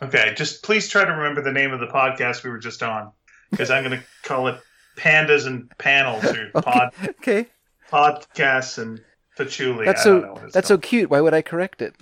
Okay, just please try to remember the name of the podcast we were just on, because I'm going to call it Pandas and Panels or Pod Okay. Podcasts and Patchouli. That's I don't know so what it's that's so cute. Why would I correct it?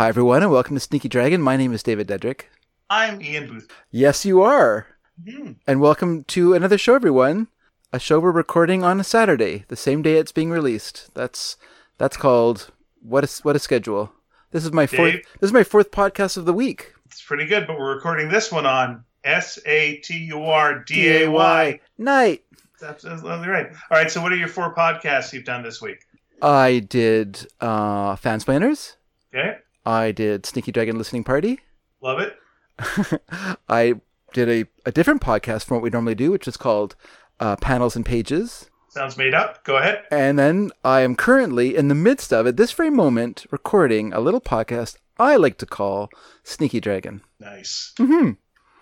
Hi everyone and welcome to Sneaky Dragon. My name is David Dedrick. I'm Ian Boothby. Yes, you are. Hmm. And welcome to another show, everyone. A show we're recording on a Saturday, the same day it's being released. That's that's called what is what a schedule. This is my fourth. This is my fourth podcast of the week. It's pretty good, but we're recording this one on S A T U R D A Y. night. That's absolutely right. All right, so what are your four podcasts you've done this week? I did uh, Fansplainers. Okay, I did Sneaky Dragon Listening Party. love it. I did a, a different podcast from what we normally do, which is called uh, Panels and Pages. Sounds made up. Go ahead. And then I am currently in the midst of, at this very moment, recording a little podcast I like to call Sneaky Dragon. Nice. Mm-hmm.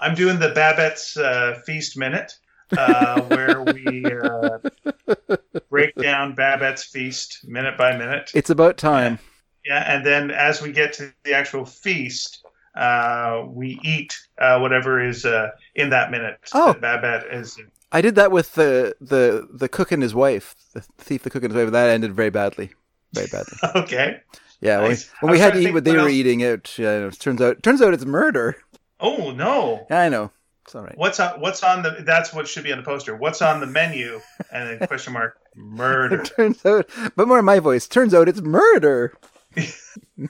I'm doing the Babette's uh, Feast Minute, uh, where we uh, break down Babette's Feast minute by minute. It's about time. Yeah, and then as we get to the actual feast, uh, we eat uh, whatever is uh, in that minute. Oh. that Babette is. I did that with the, the, the cook and his wife, the thief, the cook and his wife. That ended very badly. Very badly. Okay. Yeah, when, Nice. when I we had to eat what they what were else- eating, it, yeah, it turns out turns out it's murder. Oh no! Yeah, I know. It's all right. What's on? What's on the? That's what should be on the poster. What's on the menu? And then question mark murder. Turns out, but more in my voice. Turns out it's murder.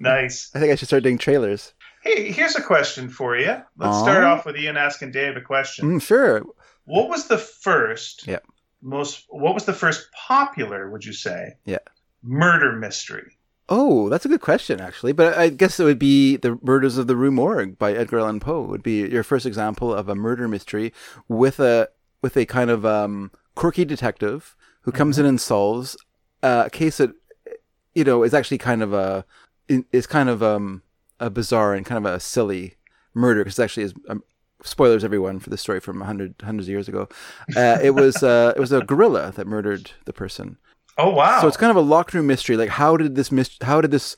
Nice. I think I should start doing trailers. Hey, here's a question for you. Let's start off with Ian asking Dave a question. Mm, sure. What was the first? Yeah. Most. What was the first popular? Would you say? Yeah. Murder mystery. Oh, that's a good question, actually. But I guess it would be The Murders of the Rue Morgue by Edgar Allan Poe would be your first example of a murder mystery with a with a kind of um, quirky detective who comes in and solves a case that you know is actually kind of a is kind of um, a bizarre and kind of a silly murder because it actually is um, spoilers everyone for the story from 100 hundreds of years ago. Uh, it was uh, it was a gorilla that murdered the person. Oh wow! So it's kind of a locked room mystery. Like, how did this mis- how did this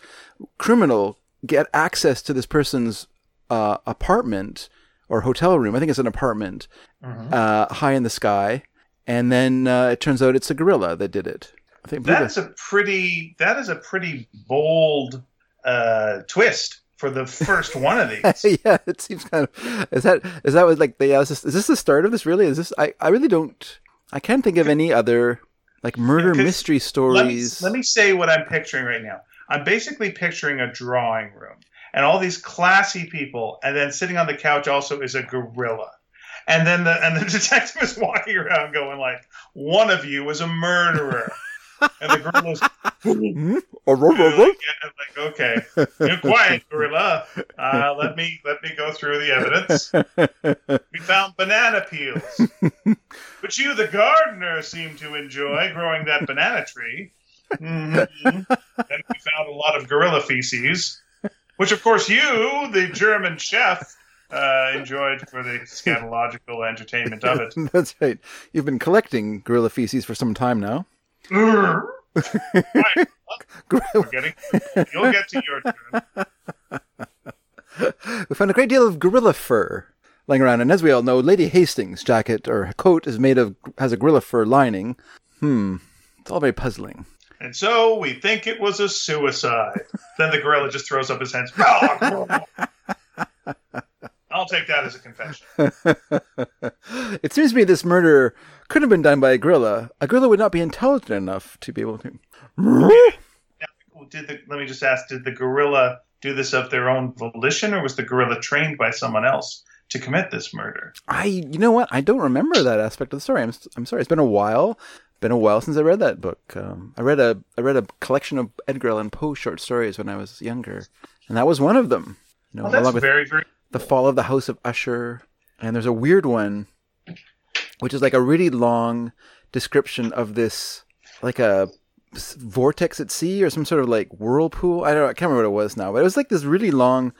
criminal get access to this person's uh, apartment or hotel room? I think it's an apartment Mhm. uh, high in the sky, and then uh, it turns out it's a gorilla that did it. I think That's a pretty. That is a pretty bold uh, twist for the first one of these. yeah, it seems kind of is that is that what like the, yeah, is, this, is this the start of this? Really? Is this? I I really don't. I can't think of any other like murder mystery let me stories. let me say what I'm picturing right now. I'm basically picturing a drawing room and all these classy people, and then sitting on the couch also is a gorilla. And then the and the detective is walking around going like, "One of you is a murderer," and the gorilla's Hmm? Oh, ro- like, like, okay, you're quiet, gorilla. Uh, let me let me go through the evidence. We found banana peels, which you, the gardener, seem to enjoy growing that banana tree. Mhm. Then we found a lot of gorilla feces, which, of course, you, the German chef, uh, enjoyed for the scatological entertainment of it. That's right. You've been collecting gorilla feces for some time now. Right. We're getting. You'll get to your turn. We found a great deal of gorilla fur lying around, and as we all know, Lady Hastings' jacket or coat is made of has a gorilla fur lining. Hmm, it's all very puzzling. And so we think it was a suicide. then the gorilla just throws up his hands. I'll take that as a confession. it seems to me this murder could have been done by a gorilla. A gorilla would not be intelligent enough to be able to. Did the, let me just ask: Did the gorilla do this of their own volition, or was the gorilla trained by someone else to commit this murder? I, you know what? I don't remember that aspect of the story. I'm, I'm sorry. It's been a while. Been a while since I read that book. Um, I read a, I read a collection of Edgar Allan Poe short stories when I was younger, and that was one of them. You know, Well, that's with very, very. The Fall of the House of Usher, and there's a weird one, which is like a really long description of this, like a vortex at sea or some sort of like whirlpool. I don't, know, I can't remember what it was now, but it was like this really long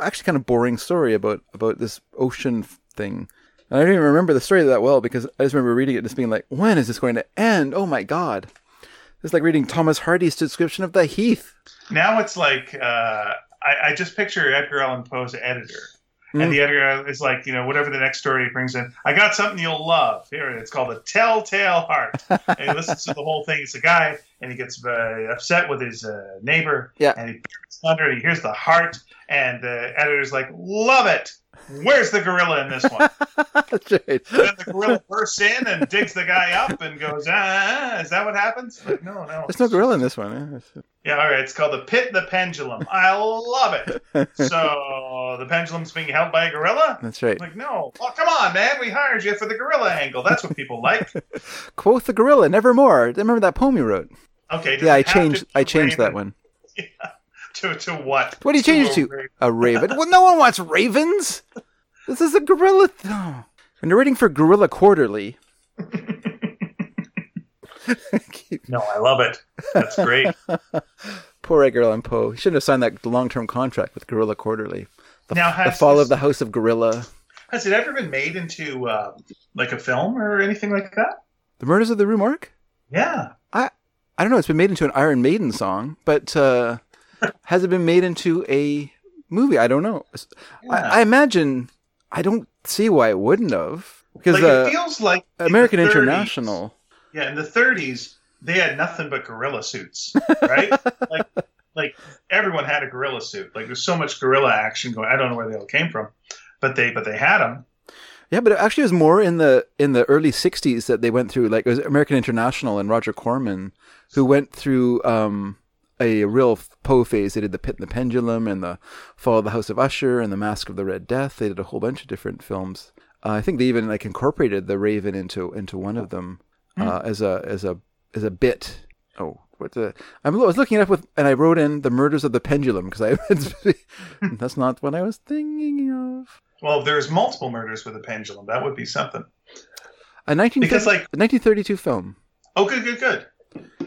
actually kind of boring story about about this ocean thing. And I don't even remember the story that well because I just remember reading it and just being like, when is this going to end? Oh my god. It's like reading Thomas Hardy's description of the Heath. Now it's like uh, I, I just picture Edgar Allan Poe's editor. Mm. And the editor is like, you know, whatever the next story brings in, I got something you'll love. Here, it's called a Telltale Heart. and he listens to the whole thing. It's a guy, and he gets uh, upset with his uh, neighbor. Yeah. And he peers under, and he hears the heart, and the editor's like, love it. Where's the gorilla in this one? Right. then the gorilla bursts in and digs the guy up and goes, ah, is that what happens? Like, no, no. There's no gorilla in this one. eh? Yeah, all right. It's called the Pit the Pendulum. I love it. so the pendulum's being held by a gorilla? That's right. Like, no. Oh, come on, man. We hired you for the gorilla angle. That's what people like. Quoth the gorilla, nevermore. Remember that poem you wrote? Okay. Yeah, I changed. I changed that one. To, to what? What do you change it to? raven. A raven. Well, no one wants ravens. This is a gorilla. Th- oh. When you're reading for Gorilla Quarterly. No, I love it. That's great. Poor Edgar Allan Poe. He shouldn't have signed that long-term contract with Gorilla Quarterly. The, Now, the fall this- of the House of Gorilla. Has it ever been made into uh, like a film or anything like that? The Murders of the Rue Morgue? Yeah. I I don't know. It's been made into an Iron Maiden song, but uh, has it been made into a movie? I don't know. Yeah. I, I imagine. I don't see why it wouldn't have because like uh, it feels like American 30s International. Yeah, in the 30s, they had nothing but gorilla suits, right? like, like everyone had a gorilla suit. Like there's so much gorilla action going. I don't know where they all came from, but they but they had them. Yeah, but it actually was more in the in the early '60s that they went through. Like it was American International and Roger Corman, who went through um, a real Poe phase. They did the Pit and the Pendulum and the Fall of the House of Usher and the Mask of the Red Death. They did a whole bunch of different films. Uh, I think they even like incorporated the Raven into into one of them uh, as a as a as a bit. Oh, what the? I'm, I was looking it up with, and I wrote in the Murders of the Pendulum because I that's not what I was thinking of. Well, if there's multiple murders with a pendulum, that would be something. A 19, Because, like- 1932 film. Oh, good, good, good.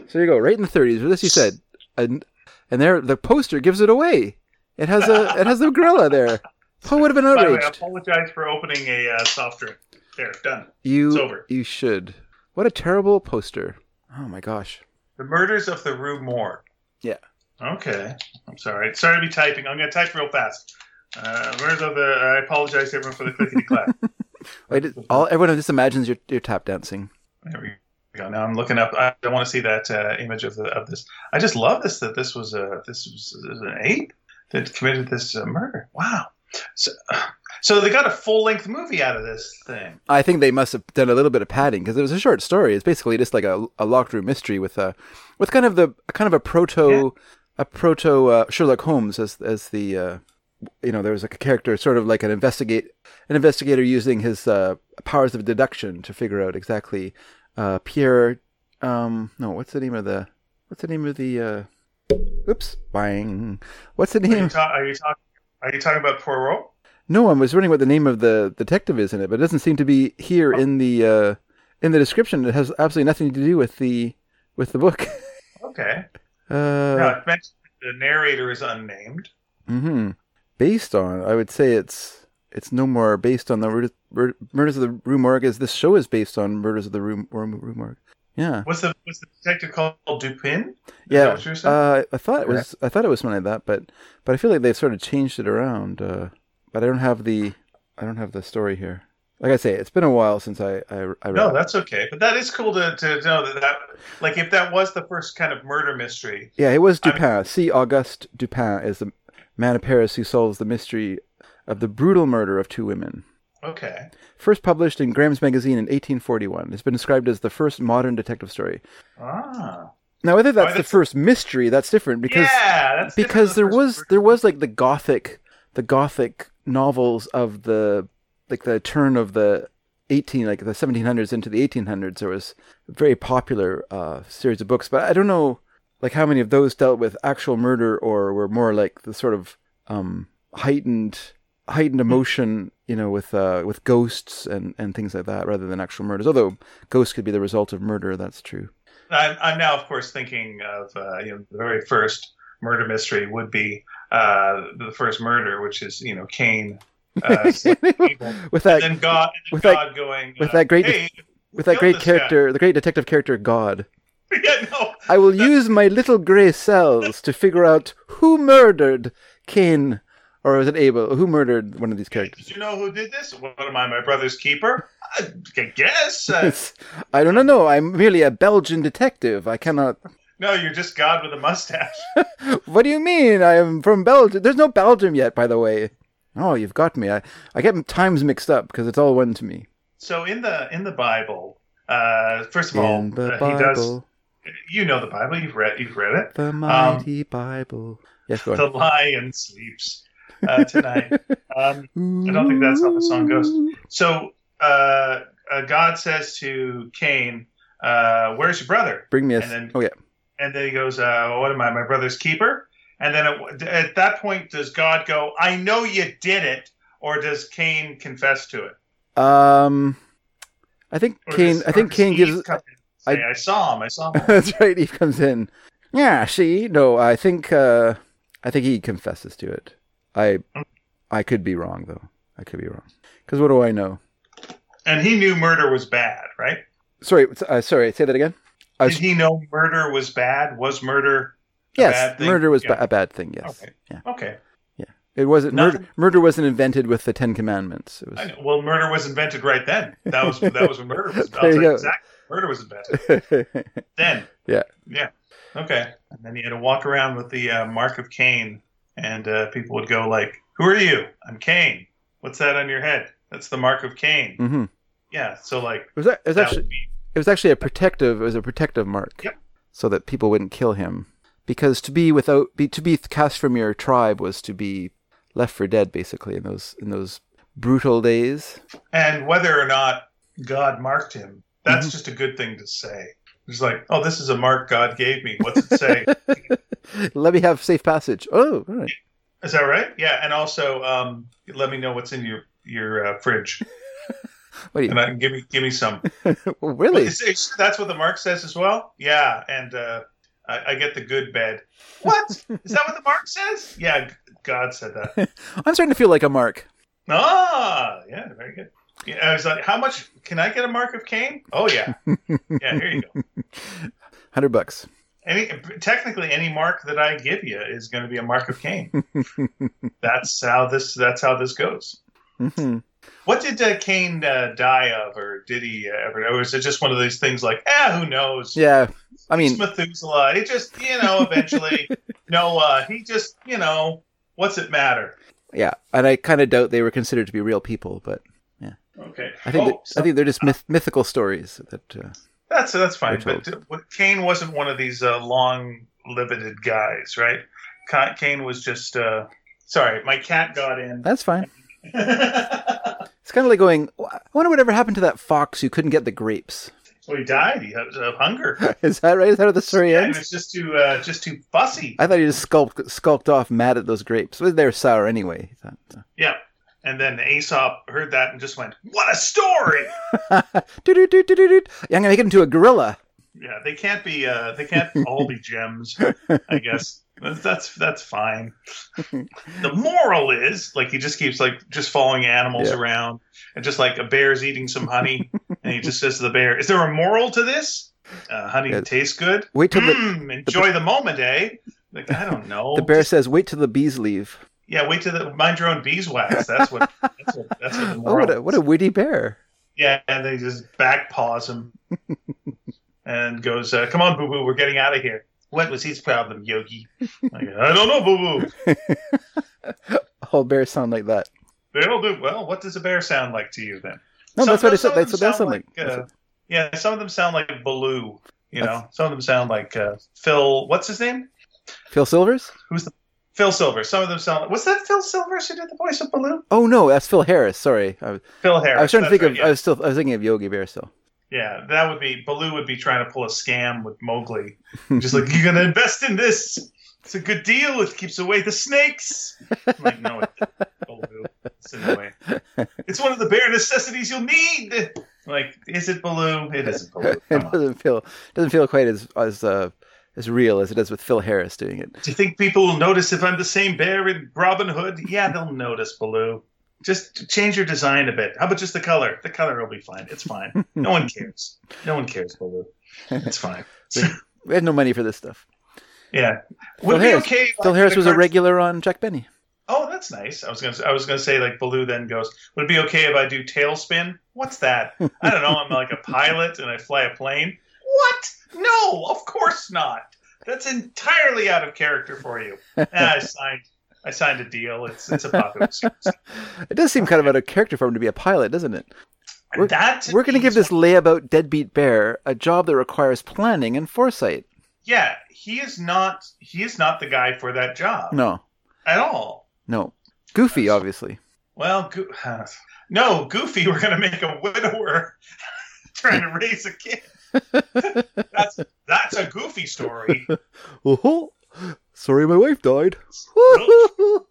So you go, right in the 30s. What as you said, and and there the poster gives it away. It has a it has the gorilla there. Poe would have been By the way, I apologize for opening a uh, soft drink. There, done. it's You over. you should. What a terrible poster. Oh my gosh. The murders of the Rue Morgue. Yeah. Okay. I'm sorry. Sorry to be typing. I'm going to type real fast. Uh, murders of the. I apologize to everyone for the clickety clack. Did, all everyone just imagines you're you're tap dancing. There we go. Now I'm looking up. I don't want to see that uh, image of the of this. I just love this that this was a this was, this was an ape that committed this uh, murder. Wow. So, so they got a full length movie out of this thing. I think they must have done a little bit of padding because it was a short story. It's basically just like a, a locked room mystery with a with kind of the kind of a proto a proto uh, Sherlock Holmes as as the uh, you know there was like a character sort of like an investigate an investigator using his uh, powers of deduction to figure out exactly uh, Pierre um no what's the name of the what's the name of the uh, oops bang what's the Are you, name ta- are you talking? Are you talking about Poirot? No, I was wondering what the name of the detective is in it, but it doesn't seem to be here in the uh, in the description. It has absolutely nothing to do with the with the book. Okay. Uh, no, it mentioned the narrator is unnamed. hmm Based on, I would say it's it's no more based on the mur- mur- murders of the Rue Morgue as this show is based on murders of the Rue, Rue, Morgue. Yeah, Was the was the detective called Dupin? Is yeah. what you're saying? Uh, I thought it was I thought it was something like that, but but I feel like they've sort of changed it around. Uh, but I don't have the I don't have the story here. Like I say, it's been a while since I I, I read. no, that's okay. But that is cool to, to know that, that like if that was the first kind of murder mystery. Yeah, it was I mean- Dupin. See, Auguste Dupin is the man of Paris who solves the mystery of the brutal murder of two women. Okay. First published in Graham's Magazine in 1841, it's been described as the first modern detective story. Ah. Now, whether that's the that's- first mystery, that's different because yeah, that's because than there the was there was like the gothic the gothic novels of the like the turn of the 18 like the 1700s into the 1800s there was a very popular uh series of books but i don't know like how many of those dealt with actual murder or were more like the sort of um heightened heightened emotion you know with uh with ghosts and and things like that rather than actual murders although ghosts could be the result of murder that's true. I'm, I'm now, of course, thinking of uh, you know the very first murder mystery would be uh, the first murder, which is you know Cain. Uh, with that and then God, and with that- going with uh, that great Hey, with that great character, the great detective character God. yeah, no, I will use my little gray cells to figure out who murdered Cain, or was it Abel? Who murdered one of these characters? Did you know who did this? What am I, my brother's keeper? I guess. Uh, I don't know. I'm merely a Belgian detective. I cannot. No, you're just God with a mustache. What do you mean? I am from Belgium. There's no Belgium yet, by the way. Oh, you've got me. I, I get times mixed up because it's all one to me. So in the in the Bible, uh, first of all, In the uh, he does. You know the Bible. You've read. You've read it. the mighty Bible. Yes, go The lion sleeps uh, tonight. um, I don't think that's how the song goes. so uh, uh, God says to Cain, uh, "Where's your brother?" Bring me a. And then- oh yeah. And then he goes, uh, "What am I, my brother's keeper?" And then at, at that point, does God go, "I know you did it," or does Cain confess to it? Um, I think Or Cain. does- I think Cain Eve gives. say, I, saw him. I saw him. That's right. Eve comes in. Yeah. See, no. I think. Uh, I think he confesses to it. I. I could be wrong though. I could be wrong. Because what do I know? and he knew murder was bad, right? Sorry. Uh, sorry. Say that again. Was- Did he know murder was bad? Was murder? a Yes, bad thing? murder was Yeah. ba- a bad thing. Yes. Okay. Yeah. Okay. It wasn't Nothing- murder. Murder wasn't invented with the Ten Commandments. It was. Well, murder was invented right then. That was that was when murder was. There was you like, go. exactly. Murder was invented then. Yeah. Yeah. Okay. And then he had to walk around with the uh, mark of Cain, and uh, people would go like, "Who are you? I'm Cain. What's that on your head? That's the mark of Cain." hmm Yeah. So like was. a- It was that actually. It was actually a protective. It was a protective mark. Yep. So that people wouldn't kill him, because to be without, be to be cast from your tribe was to be left for dead, basically in those in those brutal days. and whether or not God marked him, that's Mhm. just a good thing to say. It's like, oh, this is a mark God gave me. What's it say? Let me have safe passage. Oh, all right. is that right? Yeah. And also, um, let me know what's in your your uh, fridge, What do and I give me give me some. you? really? Is- is- that's what the mark says as well. Yeah, and uh, I, I get the good bed. What is that? What the mark says? Yeah, God said that. I'm starting to feel like a mark. Ah, yeah, very good. Yeah, I was like, how much can I get a mark of Cain? Oh yeah, yeah. Here you go. Hundred bucks. Any technically any mark that I give you is going to be a mark of Cain. that's how this. That's how this goes. Hmm What did uh, Cain uh, die of, or did he uh, ever? Or is it just one of these things like, ah, who knows? Yeah. I It's mean, Methuselah. It just, you know, eventually, Noah. He just, you know, what's it matter? yeah. And I kind of doubt they were considered to be real people, but yeah. Okay. I think Oh, that, so I think they're just myth- mythical stories that. Uh, that's that's fine. But Cain wasn't one of these uh, long-lived guys, right? Cain was just. Uh, sorry, my cat got in. that's fine. It's kind of like going. I wonder whatever happened to that fox who couldn't get the grapes. well, he died. He had uh, hunger. Is that right? Is that how the story Yeah, he ends? was just too uh, just too fussy. I thought he just skulked skulked off, mad at those grapes. Well, They were sour anyway. He thought, so. Yeah. And then Aesop heard that and just went, "What a story!" Yeah, I'm gonna make it into a gorilla. Yeah, they can't be. Uh, they can't all be gems. I guess that's that's, that's fine. The moral is like he just keeps like just following animals Yeah. around, and just like a bear's eating some honey, and he just says to the bear, "Is there a moral to this? Uh, honey Yeah. tastes good. Wait till the Mm, enjoy the moment, eh?" Like I don't know. the bear Just- says, "Wait till the bees leave." yeah, wait till the mind your own beeswax. That's what. That's what. That's what the Oh, what a what a witty bear! Yeah, and they just back paws him and goes, uh, "Come on, Boo Boo, we're getting out of here." What was his problem, Yogi? Like, I don't know, Boo Boo. All bears sound like that. They don't do well. What does a bear sound like to you then? No, Some- that's what it of That's what that sound like. uh, yeah, some of them sound like Baloo. You That's- know, some of them sound like uh, Phil. What's his name? Phil Silvers? Who's the Phil Silvers? Some of them sound. Was that Phil Silvers who did the voice of Baloo? Oh no, that's Phil Harris. Sorry, was, Phil Harris. I was trying to think right, of. Yeah. I was still. I was thinking of Yogi Bear still. Yeah, that would be Baloo would be trying to pull a scam with Mowgli. Just like you're gonna invest in this. It's a good deal. It keeps away the snakes. I'm like, no, it Baloo. It's in the way. It's one of the bare necessities you'll need. Like, is it Baloo? It isn't Baloo. it doesn't feel doesn't feel quite as as uh, as real as it is with Phil Harris doing it. Do you think people will notice if I'm the same bear in Robin Hood? Yeah, they'll notice, Baloo. Just change your design a bit. How about just the color? The color will be fine. It's fine. No one cares. No one cares, Baloo. It's fine. We had no money for this stuff. yeah. Would it be Harris, okay? if Phil Harris was a regular on Jack Benny. Oh, that's nice. I was gonna. I was gonna say like Baloo then goes. Would it be okay if I do TaleSpin? What's that? I don't know. I'm like a pilot and I fly a plane. What? No, of course not. That's entirely out of character for you. Ah, I signed. I signed a deal. It's it's a popular. It does seem kind of out of character for him to be a pilot, doesn't it? We're- that We're going to give this layabout deadbeat bear a job that requires planning and foresight. Yeah, he is not. He is not the guy for that job No, at all. no. Goofy, obviously. Well, go- no, Goofy. We're gonna make a widower trying to raise a kid. that's that's a Goofy story. Sorry, my wife died.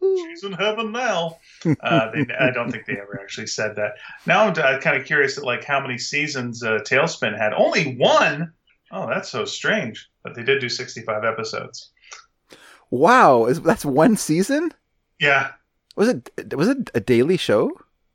She's in heaven now. Uh, they, I don't think they ever actually said that. Now I'm uh, kind of curious at like how many seasons uh, TaleSpin had. Only one. Oh, that's so strange. But they did do 65 episodes. wow, is that's one season? Yeah, Was it was it a daily show?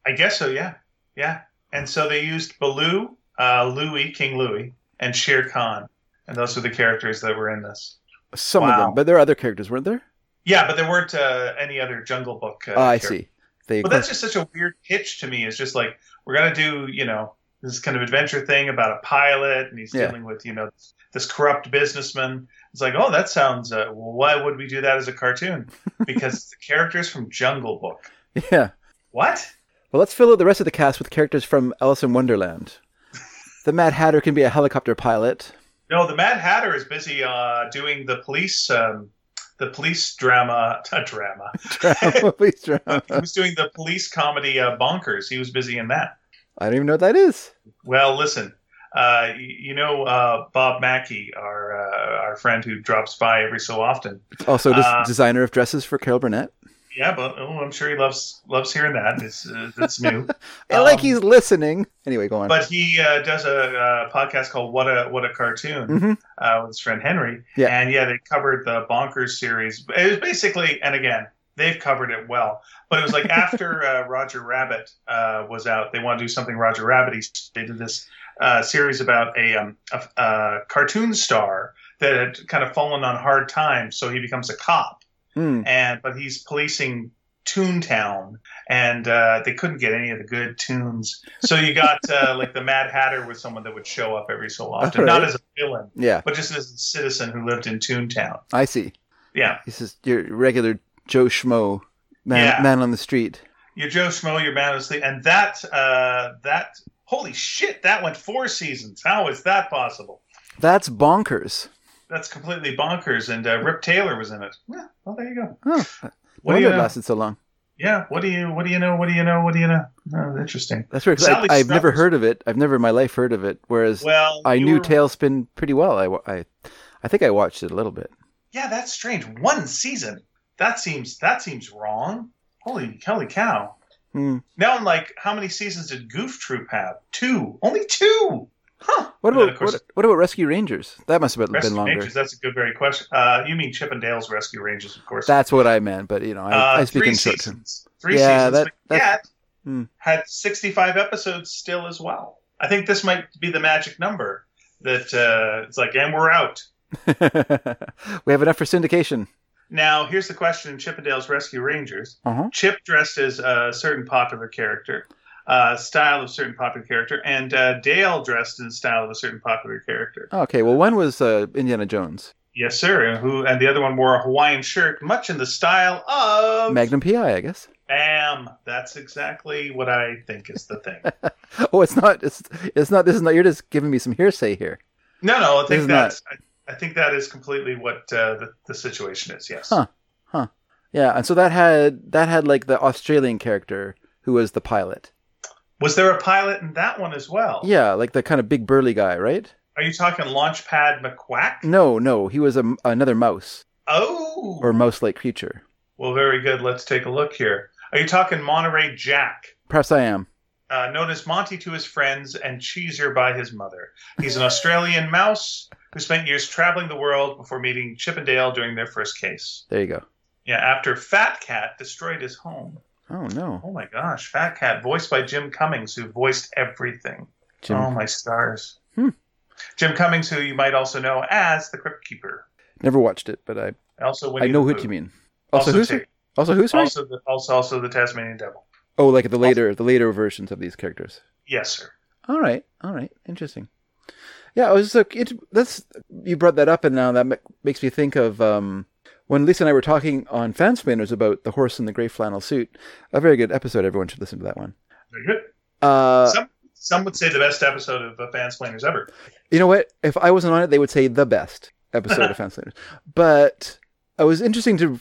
I guess so. Yeah, yeah. And so they used Baloo, uh, Louie, King Louie, and Shere Khan, and those are the characters that were in this. Some of them, but there are other characters, weren't there? Yeah, but there weren't uh, any other Jungle Book. Uh, oh, I characters. see. They But that's just such a weird pitch to me. It's just like we're gonna do, you know, this kind of adventure thing about a pilot, and he's Yeah. dealing with, you know, this corrupt businessman. It's like, oh, that sounds. Uh, well, why would we do that as a cartoon? Because the characters from Jungle Book. yeah. What? Well, let's fill out the rest of the cast with characters from Alice in Wonderland. The Mad Hatter can be a helicopter pilot. No, the Mad Hatter is busy uh, doing the police, um, the police drama, not drama. Drama, police drama. he was doing the police comedy uh, Bonkers. He was busy in that. I don't even know what that is. Well, listen, uh, you know uh, Bob Mackey, our uh, our friend who drops by every so often. Also, Uh, designer of dresses for Carol Burnett. Yeah, but oh, I'm sure he loves loves hearing that. It's uh, it's new. I like um, he's listening. Anyway, go on. But he uh, does a, uh podcast called "What a What a Cartoon" Mhm. uh, with his friend Henry. Yeah. And yeah, they covered the Bonkers series. It was basically, and again, they've covered it well. But it was like after uh, Roger Rabbit uh, was out, they wanted to do something Roger Rabbit. They did this uh, series about a, um, a, a cartoon star that had kind of fallen on hard times, so he becomes a cop Hmm. and but he's policing Toontown, and uh, they couldn't get any of the good tunes. So you got uh, like the Mad Hatter was someone that would show up every so often, not as a villain, Yeah, but just as a citizen who lived in Toontown. I see. Yeah, This is your regular Joe Schmo, man, Yeah. man on the street. your Joe Schmo, your Man of Sleep, and that uh, that holy shit, that went four seasons. How is that possible? That's bonkers. That's completely bonkers. And uh, Rip Taylor was in it. Yeah, well, there you go. Oh, What you know? lasted so long? Yeah, what do you what do you know? What do you know? What do you know? Oh, interesting. That's Sally I, I've never heard of it. I've never in my life heard of it. Whereas Well, I knew were- TaleSpin pretty well. I, I, I think I watched it a little bit. Yeah, that's strange. One season. That seems that seems wrong. Holy holy cow. Hmm. Now I'm like, how many seasons did Goof Troop have? Two. Only two. Huh. What about course, what, what about Rescue Rangers? That must have been, Rescue longer. Rangers? That's a good, very question. Uh, you mean Chippendales Rescue Rangers, of course. That's what I meant. But you know, I, uh, I speak three in short term. seasons. Three Yeah, seasons. that- but yet Hmm. had 65 episodes still as well. I think this might be the magic number. That uh, it's like, and we're out. we have enough for syndication. Now, here's the question: in Chippendales Rescue Rangers. Uh-huh. Chip dressed as a certain popular character, uh, style of certain popular character, and uh, Dale dressed in style of a certain popular character. Okay, well, one was uh, Indiana Jones, Yes, sir. Who and the other one wore a Hawaiian shirt, much in the style of Magnum PI, I guess. Bam. That's exactly what I think is the thing. Oh, it's not. It's it's not. This is not. You're just giving me some hearsay here. No, no, I think that's. I, I think that is completely what uh, the, the situation is. Yes. Huh. Huh. Yeah, and so that had that had like the Australian character who was the pilot. Was there a pilot in that one as well? Yeah, like the kind of big burly guy, right? Are you talking Launchpad McQuack? No, no, he was a, another mouse Oh. or mouse-like creature. Well, very good. Let's take a look here. Are you talking Monterey Jack? Perhaps I am. Uh, known as Monty to his friends and Cheeser by his mother. He's an Australian mouse who spent years traveling the world before meeting Chip and Dale during their first case. There you go. Yeah, after Fat Cat destroyed his home. Oh no, Oh my gosh, Fat Cat, voiced by Jim Cummings, who voiced everything. Jim. Oh my stars. Hmm. Jim Cummings, who you might also know as the Crypt Keeper. Never watched it, but I Also, I know who you mean. Also, Also, who's Tig. also who's also the also also the Tasmanian Devil. Oh, like the later the later versions of these characters. Yes, sir. All right, all right, interesting. Yeah, I was like, it, that's you brought that up, and now that makes me think of um, when Lisa and I were talking on Fansplainers about the horse in the gray flannel suit. A very good episode. Everyone should listen to that one. Very good. Uh, some some would say the best episode of uh, Fansplainers ever. you know what? If I wasn't on it, they would say the best episode of Fansplainers. But it was interesting to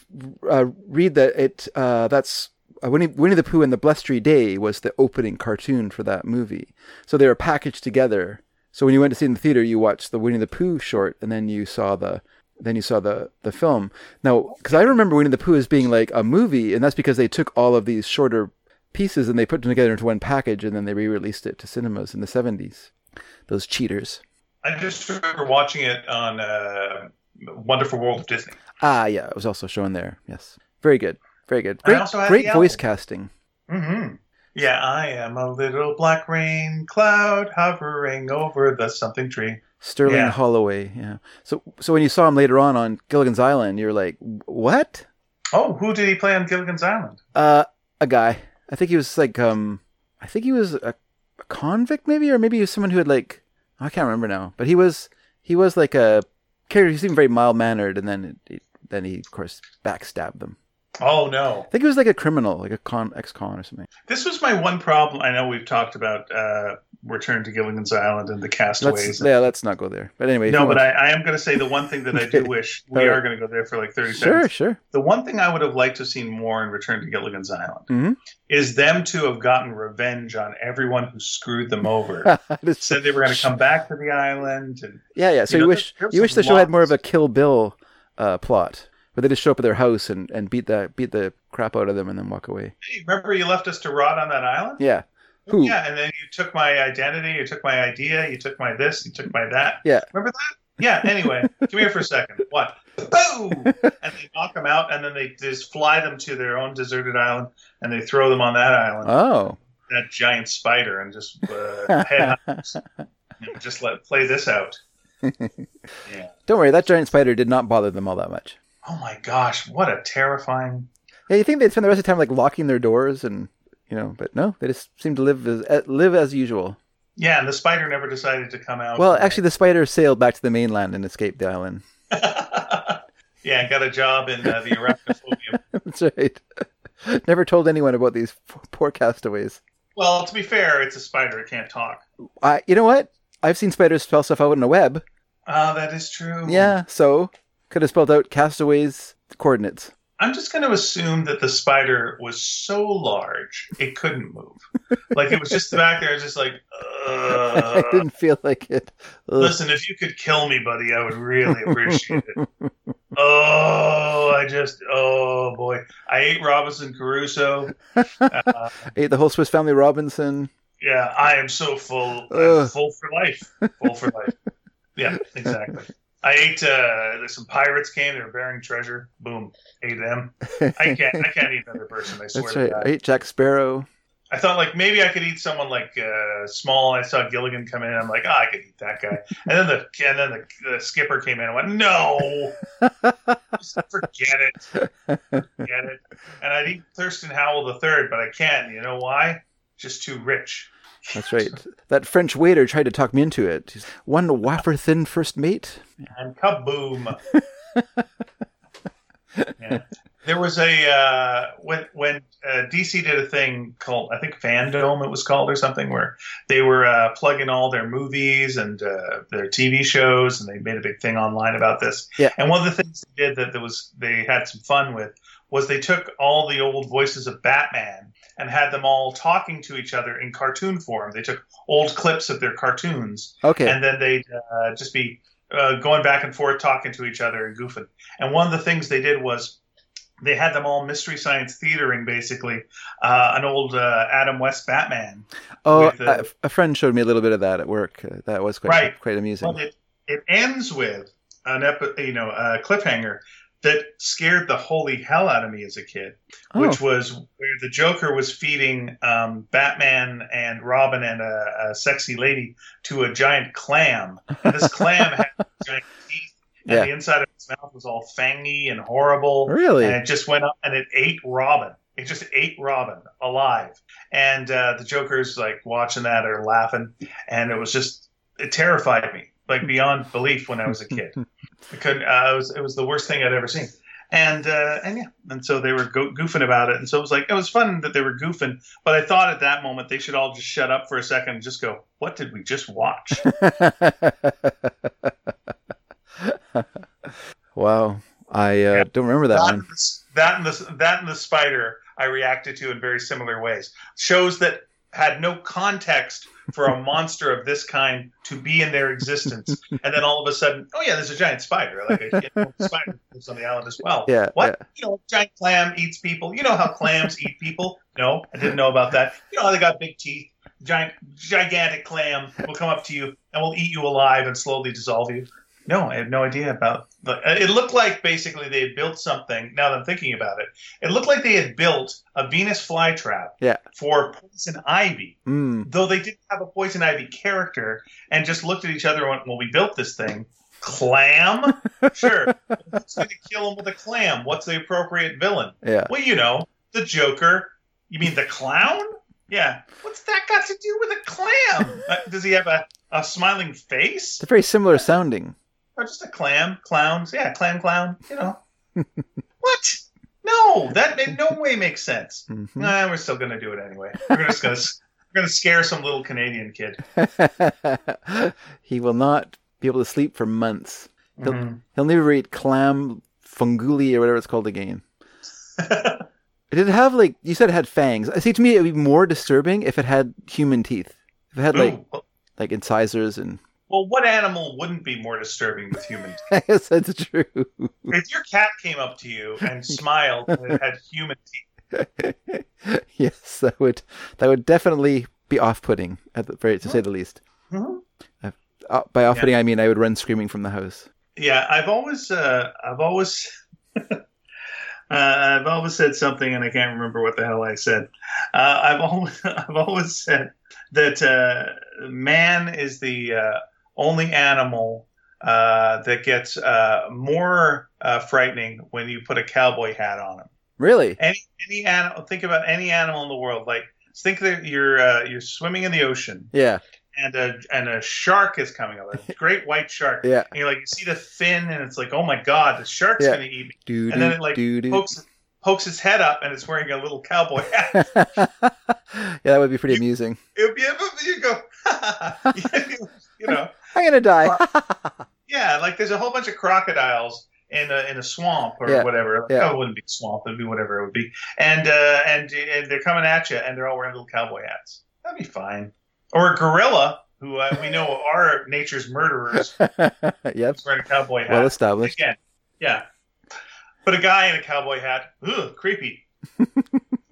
uh, read that it uh, that's uh, Winnie, Winnie the Pooh and the Blustery Day was the opening cartoon for that movie. So they were packaged together. So when you went to see it in the theater, you watched the Winnie the Pooh short, and then you saw the then you saw the the film. Now, because I remember Winnie the Pooh as being like a movie, and that's because they took all of these shorter pieces and they put them together into one package, and then they re-released it to cinemas in the seventies. Those cheaters. I just remember watching it on uh, Wonderful World of Disney. Ah, yeah, it was also shown there. Yes, very good, very good. Great, great voice album. casting. hmm Yeah, I am a little black rain cloud hovering over the something tree. Sterling Yeah. Holloway. Yeah. So, so when you saw him later on on Gilligan's Island, you're like, what? Oh, who did he play on Gilligan's Island? Uh, a guy. I think he was like, um, I think he was a, a convict, maybe, or maybe he was someone who had like, I can't remember now. But he was, he was like a character. He seemed very mild mannered, and then, it, it- then he of course backstabbed them. Oh no, I think it was like a criminal, like a con, ex-con or something. this was my one problem. I know we've talked about uh, Return to Gilligan's Island and the Castaways. Let's, yeah, let's not go there. But anyway, no, but I, I am going to say the one thing that I do wish we are going to go there for like thirty sure, seconds. sure. Sure. The one thing I would have liked to have seen more in Return to Gilligan's Island Mhm. is them to have gotten revenge on everyone who screwed them over. Said they were going to come back to the island, and Yeah, yeah. So You know, wish you wish the show had more of a. Kill Bill uh, plot, where they just show up at their house and, and beat the beat the crap out of them and then walk away. hey, remember you left us to rot on that island? Yeah. Who? Yeah, and then you took my identity, you took my idea, you took my this, you took my that. Yeah. Remember that? Yeah, anyway, come here for a second. What? Boom! And they knock them out, and then they just fly them to their own deserted island, and they throw them on that island, Oh. that giant spider, and just uh, head and just let play this out. Yeah. Don't worry, that giant spider did not bother them all that much. Oh my gosh, what a terrifying. Yeah, you think they'd spend the rest of the time like locking their doors and you know, but no, they just seem to live as eh, live as usual. Yeah, and the spider never decided to come out. Well, actually, the spider sailed back to the mainland and escaped the island. yeah, got a job in uh, the arachnophobia. That's right. Never told anyone about these poor castaways. well, to be fair, it's a spider; it can't talk. I, you know what? I've seen spiders spell stuff out in a web. Ah, that is true. Yeah, so could have spelled out castaways coordinates. I'm just going to assume that the spider was so large it couldn't move. like it was just the back there, just like. I didn't feel like it. Ugh. listen, if you could kill me, buddy, I would really appreciate it. Oh, I just. Oh boy, I ate Robinson Crusoe. Uh, Ate the whole Swiss Family Robinson. yeah, I am so full. Full for life. Full for life. Yeah, exactly. I ate. Uh, some pirates came. They were bearing treasure. Boom, ate them. I can't. I can't eat another person. I swear That's to right. God. I ate Jack Sparrow. I thought like maybe I could eat someone like uh, small. I saw Gilligan come in. I'm like, oh, I could eat that guy. And then the and then the, the skipper came in. and went, no, forget it, forget it. And I'd eat Thurston Howell the third, but I can't. You know why? Just too rich. That's right. That French waiter tried to talk me into it. He's, One wafer thin first mate. And kaboom. yeah. There was a uh, when when uh, DC did a thing called I think FanDome it was called or something where they were uh, plugging all their movies and uh, their TV shows and they made a big thing online about this. Yeah. And one of the things they did that there was they had some fun with was they took all the old voices of Batman and had them all talking to each other in cartoon form. They took old clips of their cartoons Okay. and then they'd uh, just be uh, going back and forth talking to each other and goofing. And one of the things they did was they had them all mystery science theatering basically uh, an old uh, Adam West Batman. oh, the- a, a friend showed me a little bit of that at work. Uh, that was quite Right. quite amusing. Well, it, it ends with an epi- you know a cliffhanger that scared the holy hell out of me as a kid, Oh. which was where the Joker was feeding um, Batman and Robin and a, a sexy lady to a giant clam, and this clam had giant teeth, and Yeah. the inside of its mouth was all fangy and horrible, Really? and it just went up and it ate Robin. It just ate Robin alive, and uh, the Joker's like watching that or laughing, and it was just it terrified me like beyond belief when I was a kid. I couldn't. Uh, it was it was the worst thing I'd ever seen. And uh, and yeah, and so they were go- goofing about it, and so it was like it was fun that they were goofing. But I thought at that moment they should all just shut up for a second and just go, "What did we just watch?" wow. I uh, don't remember that that, one. that and the that and the spider I reacted to in very similar ways. Shows that had no context for a monster of this kind to be in their existence, and then all of a sudden, oh yeah, there's a giant spider, like a you know, spider lives on the island as well. Yeah, What? You know, a giant clam eats people. You know how clams eat people? No, I didn't know about that. You know how they got big teeth? Giant, gigantic clam will come up to you and will eat you alive and slowly dissolve you. No, I had no idea about. The, it looked like basically they had built something. Now that I'm thinking about it, it looked like they had built a Venus flytrap Yeah. for poison ivy. Mm. Though they didn't have a poison ivy character, and just looked at each other and went, "Well, we built this thing." Clam, sure. Who's going to kill him with a clam? What's the appropriate villain? Yeah. Well, you know, the Joker. You mean the clown? Yeah. What's that got to do with a clam? Uh, does he have a, a smiling face? They're very similar sounding. Or just a clam? Clowns? Yeah, clam clown. You know. what? No, that in no way makes sense. Mhm. Nah, we're still going to do it anyway. We're just going to we're going to scare some little Canadian kid. he will not be able to sleep for months. He'll, Mhm. he'll never eat clam funguli or whatever it's called again. Did it have like you said it had fangs? I see. To me, it would be more disturbing if it had human teeth. If it had like Ooh, like incisors and. Well, what animal wouldn't be more disturbing with humans? I guess that's true. if your cat came up to you and smiled and it had human teeth, yes, that would that would definitely be off-putting at the very to say the least. Uh, by off-putting, I mean I would run screaming from the house. yeah, I've always, uh, I've always, uh, I've always said something, and I can't remember what the hell I said. Uh, I've always, I've always said that uh, man is the uh, only animal uh, that gets uh, more uh, frightening when you put a cowboy hat on him. Really? any any animal think about any animal in the world like think that you're uh, you're swimming in the ocean Yeah. and a and a shark is coming up a great white shark Yeah. and you're like you see the fin and it's like oh my god the shark's Yeah. gonna eat me Do And then it, like, do do. pokes pokes its head up and it's wearing a little cowboy hat yeah, that would be pretty amusing. it would be you go you know I'm gonna die. yeah like there's a whole bunch of crocodiles in a, in a swamp or Yeah. whatever. Yeah. Oh, it wouldn't be a swamp; it'd be whatever it would be. And uh, and and they're coming at you, and they're all wearing little cowboy hats. That'd be fine. Or a gorilla, who uh, we know are nature's murderers, yep. wearing a cowboy hat. Well established. Again, yeah. But a guy in a cowboy hat, ugh, creepy.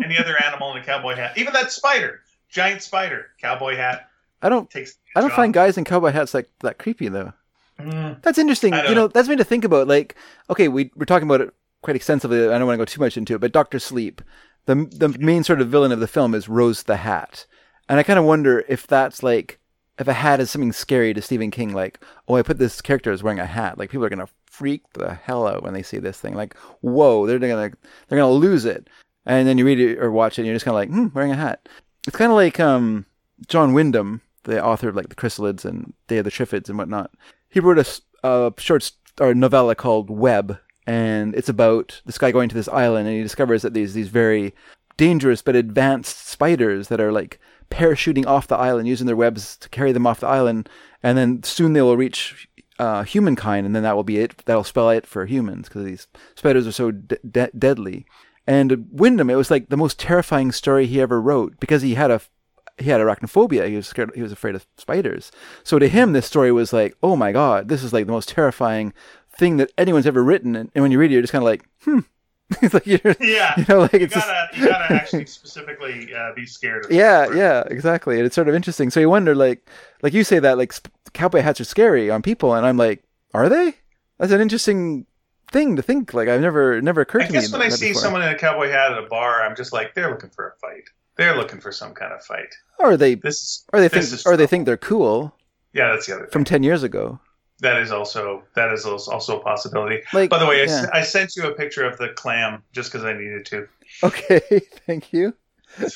Any other animal in a cowboy hat, even that spider, giant spider, cowboy hat I don't. I don't job. find guys in cowboy hats like that creepy though. Mm, That's interesting. You know, that's me to think about. Like, okay, we we're talking about it quite extensively. I don't want to go too much into it, but Doctor Sleep, the the main sort of villain of the film is Rose the Hat, and I kind of wonder if that's like if a hat is something scary to Stephen King. Like, oh, I put this character as wearing a hat. Like, people are gonna freak the hell out when they see this thing. Like, whoa, they're gonna they're gonna lose it. And then you read it or watch it, and you're just kind of like, hmm, wearing a hat. It's kind of like um, John Wyndham, the author of like the Chrysalids and Day of the Triffids and whatnot he wrote a short s- or novella called Web, and it's about this guy going to this island, and he discovers that these these very dangerous but advanced spiders that are like parachuting off the island, using their webs to carry them off the island, and then soon they will reach uh, humankind, and then that will be it. That'll spell it for humans because these spiders are so de- de- deadly. And Wyndham, it was like the most terrifying story he ever wrote because he had a he had arachnophobia. He was scared. He was afraid of spiders. So to him, this story was like, oh my god, this is like the most terrifying thing that anyone's ever written. And, and when you read it, you're just kind of like, hmm, it's like you're, Yeah. you know, like You it's just, gotta, you gotta actually specifically uh, be scared of yeah, yeah, exactly. And it's sort of interesting. So you wonder, like, like you say that like sp- cowboy hats are scary on people, and I'm like, are they? That's an interesting thing to think. Like I've never never occurred I to me. I guess when I see before. someone in a cowboy hat at a bar, I'm just like, they're looking for a fight. They're looking for some kind of fight. or they This is, or they think or they think they're cool Yeah, that's the other thing. from ten years ago. That is also that is also a possibility. Like, By the way, I, yeah. I sent you a picture of the clam just because I needed to. okay, thank you.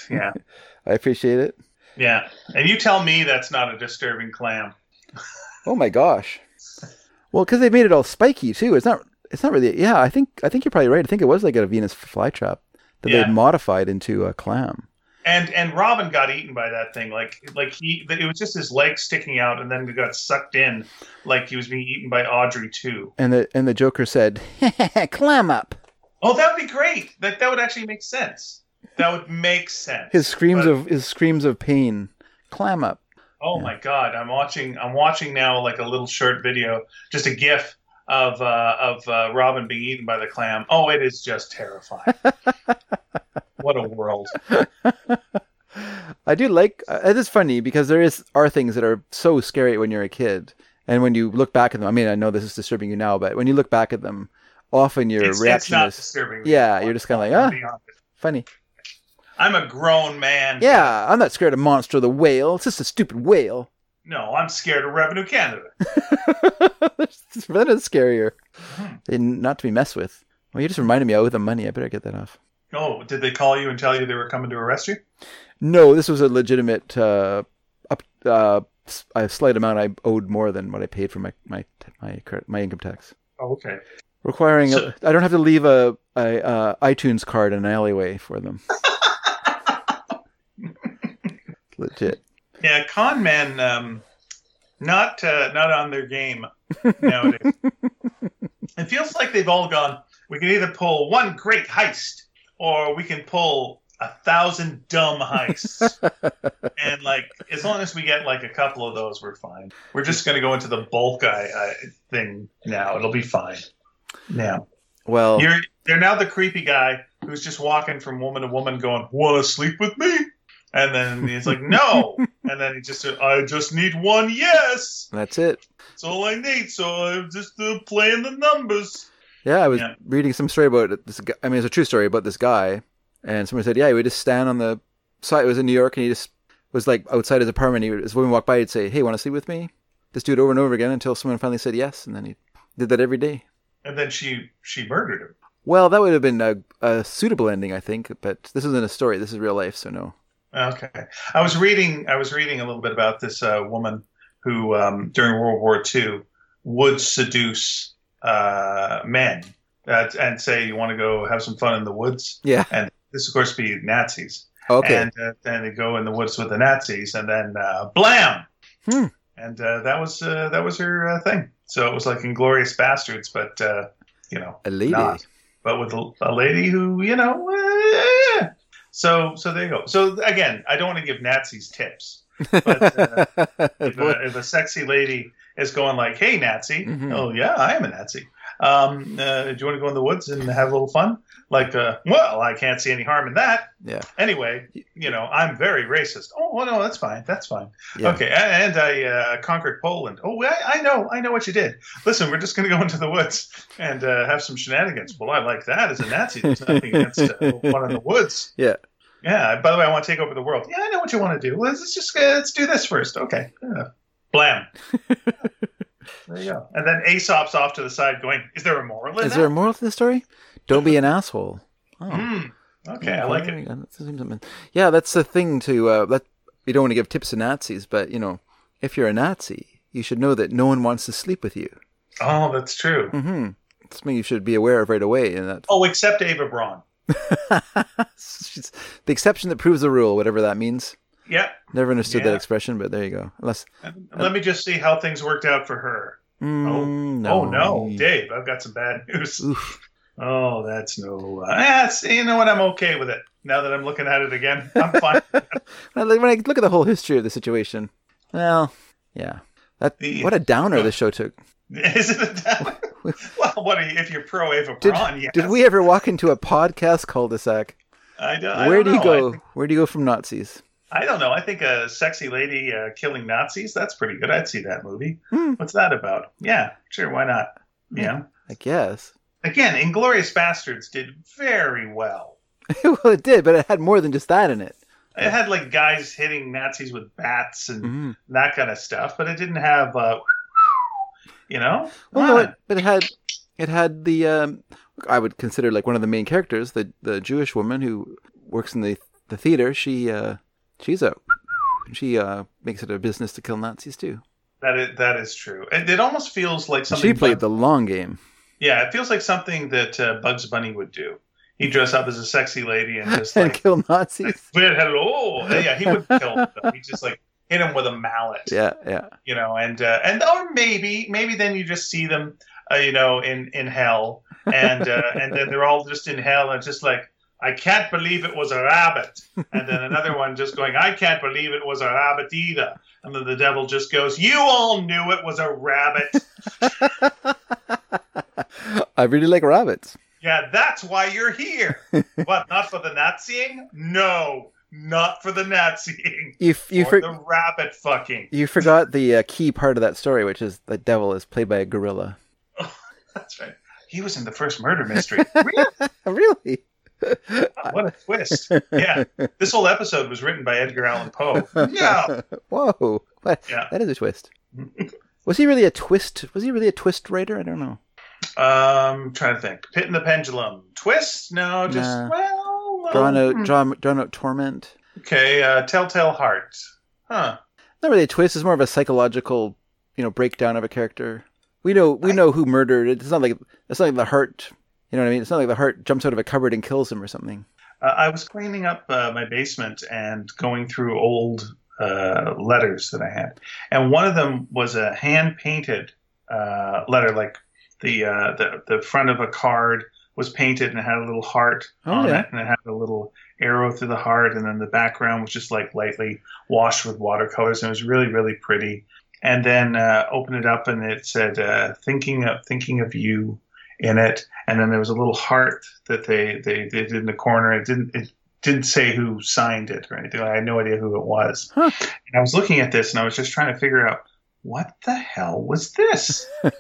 Yeah, I appreciate it. yeah. And you tell me that's not a disturbing clam. Oh my gosh. Well, because they made it all spiky too. It's not. It's not really. Yeah, I think. I think you're probably right. I think it was like a Venus flytrap that Yeah. they modified into a clam. And and Robin got eaten by that thing. Like like he, it was just his legs sticking out, and then he got sucked in, like he was being eaten by Audrey II. And the and the Joker said, "Clam up." Oh, that would be great. That that would actually make sense. That would make sense. His screams But- of his screams of pain. Clam up. Oh my god, I'm watching. I'm watching now like a little short video, just a GIF of uh, of uh, Robin being eaten by the clam. Oh, it is just terrifying. what a world! I do like uh, it is funny because there is are things that are so scary when you're a kid, and when you look back at them. I mean, I know this is disturbing you now, but when you look back at them, often your It's, it's reaction not is disturbing. yeah, you're just kinda like, ah. Honest. funny. I'm a grown man. Yeah, I'm not scared of Monstro the whale. It's just a stupid whale. No, I'm scared of Revenue Canada. that is scarier. Hmm. Not to be messed with. Well, you just reminded me I owe them money. I better get that off. Oh, did they call you and tell you they were coming to arrest you? No, this was a legitimate uh, up uh, a slight amount. I owed more than what I paid for my my my my income tax. Oh, okay. Requiring So- I I don't have to leave a, a uh, iTunes card in an alleyway for them. Legit. Yeah, con men, um, not uh, not on their game nowadays. it feels like they've all gone. We can either pull one great heist, or we can pull a thousand dumb heists. and like, as long as we get like a couple of those, we're fine. We're just going to go into the bulk I, I, thing now. It'll be fine. Now Well, you're they're now the creepy guy who's just walking from woman to woman, going, "Want to sleep with me?" And then he's like, "No," and then he just, said, "I just need one yes." that's it. That's all I need. So I'm just uh, playing the numbers. Yeah, I was Yeah. reading some story about this. Guy, I mean, it's a true story about this guy, and someone said, "Yeah, he would just stand on the side. It was in New York, and he just was like outside his apartment. He would, as women walked by, he'd say, "Hey, want to sleep with me?" Just do it over and over again until someone finally said yes, and then he did that every day. And then she she murdered him. Well, that would have been a, a suitable ending, I think. But this isn't a story. This is real life, so no. Okay. I was reading. I was reading a little bit about this uh, woman who, um, during World War II, would seduce uh, men uh, and say, "You want to go have some fun in the woods?" Yeah. And this, of course, be Nazis. Okay. And uh, then they go in the woods with the Nazis, and then uh, blam. Hmm. And uh, that was uh, that was her uh, thing. So it was like Inglourious Basterds, but uh, you know, a lady. not. but with a, a lady who you know. eh. So so there you go. So again, I don't want to give Nazis tips. But uh, if, a, if a sexy lady is going like, "Hey, Nazi," Mhm. oh yeah, I am a Nazi. Um, uh, do you want to go in the woods and have a little fun? Like, uh, well, I can't see any harm in that. yeah. Anyway, you know, I'm very racist. Oh, well, no, that's fine. That's fine. Yeah. Okay, and I uh, conquered Poland. Oh, I, I know, I know what you did. Listen, we're just going to go into the woods and uh, have some shenanigans. Well, I like that as a Nazi. There's nothing against uh, one in the woods. Yeah. Yeah. By the way, I want to take over the world. Yeah, I know what you want to do. Let's let's just uh, let's do this first. Okay. Yeah. Blam. there you go. And then Aesop's off to the side, going, "Is there a moral in Is that?" there a moral to the story? Don't be an asshole. Oh. Hmm. Okay, I like it. Yeah, that seems Yeah, that's the thing to uh, let. You don't want to give tips to Nazis, but you know, if you're a Nazi, you should know that no one wants to sleep with you. Oh, that's true. Mm-hmm. It's something you should be aware of right away, and that Oh, except Eva Braun. The exception that proves the rule, whatever that means. Yeah. Never understood that expression, but there you go. Unless, Let me just see how things worked out for her. mm, Oh no, no Dave, I've got some bad news. Oof. Oh, that's no. Uh, that's you know what? I'm okay with it now that I'm looking at it again. I'm fine. When I, look at the whole history of the situation, well, yeah, that The- what a downer this show took. Is it a well, what are you, if you're pro Eva Did, Braun? Yes. did we ever walk into a podcast cul-de-sac? I don't, I Where don't do you know. go? Think- Where do you go from Nazis? I don't know. I think a sexy lady uh, killing Nazis—that's pretty good. I'd see that movie. Hmm. What's that about? Yeah, sure. Why not? Yeah. I guess. Again, Inglourious Basterds did very well. well, it did, but it had more than just that in it. It had like guys hitting Nazis with bats and Mhm. that kind of stuff, but it didn't have, uh, you know. Well, no, it, but it had it had the um, I would consider like one of the main characters, the the Jewish woman who works in the the theater. She uh, she's a she uh, makes it a business to kill Nazis too. that is that is true. It, it almost feels like something. She played Bug- the long game. yeah, it feels like something that uh, Bugs Bunny would do. He'd dress up as a sexy lady and just and like, kill Nazis. "Well, hello. Yeah, he would kill them. He just like hit him with a mallet. Yeah, yeah. you know, and uh, and or maybe maybe then you just see them, uh, you know, in in hell, and uh, and then they're all just in hell, and just like I can't believe it was a rabbit, and then another one just going, I can't believe it was a rabbit either, and then the devil just goes, you all knew it was a rabbit, I really like rabbits. yeah, that's why you're here. what? Not for the Naziing? No, not for the Naziing. You f- you for the rabbit fucking. you forgot the uh, key part of that story, which is the devil is played by a gorilla. That's right. He was in the first murder mystery. Really? really? what a twist. Yeah. This whole episode was written by Edgar Allan Poe. Yeah. Whoa! What? Yeah. That is a twist. Was he really a twist? Was he really a twist writer? I don't know. Um, trying to think. Pit and the Pendulum. Twist? No, just, Nah. well. No. Drawn out, Hmm. drawn, drawn out torment. Okay, uh, Telltale Heart. Huh. Not really a twist. It's more of a psychological, you know, breakdown of a character. We know we I- know who murdered. it. It's not like it's not like the heart. You know what I mean? It's not like the heart jumps out of a cupboard and kills him or something. Uh, I was cleaning up uh, my basement and going through old uh, letters that I had, and one of them was a hand painted uh, letter, like the, uh, the the front of a card was painted and it had a little heart Oh, on yeah. it, and it had a little arrow through the heart, and then the background was just like lightly washed with watercolors, and it was really really pretty. And then uh, opened it up, and it said uh, "thinking of thinking of you" in it, and then there was a little heart that they, they, they did in the corner. It didn't it didn't say who signed it or anything. I had no idea who it was. Huh. And I was looking at this and I was just trying to figure out what the hell was this.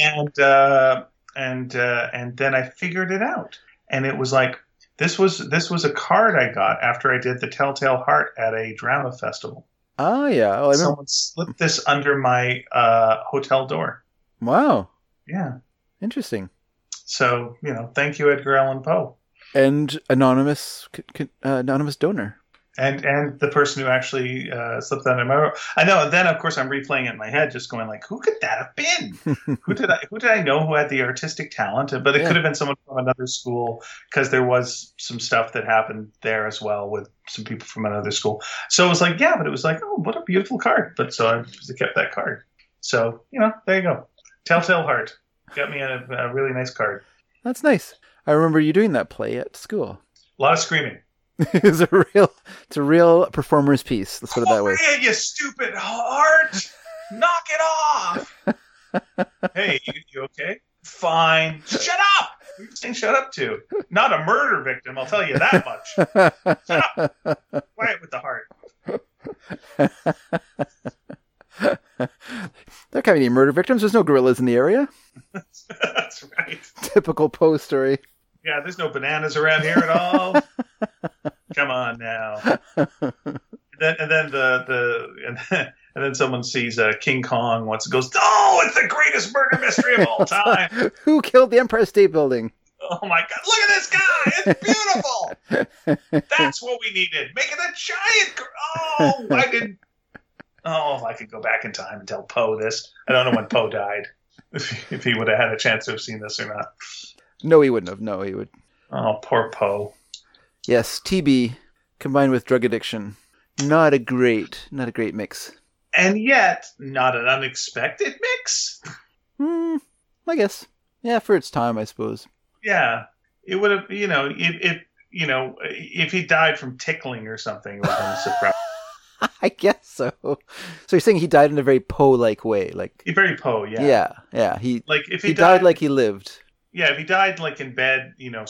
and uh, and uh, and then I figured it out, and it was like this was this was a card I got after I did the Telltale Heart at a drama festival. oh yeah. Oh. Someone slipped this under my uh, hotel door. Wow. Yeah. Interesting. So you know, thank you, Edgar Allan Poe. And anonymous, c- c- uh, anonymous donor. And and the person who actually uh, slipped under my I know. And then of course I'm replaying it in my head, just going like, who could that have been? who did I who did I know who had the artistic talent? But it Yeah. could have been someone from another school because there was some stuff that happened there as well with some people from another school. So it was like, yeah, but it was like, oh, what a beautiful card. But so I just kept that card. So you know, there you go. Telltale Heart got me a, a really nice card. That's nice. I remember you doing that play at school. A lot of screaming. it's a real, it's a real performer's piece. Let's put it that way. Quiet, you stupid heart! Knock it off! hey, you, you okay? Fine. Shut up! Who you saying shut up to? Not a murder victim, I'll tell you that much. Shut up! Quiet with the heart. there can't be any murder victims. There's no gorillas in the area. That's right. Typical Poe story. Yeah, there's no bananas around here at all. Come on now. And then, and then the the and then, and then someone sees uh, King Kong once and goes, "Oh, it's the greatest murder mystery of all time." Who killed the Empire State Building? Oh my god, look at this guy! It's beautiful! That's what we needed. Make it a giant gr- Oh, I didn't Oh, if I could go back in time and tell Poe this. I don't know when Poe died. If, if he would have had a chance to have seen this or not. No, he wouldn't have. No, he would. Oh, poor Poe. Yes, TB combined with drug addiction. Not a great, not a great mix. And yet, not an unexpected mix. Hmm, I guess. Yeah, for its time, I suppose. Yeah. It would have you know, if, if you know, if he died from tickling or something, it would have been surprise. I guess so. So you're saying he died in a very Poe-like way, like very Poe, yeah. yeah, yeah. He Like if he, he died like he lived. Yeah, if he died like in bed, you know,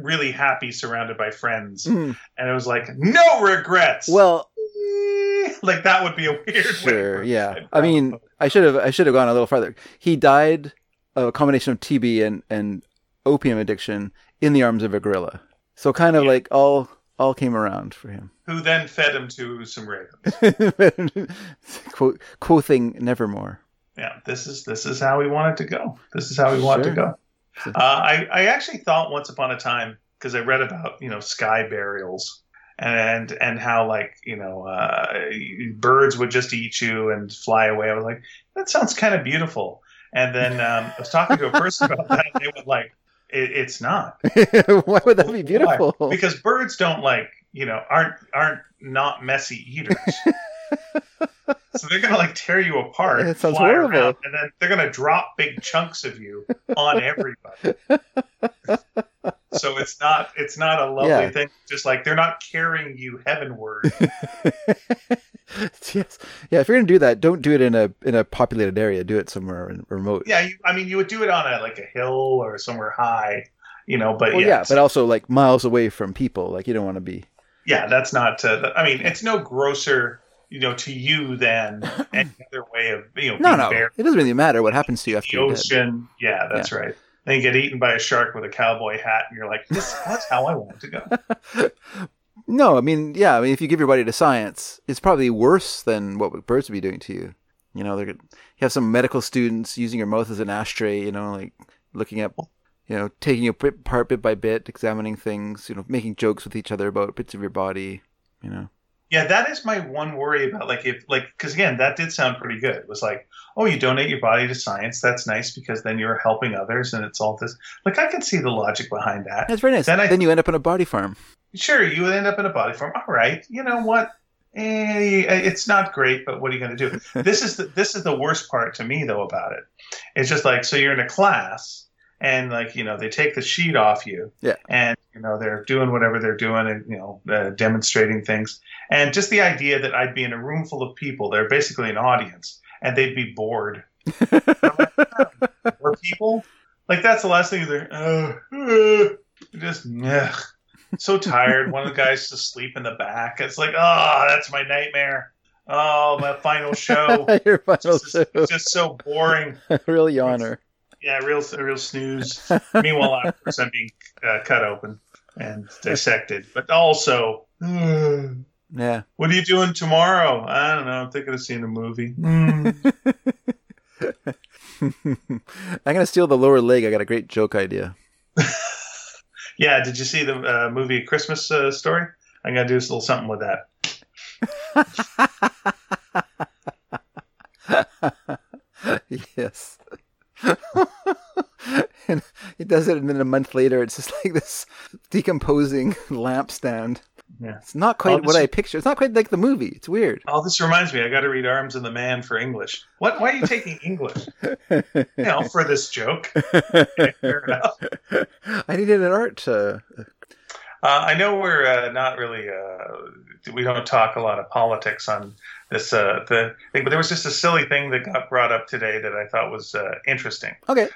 really happy, surrounded by friends, Mm. and it was like no regrets. Well, like that would be a weird. sure, yeah. I mean, I should have I should have gone a little farther. He died of a combination of TB and and opium addiction in the arms of a gorilla. So kind of Yeah. like all all came around for him. who then fed him to some ravens. Quote, quoting nevermore. Yeah, this is this is how we want it to go. This is how we want it to go. Uh, I I actually thought once upon a time because I read about you know sky burials and and how like you know uh, birds would just eat you and fly away. I was like that sounds kind of beautiful. And then um, I was talking to a person about that, and they were like, it, "It's not Why would that be Why? beautiful? because birds don't like you know aren't aren't not messy eaters." So they're gonna like tear you apart. It sounds horrible. around, and then they're gonna drop big chunks of you on everybody. so it's not it's not a lovely Yeah. thing. Just like they're not carrying you heavenward. yes. Yeah, if you're gonna do that, don't do it in a in a populated area. Do it somewhere in- remote. yeah, you, I mean you would do it on a like a hill or somewhere high, you know. But Well, yeah, yeah, but also like miles away from people. Like you don't want to be. yeah, that's not. Uh, I mean, it's no grosser, you know, to you than any other way of you know No, being no, buried it doesn't really matter what happens to you after the you're dead. ocean. Yeah, that's right. Then you get eaten by a shark with a cowboy hat, and you're like, "This that's how I want it to go." No, I mean, yeah, I mean, if you give your body to science, it's probably worse than what birds would be doing to you. You know, they're you have some medical students using your mouth as an ashtray. You know, like looking at, you know, taking you bit- apart bit by bit, examining things. You know, making jokes with each other about bits of your body. You know, Yeah, that is my one worry about like if like because again that did sound pretty good. It was like, oh, you donate your body to science. That's nice because then you're helping others, and it's all this. Like I can see the logic behind that. that's very nice. Then Then, you end up in a body farm. Sure, you would end up in a body farm. All right, you know what? Eh, it's not great, but what are you going to do? this is the this is the worst part to me though about it. It's just like so you're in a class and like you know they take the sheet off you, Yeah. and you know they're doing whatever they're doing and you know uh, demonstrating things, and just the idea that I'd be in a room full of people, they're basically an audience, and they'd be bored. Or people like that's the last thing they're uh, uh, just ugh, so tired. One of the guys is asleep in the back. It's like, oh, that's my nightmare. Oh, my final show. your final just, show, just so boring. really yawner. Yeah, real, real snooze. Meanwhile, of course, I'm being uh, cut open and dissected. But also, uh, Yeah. what are you doing tomorrow? I don't know. I'm thinking of seeing a movie. Mm. I'm gonna steal the lower leg. I got a great joke idea. Yeah, did you see the uh, movie Christmas uh, Story? I'm gonna do a little something with that. yes. and he does it, and then a month later, it's just like this decomposing lampstand. Yeah. It's not quite what this- I picture. It's not quite like the movie. It's weird. Oh, this reminds me. I got to read Arms and the Man for English. What? Why are you taking English? You know, for this joke. I needed an art. Uh, Uh, I know we're uh, not really. Uh, we don't talk a lot of politics on this uh, the thing, but there was just a silly thing that got brought up today that I thought was uh, interesting. okay.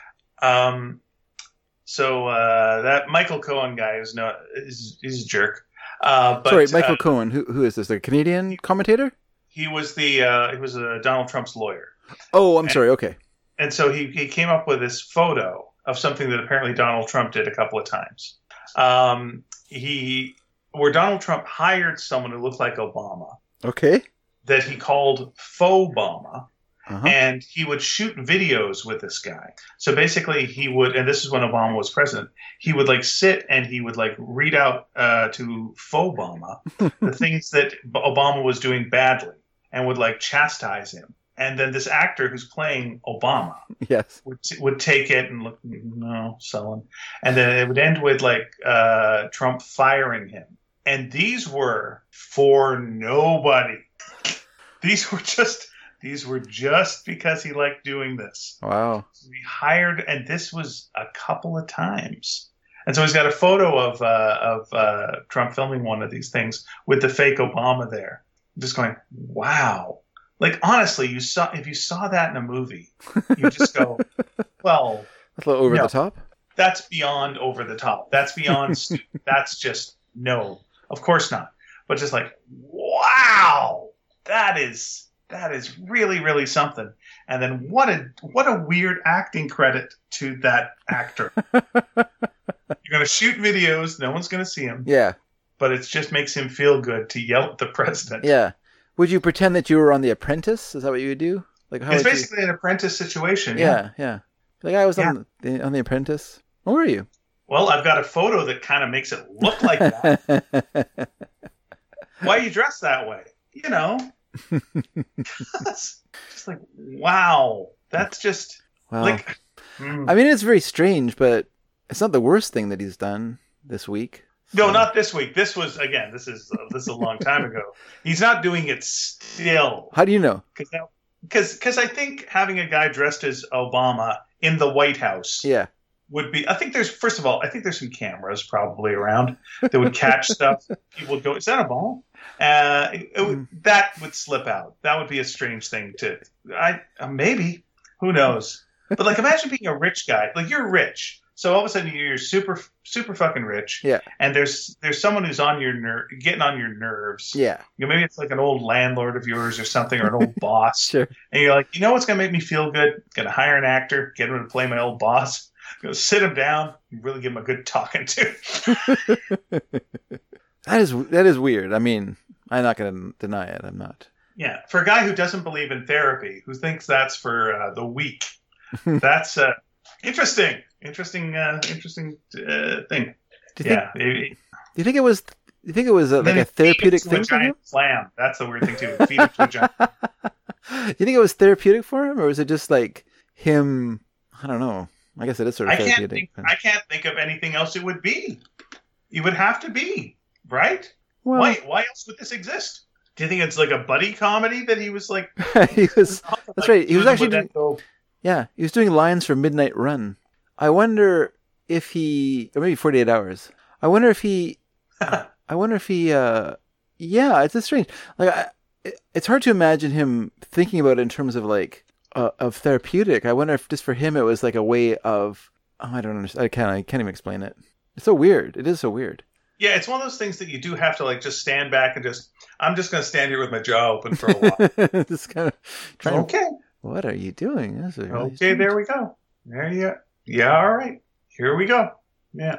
Um, so uh, that Michael Cohen guy is not is he's a jerk. Uh, but, Sorry, Michael Cohen. Who who is this? The Canadian commentator? he was the uh, he was uh, Donald Trump's lawyer. Oh, I'm And- sorry. Okay. And so he, he came up with this photo of something that apparently Donald Trump did a couple of times. Um, he, where Donald Trump hired someone who looked like Obama, Okay. that he called faux Obama, Uh-huh. and he would shoot videos with this guy. So basically, he would, and this is when Obama was president. He would like sit and he would like read out uh, to faux Obama the things that Obama was doing badly, and would like chastise him. And then this actor who's playing Obama Yes. would would take it and look no sullen, and then it would end with like uh, Trump firing him. And these were for nobody. These were just these were just because he liked doing this. Wow. We hired, and this was a couple of times. And so he's got a photo of uh, of uh, Trump filming one of these things with the fake Obama there. just going, wow. Like honestly, you saw if you saw that in a movie, you just go, well, That's a little over No. the top. that's beyond over the top. That's beyond. stu- that's just no. Of course not. But just like, wow, that is that is really really something. And then what a what a weird acting credit to that actor. You're gonna shoot videos. No one's gonna see him, Yeah, but it just makes him feel good to yell at the president. yeah. Would you pretend that you were on The Apprentice? Is that what you would do? Like how It's would you? basically an apprentice situation. Yeah, yeah. Like I was on the on The Apprentice. Where were you? Well, I've got a photo that kind of makes it look like that. Why you dress that way? You know, just like wow. That's just like. mm. I mean, it's very strange, but it's not the worst thing that he's done this week. No, not this week. This was again. This is this is a long time ago. He's not doing it still How do you know? because because I think having a guy dressed as Obama in the White House Yeah, would be. I think there's first of all, I think there's some cameras probably around that would catch stuff. People would go, "Is that a ball?" Uh, it- it would- that would slip out. That would be a strange thing to. I uh, maybe who knows. But like, imagine being a rich guy. Like you're rich, so all of a sudden you're super super fucking rich. Yeah. And there's there's someone who's on your ner- getting on your nerves. yeah, You know, maybe it's like an old landlord of yours or something, or an old boss. sure. And you're like, you know what's gonna make me feel good? Gonna hire an actor, get him to play my old boss. Go sit him down, and really give him a good talking to. That is that is weird. I mean, I'm not going to deny it. I'm not. yeah, for a guy who doesn't believe in therapy, who thinks that's for uh, the weak, that's uh, interesting. Interesting, uh, interesting uh, thing. Do you think? Yeah. It- Do you think it was? Do you think it was a, like a therapeutic thing to for him? Slam. That's the weird thing too. Feed him to a giant. Do you think it was therapeutic for him, or was it just like him? I don't know. I guess it is sort of I can't therapeutic. think. I can't think of anything else it would be. It would have to be right. well, why? Why else would this exist? Do you think it's like a buddy comedy that he was like? he was. That's right. He was actually go- Yeah, he was doing lines for Midnight Run. I wonder if he, or maybe 48 Hours. I wonder if he, I wonder if he, uh, yeah, it's just strange. Like, I, it- it's hard to imagine him thinking about it in terms of like, uh, of therapeutic. I wonder if just for him it was like a way of, oh, I don't understand. I can't, I can't even explain it. It's so weird. It is so weird. Yeah, it's one of those things that you do have to like just stand back and just. I'm just going to stand here with my jaw open for a while. just kind of trying. okay. What are you doing? This is really Okay. There we go. There you. go. Yeah. All right. Here we go. Yeah.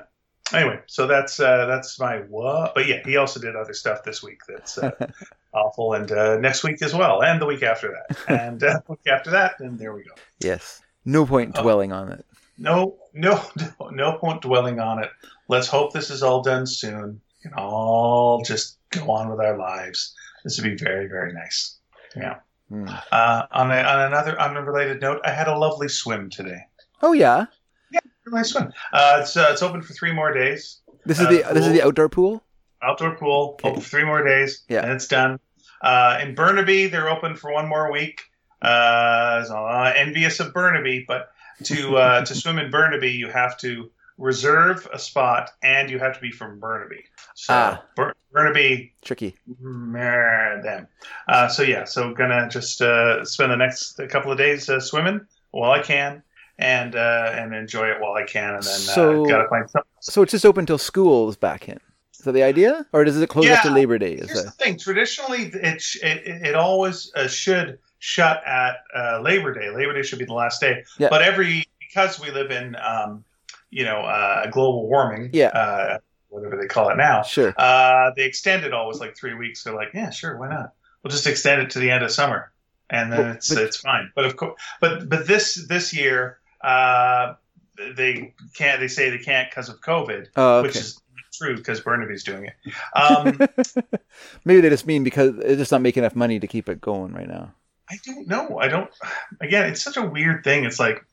Anyway, so that's uh, that's my what. But yeah, he also did other stuff this week that's uh, awful, and uh, next week as well, and the week after that, and uh, the week after that, and there we go. Yes. No point Oh. dwelling on it. No, no, no, no point dwelling on it. Let's hope this is all done soon. We can all just go on with our lives. This would be very, very nice. Yeah. Hmm. Uh, on, a, on another unrelated note, I had a lovely swim today. Oh yeah. Yeah, nice swim. Uh, it's uh, it's open for three more days. This is Uh, the this is the outdoor pool. Outdoor pool Okay. open for three more days. Yeah. and it's done. Uh, in Burnaby, they're open for one more week. Uh, so, uh, envious of Burnaby, but to uh, to swim in Burnaby, you have to reserve a spot and you have to be from Burnaby. So Ah. Bur- Burnaby, Tricky. meh, them. Uh, so yeah, so gonna just uh, spend the next couple of days uh, swimming while I can. And uh, and enjoy it while I can, and then So- uh, gotta find something. So it's just open till school is back in. Is that the idea, or does it close after Yeah. Labor Day? Is Here's the thing: traditionally, it sh- it, it always uh, should shut at uh, Labor Day. Labor Day should be the last day. Yeah. But every because we live in, um, you know, uh, global warming, Yeah. uh, whatever they call it now, sure? uh, they extend it always like three weeks. They're like, yeah, sure, why not? We'll just extend it to the end of summer, and then Well, it's but- it's fine. But of course, but but this this year, uh, they can't. They say they can't because of COVID, Oh, okay. which is true because Burnaby's doing it. Um, Maybe they just mean because they're just not making enough money to keep it going right now. I don't know. I don't. Again, it's such a weird thing. It's like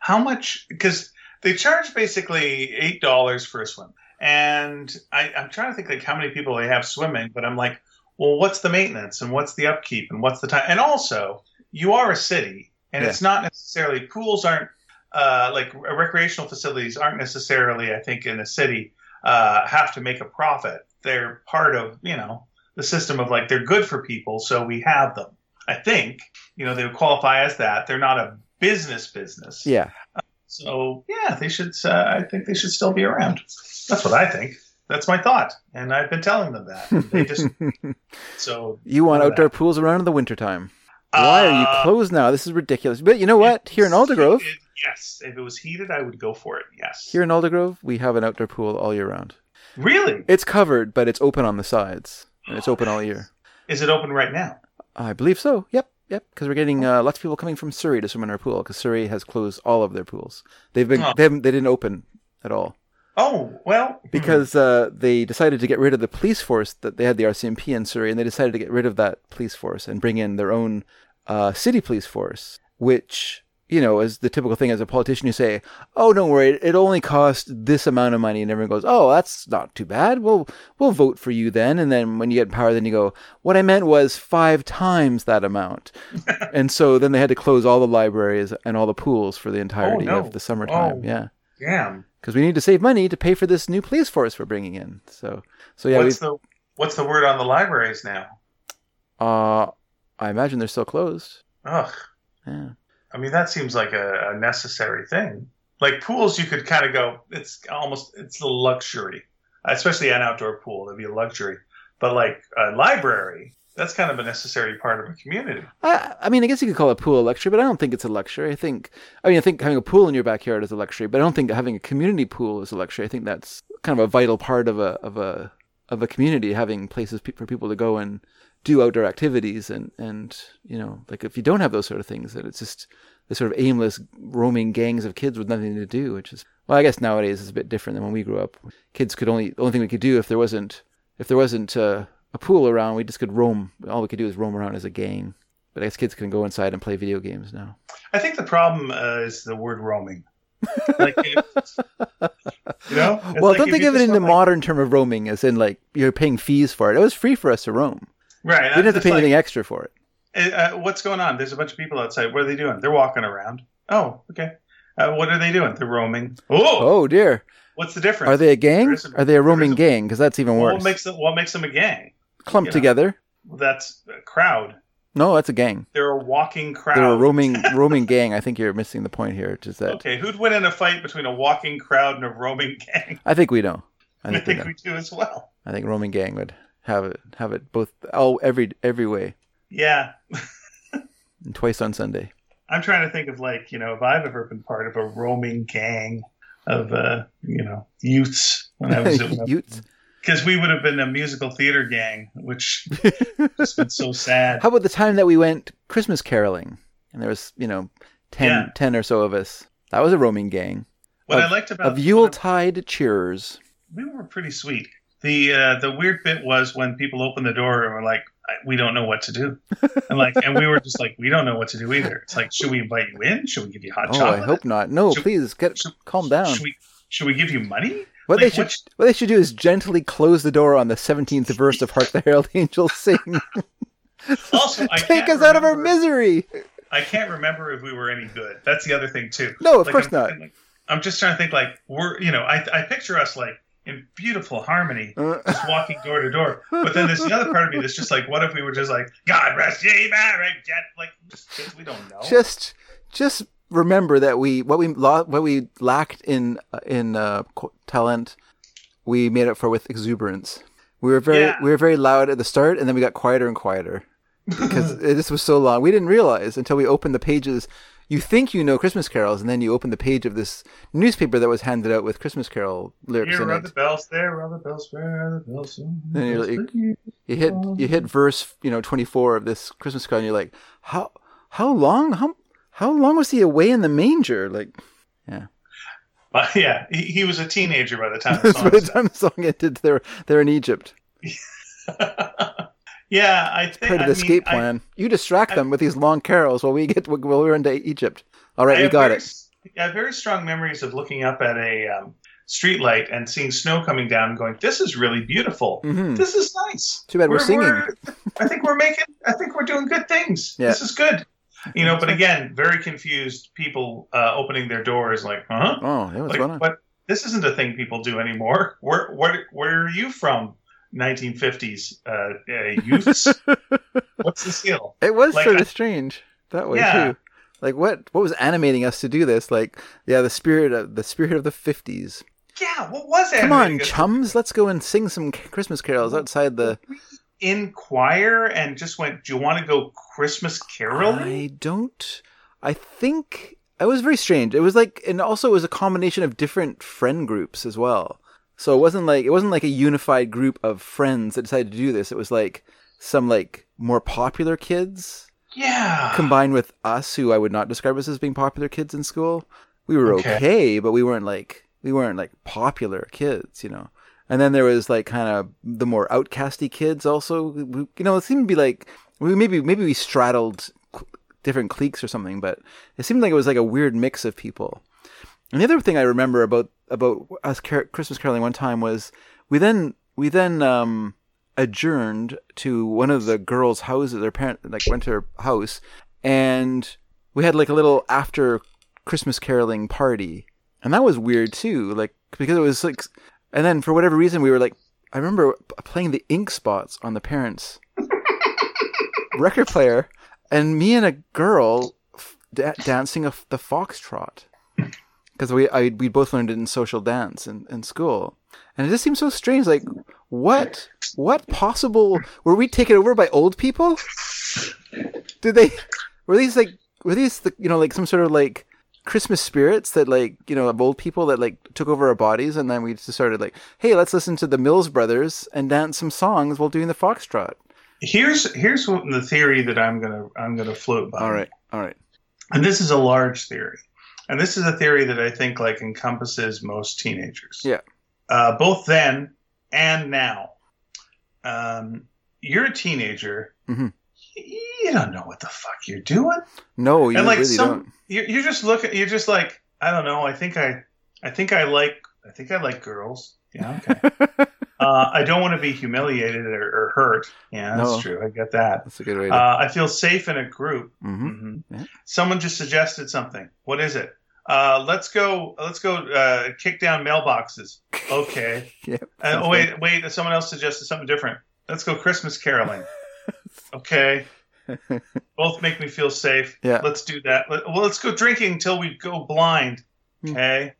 how much because they charge basically eight dollars for a swim, and I, I'm trying to think like how many people they have swimming, but I'm like, well, what's the maintenance and what's the upkeep and what's the time? And also, you are a city, and Yeah. it's not necessarily pools aren't uh, like recreational facilities aren't necessarily. I think in a city uh, have to make a profit. They're part of you know the system of like they're good for people, so we have them. I think you know they would qualify as that. They're not a business business. Yeah. So yeah, they should. Uh, I think they should still be around. That's what I think. That's my thought, and I've been telling them that. They just so you want outdoor that. pools around in the wintertime. Why are you Uh, closed now? This is ridiculous. But you know what? Here in Aldergrove, heated, yes. If it was heated, I would go for it. Yes. here in Aldergrove, we have an outdoor pool all year round. really? It's covered, but it's open on the sides, and it's open all year. Is it open right now? I believe so. Yep, yep. Because we're getting uh, lots of people coming from Surrey to swim in our pool. Because Surrey has closed all of their pools. They've been Huh. they haven't they didn't open at all Oh well. because uh, they decided to get rid of the police force that they had the RCMP in Surrey, and they decided to get rid of that police force and bring in their own uh, city police force, which you know as the typical thing as a politician. You say, "Oh, don't worry, it only cost this amount of money," and everyone goes, "Oh, that's not too bad. We'll we'll vote for you then." And then when you get in power, then you go, "What I meant was five times that amount," and so then they had to close all the libraries and all the pools for the entirety no. of the summertime. Oh. Yeah Damn. because we need to save money to pay for this new police force we're bringing in. So, so yeah, what's the What's the word on the libraries now? uh, I imagine they're still closed. Ugh. Yeah, I mean, that seems like a, a necessary thing. Like pools, you could kind of go. It's almost it's a luxury, especially an outdoor pool. That'd be a luxury. But like a library, that's kind of a necessary part of a community. I, I mean, I guess you could call a pool a luxury, but I don't think it's a luxury. I think, I mean, I think having a pool in your backyard is a luxury, but I don't think having a community pool is a luxury. I think that's kind of a vital part of a of a of a community, having places pe- for people to go and do outdoor activities, and and you know, like if you don't have those sort of things, then it's just the sort of aimless roaming gangs of kids with nothing to do, which is well, I guess nowadays it's a bit different than when we grew up. Kids could only the only thing we could do if there wasn't if there wasn't uh, a pool around, we just could roam. All we could do is roam around as a gang. But I guess kids can go inside and play video games now. I think the problem uh, is the word roaming. Like, you know, well, like don't think of it in the like- modern term of roaming, as in like you're paying fees for it. It was free for us to roam. Right. We didn't have to pay like, anything extra for it. uh, what's going on? There's a bunch of people outside. What are they doing? They're walking around. Oh, okay. Uh, what are they doing? They're roaming. Oh, Oh dear, what's the difference? are they a gang? Isn't- Are they a roaming isn't- gang? Because that's even worse. What makes them? What makes them a gang? Clumped you know. together. Well, that's a crowd. No, that's a gang. They're a walking crowd. They're a roaming roaming gang. I think you're missing the point here. Is that Okay, who'd win in a fight between a walking crowd and a roaming gang? I think we know. I I think we we do as well. I think roaming gang would have it have it both all every every way Yeah, and twice on Sunday. I'm trying to think of like you know if I've ever been part of a roaming gang of uh you know youths when I was Utes. because we would have been a musical theater gang, which has been so sad. How about the time that we went Christmas caroling and there was, you know, 10, Yeah. 10 or so of us? That was a roaming gang What I liked about of Yuletide cheers. we were pretty sweet. The uh, the weird bit was when people opened the door and were like, "We don't know what to do," and like, and we were just like, "We don't know what to do either." It's like, should we invite you in? Should we give you hot chocolate? Oh, chocolate? I hope not. No, Should- please get should- calm down. Should we should we give you money? What like, they should what sh- what they should do is gently close the door on the 17th verse of Hark the Herald Angels Sing. Also, I Take us out of our misery. I can't remember if we were any good. That's the other thing too. No, of Like, course I'm, not. I'm, I'm just trying to think like we're you know I I picture us like in beautiful harmony Uh, just walking door to door. But then there's the other part of me that's just like, what if we were just like, God rest ye, Mary, Jet, like just we don't know. just just remember that we what we lo- what we lacked in in uh, talent we made up for with exuberance we were very Yeah. we were very loud at the start and then we got quieter and quieter because this was so long we didn't realize until we opened the pages you think you know christmas carols and then you open the page of this newspaper that was handed out with christmas carol lyrics Here in it the bells, there are the bells, where are the bells? Then you're like- you hit you hit verse you know 24 of this christmas carol and you're like how how long how how long was he away in the manger like yeah But yeah, he, he was a teenager by the time the That's by the song. time the song ended, they're they're in Egypt. yeah, I think Part of I the mean, escape I- plan. you distract I- them with these long carols while we get while we're into Egypt. All right, I we got very, it. I have very strong memories of looking up at a um, street light and seeing snow coming down, and going, "This is really beautiful. hmm This is nice." Too bad we're singing. I think we're making. I think we're doing good things. Yeah. This is good. You know, but again, very confused people uh, opening their doors, like, "Huh? Oh, yeah, what's Like, going on? but this isn't a thing people do anymore. Where, where, where are you from? 1950s uh, uh, youths. What's the skill? It was Like, sort I- of strange that way Yeah. too. Like what what was animating us to do this? Like yeah, the spirit of the spirit of the fifties. Yeah, what was it? Come on, chums, let's go and sing some Christmas carols outside the. in choir and just went, "Do you want to go Christmas caroling?" I don't. I think it was very strange. It was like, and also it was a combination of different friend groups as well. So it wasn't like it wasn't like a unified group of friends that decided to do this. It was like some like more popular kids Yeah. combined with us, who I would not describe us as being popular kids in school. We were Okay. okay, but we weren't like we weren't like popular kids, you know. And then there was like kind of the more outcasty kids also. We- You know, it seemed to be like we maybe maybe we straddled different cliques or something, but it seemed like it was like a weird mix of people. And the other thing I remember about about us car- Christmas caroling one time was we then we then um, adjourned to one of the girls' houses. Their parent like went to her house, and we had like a little after Christmas caroling party, and that was weird too. Like because it was like, and then for whatever reason we were like, I remember playing the ink spots on the parents' record player, and me and a girl f- da- dancing a f the foxtrot because we I we both learned it in social dance in, in school, and it just seems so strange. Like, what what possible were we taken over by old people? Did they were these like were these the, you know like some sort of like Christmas spirits that like you know of old people that like took over our bodies, and then we just started like, hey, let's listen to the Mills Brothers and dance some songs while doing the foxtrot. Here's here's what the theory that I'm gonna I'm gonna float by. All right, all right. And this is a large theory, and this is a theory that I think like encompasses most teenagers. Yeah. Uh, both then and now. Um, you're a teenager. Mhm. You don't know what the fuck you're doing. No, you and like really some, don't. you're, you're just looking. You're just like I don't know. I think I, I think I like. I think I like girls. Yeah. Okay. uh, I don't want to be humiliated or, or hurt. Yeah, that's No. true. I get that. That's a good way to. Uh, I feel safe in a group. hmm hmm Yeah. Someone just suggested something. What is it? Uh, let's go. Let's go. Uh, kick down mailboxes. Okay. Yep. Uh, oh, wait, wait. Someone else suggested something different. Let's go Christmas caroling. Okay. Both make me feel safe. Yeah. Let's do that. Let, well, let's go drinking until we go blind. Hmm. Okay.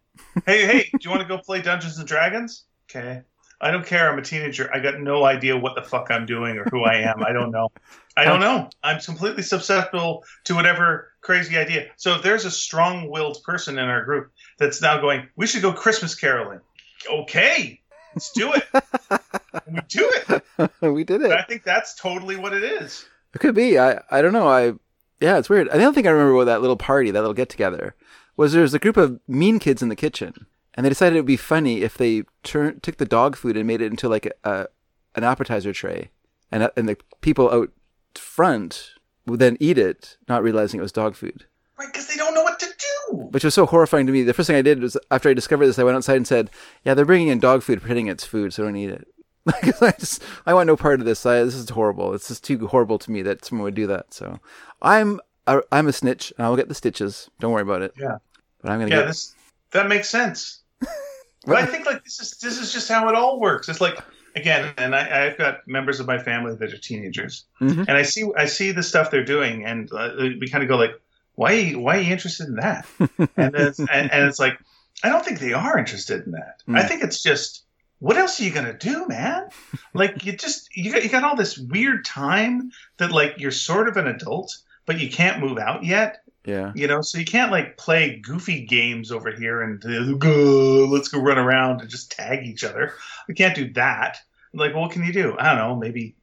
hey, hey. Do you want to go play Dungeons and Dragons? Okay. I don't care. I'm a teenager. I got no idea what the fuck I'm doing or who I am. I don't know. I don't know. I'm completely susceptible to whatever crazy idea. So if there's a strong-willed person in our group that's now going, we should go Christmas caroling. Okay, let's do it. we do it. we did But it. I think that's totally what it is. It could be. I I don't know. I yeah, it's weird. I don't think I remember what that little party, that little get together, was. There was a group of mean kids in the kitchen, and they decided it would be funny if they turn took the dog food and made it into like a, a an appetizer tray, and uh, and the people out front would then eat it, not realizing it was dog food. Right, because they don't know what to do. Which was so horrifying to me. The first thing I did was after I discovered this, I went outside and said, "Yeah, they're bringing in dog food, pretending it's food, so don't eat it." Like I just, I want no part of this. I, this is horrible. It's just too horrible to me that someone would do that. So, I'm, a, I'm a snitch, and I'll get the stitches. Don't worry about it. Yeah. But I'm gonna Yeah, get. this that makes sense. but I think like this is this is just how it all works. It's like again, and I, I've got members of my family that are teenagers, Mhm. and I see I see the stuff they're doing, and uh, we kind of go like, why why are you interested in that? and it's, and, and it's like, I don't think they are interested in that. Mm. I think it's just. What else are you gonna do, man? Like you just you got you got all this weird time that like you're sort of an adult, but you can't move out yet Yeah. you know so you can't like play goofy games over here and uh, go, let's go run around and just tag each other. We can't do that. Like what can you do? I don't know maybe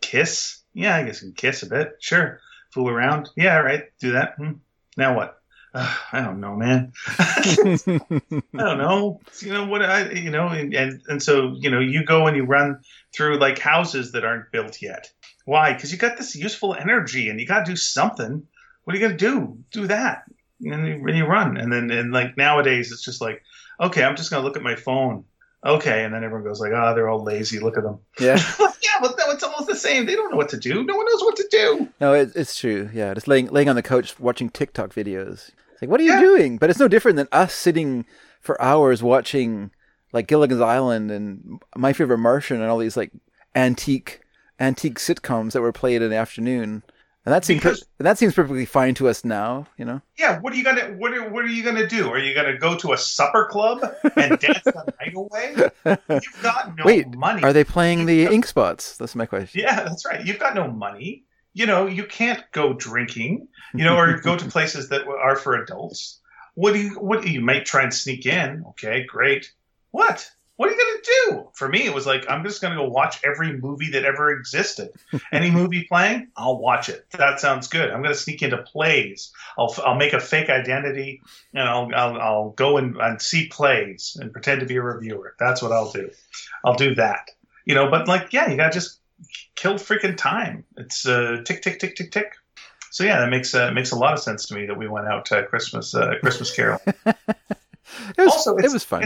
kiss? Yeah i guess you can kiss a bit. Sure. Fool around. Yeah all right. Do that. Hmm. now what? Uh, i don't know man. I don't know. You know what i you know and, and and so you know you go and you run through like houses that aren't built yet. Why? Because you got this useful energy and you got to do something what are you gonna do? Do that, and you, and you run. And then, and like nowadays, it's just like, okay, I'm just gonna look at my phone. Okay, and then everyone goes like, ah, they're all lazy. Look at them. yeah. yeah, but it's almost the same. They don't know what to do. No one knows what to do. No, it, it's true. Yeah, just laying laying on the couch watching TikTok videos. It's like, what are you Yeah. doing? But it's no different than us sitting for hours watching like Gilligan's Island and My Favorite Martian and all these like antique antique sitcoms that were played in the afternoon. And that seems Because- that seems perfectly fine to us now, you know. Yeah, what are you gonna what are, what are you gonna do? Are you gonna go to a supper club and dance the night away? You've got no Wait, money. Are they playing the ink spots? That's my question. Yeah, that's right. You've got no money. You know, you can't go drinking. You know, or go to places that are for adults. What do you? What you might try and sneak in? Okay, great. What? What are you gonna do? For me, it was like I'm just gonna go watch every movie that ever existed. Any movie playing, I'll watch it. That sounds good. I'm gonna sneak into plays. I'll I'll make a fake identity and I'll I'll, I'll go and, and see plays and pretend to be a reviewer. That's what I'll do. I'll do that. You know, but like, yeah, you gotta just kill freaking time. It's uh, tick tick tick tick tick. So yeah, that makes uh, makes a lot of sense to me that we went out to Christmas uh, Christmas Carol. It was Also, it was fun.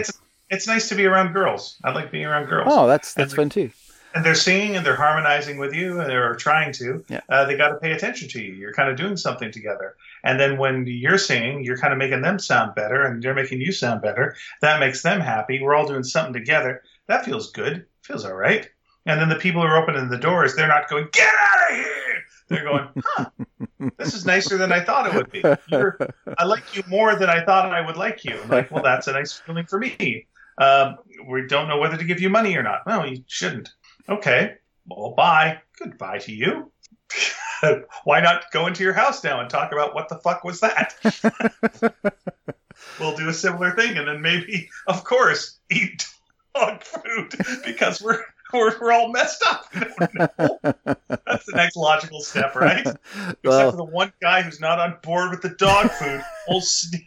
It's nice to be around girls. I like being around girls. Oh, that's that's fun too. And they're singing and they're harmonizing with you, and they're trying to. Yeah. Uh, they got to pay attention to you. You're kind of doing something together. And then when you're singing, you're kind of making them sound better, and they're making you sound better. That makes them happy. We're all doing something together. That feels good. Feels all right. And then the people who are opening the doors, they're not going, "Get out of here!" They're going, "Huh, this is nicer than I thought it would be. You're, I like you more than I thought I would like you." I'm like, well, that's a nice feeling for me. Um, we don't know whether to give you money or not. No, you shouldn't. Okay. Well, bye. Goodbye to you. Why not go into your house now and talk about what the fuck was that? we'll do a similar thing, and then maybe, of course, eat dog food because we're we're, we're all messed up. We don't know. That's the next logical step, right? Except for well, the one guy who's not on board with the dog food, old sn-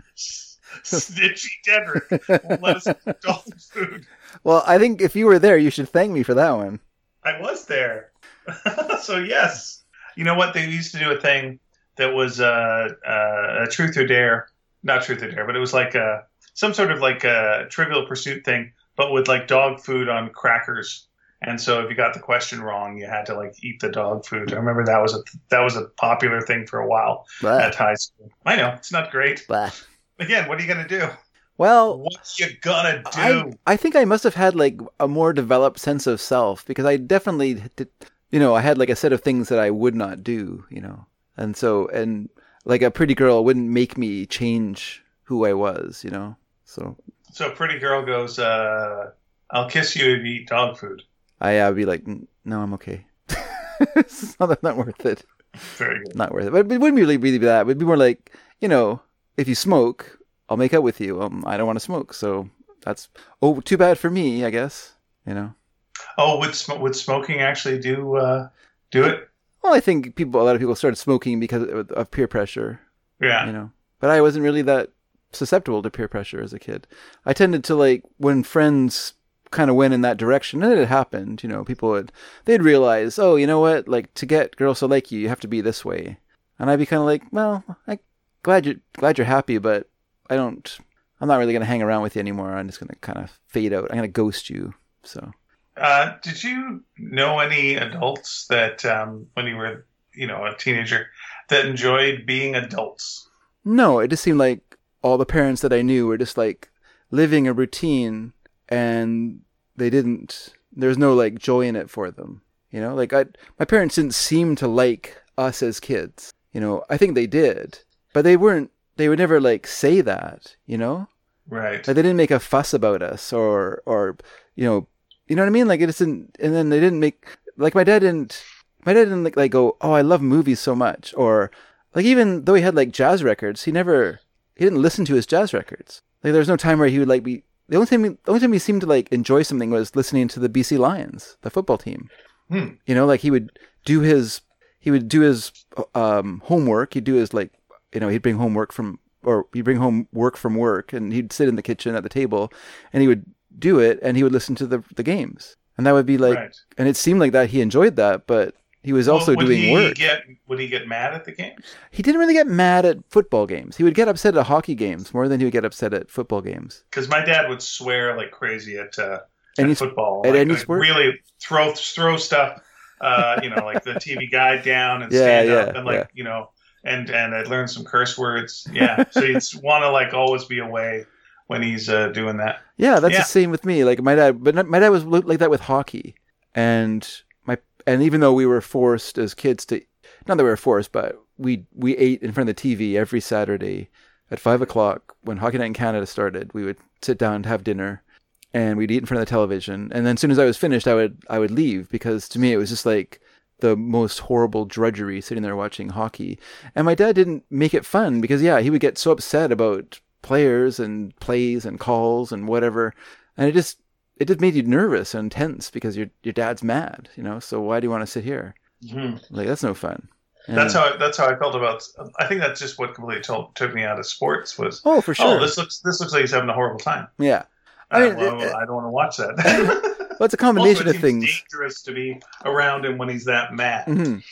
snitchy Dedrick let us dog food. well, I think if you were there, you should thank me for that one. I was there. so yes, you know what? They used to do a thing that was uh, uh, a truth or dare, not truth or dare, but it was like a, some sort of like a Trivial Pursuit thing, but with like dog food on crackers. And so if you got the question wrong, you had to like eat the dog food. I remember that was a that was a popular thing for a while at high school. I know it's not great. blah. Again, what are you gonna do? Well, What you gonna do? I, I think I must have had like a more developed sense of self because I definitely did, you know, I had like a set of things that I would not do, you know. And so and like a pretty girl wouldn't make me change who I was, you know. So so a pretty girl goes, uh, "I'll kiss you if you eat dog food." I uh, would be like, no, I'm okay. it's not, not worth it. Very good. Not worth it. But it wouldn't really really be that. It would be more like, you know, if you smoke, I'll make out with you. Um, I don't want to smoke, so that's oh, too bad for me, I guess. You know. Oh, would sm- would smoking actually do uh, do it? Well, I think people, a lot of people started smoking because of of peer pressure, Yeah. you know. But I wasn't really that susceptible to peer pressure as a kid. I tended to like when friends kind of went in that direction, and it happened. You know, people would they'd realize, oh, you know what? Like to get girls to like you, you have to be this way. And I'd be kind of like, well, I glad you're glad you're happy, but I don't. I'm not really gonna hang around with you anymore. I'm just gonna kind of fade out. I'm gonna ghost you. So Uh, did you know any adults that um, when you were you know a teenager that enjoyed being adults? No, it just seemed like all the parents that I knew were just like living a routine and they didn't there was no like joy in it for them. You know, like I my parents didn't seem to like us as kids. You know, I think they did, but they weren't they would never like say that, you know? Right. Like they didn't make a fuss about us or or you know, you know what I mean? Like it isn't and then they didn't make like my dad didn't my dad didn't like, like go, "Oh, I love movies so much." Or like even though he had like jazz records, he never he didn't listen to his jazz records. Like there was no time where he would like be the only time he, the only time he seemed to like enjoy something was listening to the BC Lions, the football team. Hmm. You know, like he would do his he would do his um, homework. He'd do his like you know he'd bring homework from or he'd bring home work from work, and he'd sit in the kitchen at the table, and he would do it, and he would listen to the the games, and that would be like, right. and it seemed like that he enjoyed that, but he was also Well, would doing he work. Get would he get mad at the games? He didn't really get mad at football games. He would get upset at hockey games more than he would get upset at football games. Because my dad would swear like crazy at, uh, Any at football. at like, any like, sport? Really throw throw stuff. Uh, you know, like the TV guide down and Yeah, stand yeah, up and like yeah. you know, and and I'd learn some curse words. Yeah, so you'd want to like always be away when he's uh, doing that. Yeah, that's Yeah. the same with me. Like my dad, but my dad was like that with hockey, and my and even though we were forced as kids to, not that we were forced, but we we ate in front of the TV every Saturday at five o'clock when Hockey Night in Canada started. We would sit down to have dinner, and we'd eat in front of the television. And then as soon as I was finished, I would I would leave because to me it was just like the most horrible drudgery sitting there watching hockey. And my dad didn't make it fun because yeah, he would get so upset about players and plays and calls and whatever, and it just it just made you nervous and tense because your your dad's mad, you know. So why do you want to sit here? Mm-hmm. Like that's no fun. And, That's how I, that's how I felt about. I think that's just what completely told, took me out of sports was. Oh, for sure. Oh, this looks this looks like he's having a horrible time. yeah. I I, mean, well, it- I don't want to watch that. Well, it's a combination of things. dangerous to be around him when he's that mad. Mhm.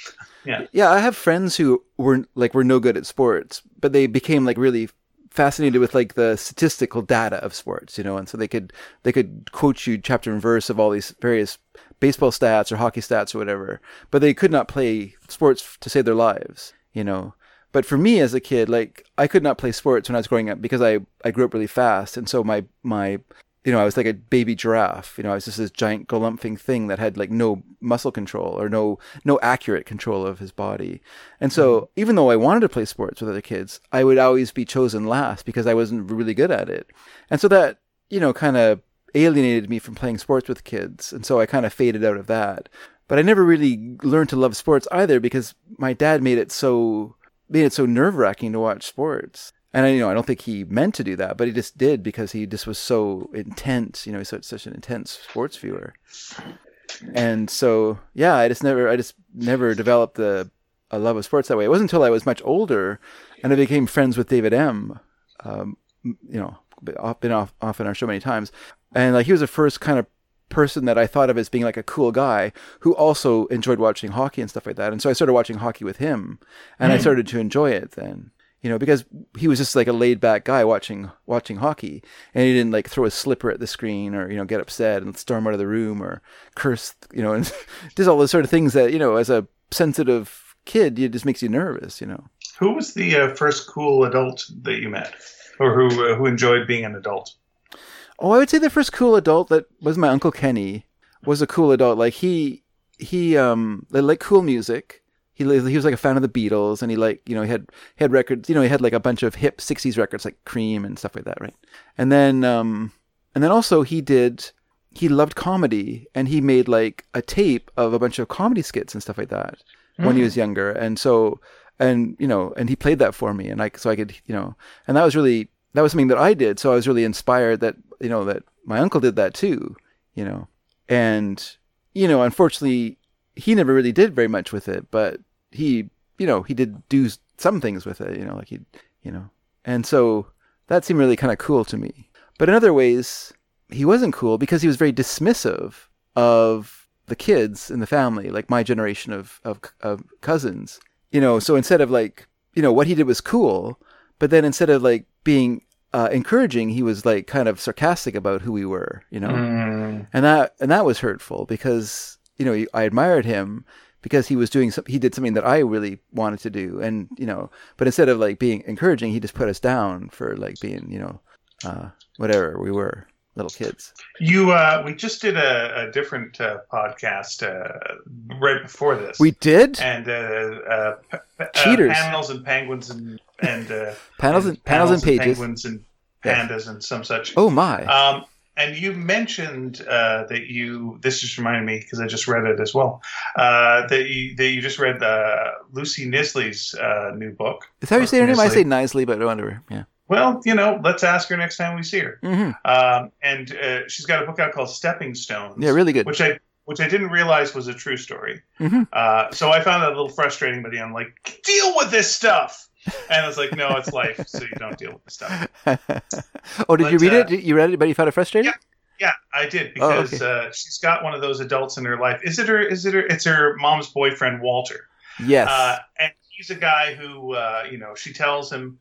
Yeah. Yeah, I have friends who were like were no good at sports, but they became like really fascinated with like the statistical data of sports, you know, and so they could they could quote you chapter and verse of all these various baseball stats or hockey stats or whatever, but they could not play sports to save their lives, you know. But for me as a kid, like I could not play sports when I was growing up because I, I grew up really fast, and so my my you know I was like a baby giraffe. You know, I was just this giant galumphing thing that had like no muscle control or no no accurate control of his body. And so mm-hmm. even though I wanted to play sports with other kids, I would always be chosen last because I wasn't really good at it. And so that you know kind of alienated me from playing sports with kids, and so I kind of faded out of that. But I never really learned to love sports either because my dad made it so made it so nerve wracking to watch sports. And I, you know, I don't think he meant to do that, but he just did because he just was so intense. You know, he's such, such an intense sports viewer. And so, yeah, I just never, I just never developed the a love of sports that way. It wasn't until I was much older, and I became friends with David M. Um, you know, been off, been off, off on our show many times, and like he was the first kind of person that I thought of as being like a cool guy who also enjoyed watching hockey and stuff like that. And so I started watching hockey with him, and I started to enjoy it then. You know, because he was just like a laid back guy watching watching hockey, and he didn't like throw a slipper at the screen or you know get upset and storm out of the room or curse, you know, and just all those sort of things that you know as a sensitive kid, it just makes you nervous. You know. Who was the uh, first cool adult that you met, or who uh, who enjoyed being an adult? Oh, I would say the first cool adult that was my uncle Kenny was a cool adult. Like he he um they liked cool music. He he was like a fan of the Beatles, and he like you know he had he had records. You know he had like a bunch of hip '60s records like Cream and stuff like that, right? And then um and then also he did he loved comedy, and he made like a tape of a bunch of comedy skits and stuff like that when he was younger. And so and you know and he played that for me, and like so I could you know and that was really that was something that I did. So I was really inspired that you know that my uncle did that too, you know, and you know unfortunately he never really did very much with it, but he you know he did do some things with it, you know, like he you know, and so that seemed really kind of cool to me. But in other ways, he wasn't cool because he was very dismissive of the kids in the family, like my generation of, of, of cousins. You know, so instead of like, you know, what he did was cool, but then instead of like being uh, encouraging, he was like kind of sarcastic about who we were, you know, Mm. and that and that was hurtful because you know I admired him because he was doing some, he did something that I really wanted to do, and you know, but instead of like being encouraging, he just put us down for like being you know, uh, whatever we were little kids. You, uh, we just did a, a different uh, podcast uh, right before this. We did and uh, uh, Cheaters. panels and penguins and and uh, panels and panels and pages. penguins and pandas and some such. Oh my! Um, and you mentioned uh, that you. This just reminded me because I just read it as well. Uh, that you that you just read uh, Lucy Knisley's uh, new book. Is that how you say her name? I Knisley. say nicely, but whatever. Yeah. Well, you know, let's ask her next time we see her. hmm Um, and uh, she's got a book out called Stepping Stones. Yeah, really good. Which I which I didn't realize was a true story. Mhm. Uh, so I found that a little frustrating, but I'm like, deal with this stuff. And I was like, no, it's life, so you don't deal with this stuff. oh, did you read uh, it? You read it, but you found it frustrating? Yeah, Yeah, I did Oh, because okay. uh, she's got one of those adults in her life. Is it her? Is it her? It's her mom's boyfriend, Walter. Yes. Uh, and he's a guy who, uh, you know, she tells him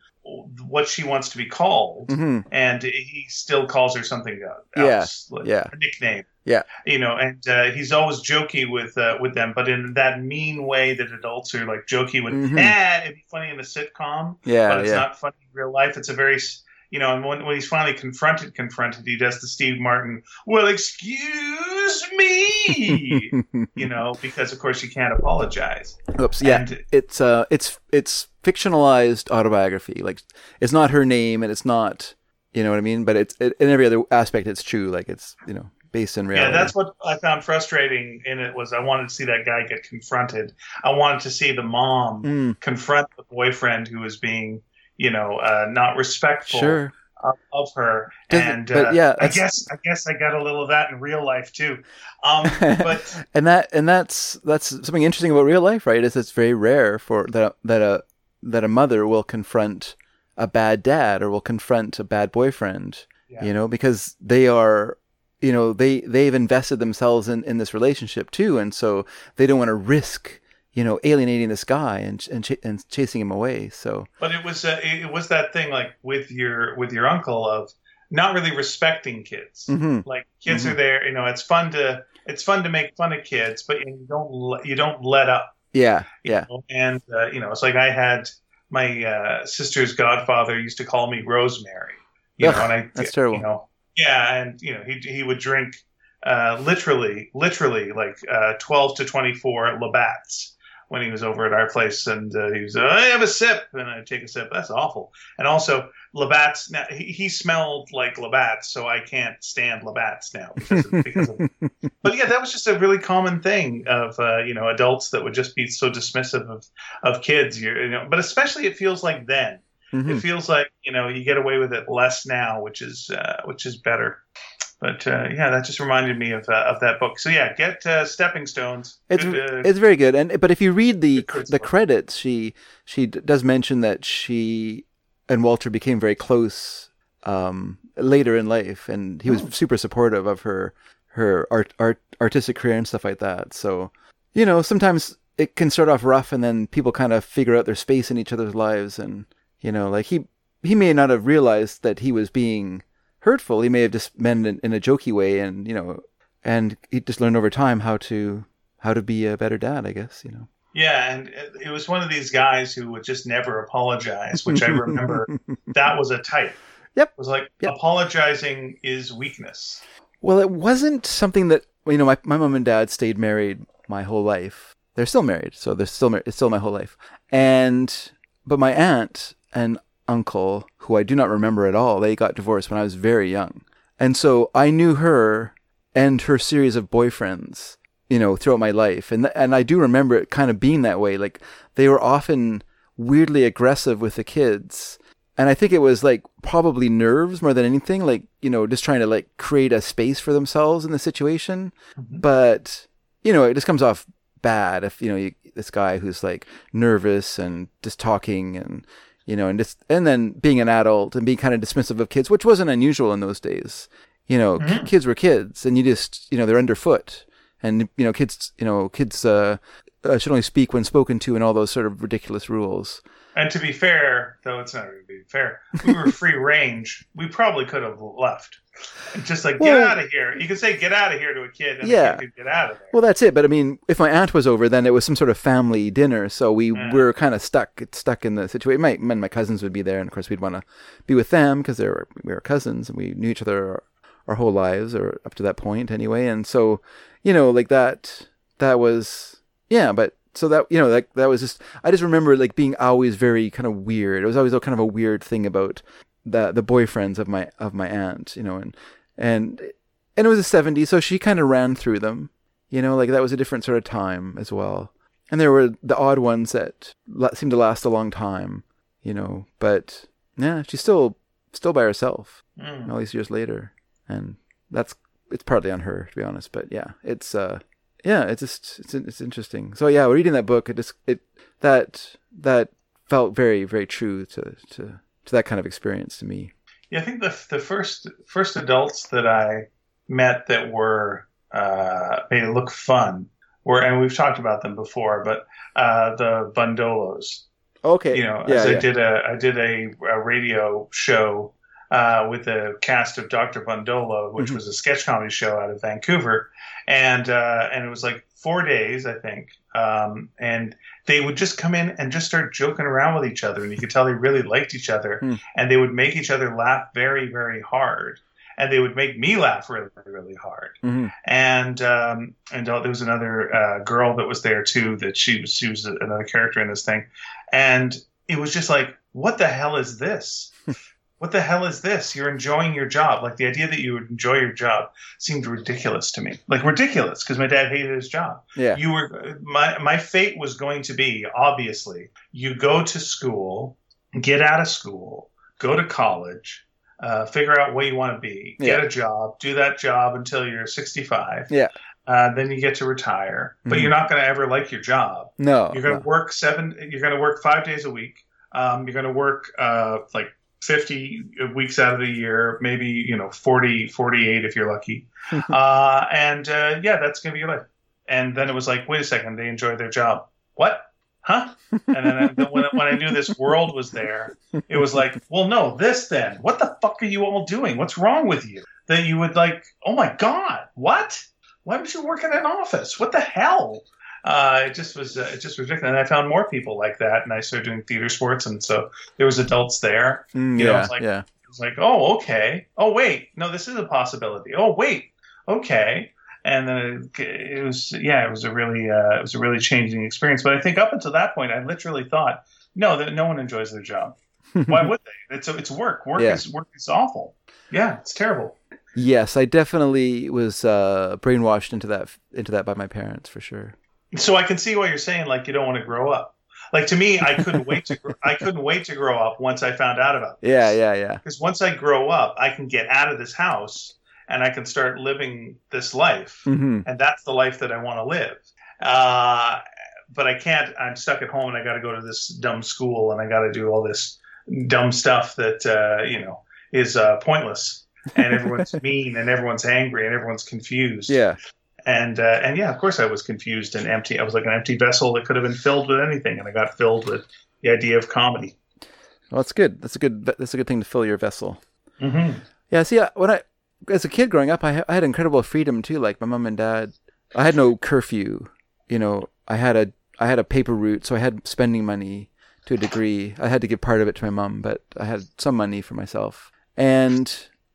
what she wants to be called, hmm and he still calls her something uh, Yeah, else, like yeah. a nickname. Yeah. you know, and uh, he's always jokey with uh, with them, but in that mean way that adults are like jokey with. Mhm. Eh, it'd be funny in a sitcom, Yeah, but it's yeah. not funny in real life. It's a very, you know, and when, when he's finally confronted, confronted, he does the Steve Martin, well, excuse me, you know, because of course you can't apologize. Oops, yeah, And- it's uh, it's it's fictionalized autobiography. Like it's not her name, and it's not, you know what I mean. But it's it, in every other aspect, it's true. Like it's you know based in Yeah, that's what I found frustrating in it was I wanted to see that guy get confronted. I wanted to see the mom Mm, confront the boyfriend who was being, you know, uh, not respectful sure. of, of her. Does- and but uh, yeah, I guess I guess I got a little of that in real life too. Um, but and that and that's that's something interesting about real life, right? Is it's very rare for that that a that a mother will confront a bad dad or will confront a bad boyfriend, Yeah. you know, because they are you know they they've invested themselves in in this relationship too, and so they don't want to risk you know alienating this guy and and, ch- and chasing him away. So but it was uh, it was that thing like with your with your uncle of not really respecting kids. mhm. Like kids Mhm. are there, you know. It's fun to it's fun to make fun of kids, but you don't you don't let up. yeah, yeah, know? And uh, you know, it's like I had my uh, sister's godfather used to call me Rosemary. You Ugh, know, and I that's terrible. You know, yeah, and you know, he he would drink uh, literally, literally like uh, twelve to twenty four Labatt's when he was over at our place, and uh, he was, I have a sip, and I take a sip. That's awful. And also Labatt's. Now he, he smelled like Labatt's, so I can't stand Labatt's now because of, because of but yeah, that was just a really common thing of uh, you know adults that would just be so dismissive of of kids. You're, you know, but especially it feels like then. Mhm. It feels like you know you get away with it less now, which is uh, which is better. But uh, yeah, that just reminded me of uh, of that book. So yeah, get uh, Stepping Stones. It's Good, uh, it's very good, and but if you read the the credits, she she does mention that she and Walter became very close um, later in life, and he was Oh. super supportive of her her art, art artistic career and stuff like that. So you know, sometimes it can start off rough, and then people kind of figure out their space in each other's lives, and you know, like he he may not have realized that he was being hurtful. He may have just meant it in a jokey way, and you know, and he just learned over time how to how to be a better dad, I guess, you know. yeah, and it it was one of these guys who would just never apologize, which I remember that was a type. Yep. It was like Yep. apologizing is weakness. well, it wasn't something that you know. My my mom and dad stayed married my whole life. They're still married, so they're still mar- it's still my whole life. And but my aunt and uncle, who I do not remember at all, they got divorced when I was very young, and so I knew her and her series of boyfriends, you know, throughout my life, and th- and I do remember it kind of being that way. Like they were often weirdly aggressive with the kids. And I think it was like probably nerves more than anything, like, you know, just trying to like create a space for themselves in the situation. Mhm. But, you know, it just comes off bad if, you know, you, this guy who's like nervous and just talking and, you know, and just, and then being an adult and being kind of dismissive of kids, which wasn't unusual in those days. You know, Mhm. kids were kids and you just, you know, they're underfoot and, you know, kids, you know, kids, uh, uh, should only speak when spoken to and all those sort of ridiculous rules. And to be fair, though it's not really being fair, we were free range. We probably could have left. Just like, get out of here. You can say, get out of here to a kid, and Yeah. kid get out of there. Well, that's it. But I mean, if my aunt was over, then it was some sort of family dinner, so we Yeah. were kind of stuck, stuck in the situation. My, and my cousins would be there, and of course, we'd want to be with them because they were we were cousins, and we knew each other our, our whole lives, or up to that point anyway. And so, you know, like that, that was yeah. But so that you know, like that was just I just remember like being always very kind of weird. It was always a kind of a weird thing about the the boyfriends of my of my aunt, you know, and and and it was the 70s, so she kind of ran through them. You know, like that was a different sort of time as well. And there were the odd ones that la- seemed to last a long time, you know, but yeah, she's still still by herself Mm. all these years later. And that's it's partly on her to be honest, but yeah, it's uh yeah, it's just it's it's interesting. So yeah, reading that book, it just it that that felt very very true to to to that kind of experience to me. Yeah, I think the the first first adults that I met that were uh, made it look fun were, and we've talked about them before, but uh, the Bundolos. Okay. You know, yeah, as I did a I did a, a radio show uh, with the cast of Dr. Bundolo, which Mhm. was a sketch comedy show out of Vancouver, and uh, and it was like four days, I think, um, and they would just come in and just start joking around with each other, and you could tell they really liked each other, Hmm. and they would make each other laugh very, very hard, and they would make me laugh really, really hard. hmm And um, and uh, there was another uh, girl that was there too. That she was she was another character in this thing, and it was just like, what the hell is this? what the hell is this? You're enjoying your job. Like the idea that you would enjoy your job seemed ridiculous to me. Like ridiculous because my dad hated his job. Yeah. You were my my fate was going to be obviously you go to school, get out of school, go to college, uh, figure out what you want to be, get Yeah. a job, do that job until you're 65. Yeah. Uh, then you get to retire, but Mhm. you're not going to ever like your job. No. You're going to no. work seven. You're going to work five days a week. Um, you're going to work uh, like 50 weeks out of the year, maybe you know 40, 48 if you're lucky. uh, and uh, yeah, that's going to be your life. And then it was like, wait a second, they enjoy their job. What? Huh? And then I, when, when I knew this world was there, it was like, well, no, this then. What the fuck are you all doing? What's wrong with you? That you would like, oh my God, what? Why would you work in an office? What the hell? Uh, it just was, uh, it just was ridiculous. And I found more people like that, and I started doing theater sports, and so there was adults there. Mm, you know, yeah. like- yeah. It was like, oh, okay. Oh, wait, no, this is a possibility. Oh, wait, okay. And then it, it was, yeah, it was a really, uh, it was a really changing experience. But I think up until that point, I literally thought, no, that no one enjoys their job. Why would they? It's it's work. Work Yeah. is work is awful. Yeah, it's terrible. Yes, I definitely was uh, brainwashed into that into that by my parents for sure. So I can see why you're saying like you don't want to grow up. Like to me, I couldn't wait to gr- I couldn't wait to grow up once I found out about this. Yeah, yeah, yeah. Because once I grow up, I can get out of this house and I can start living this life, hmm and that's the life that I want to live. Uh, but I can't. I'm stuck at home, and I got to go to this dumb school, and I got to do all this dumb stuff that uh, you know is uh, pointless. And everyone's mean, and everyone's angry, and everyone's confused. Yeah. And uh, and yeah, of course I was confused and empty. I was like an empty vessel that could have been filled with anything, and I got filled with the idea of comedy. Well, that's good. That's a good. That's a good thing to fill your vessel. Mm-hmm. Yeah. See, when I as a kid growing up, I, I had incredible freedom too. Like my mom and dad, I had no curfew. You know, I had a I had a paper route, so I had spending money to a degree. I had to give part of it to my mom, but I had some money for myself. And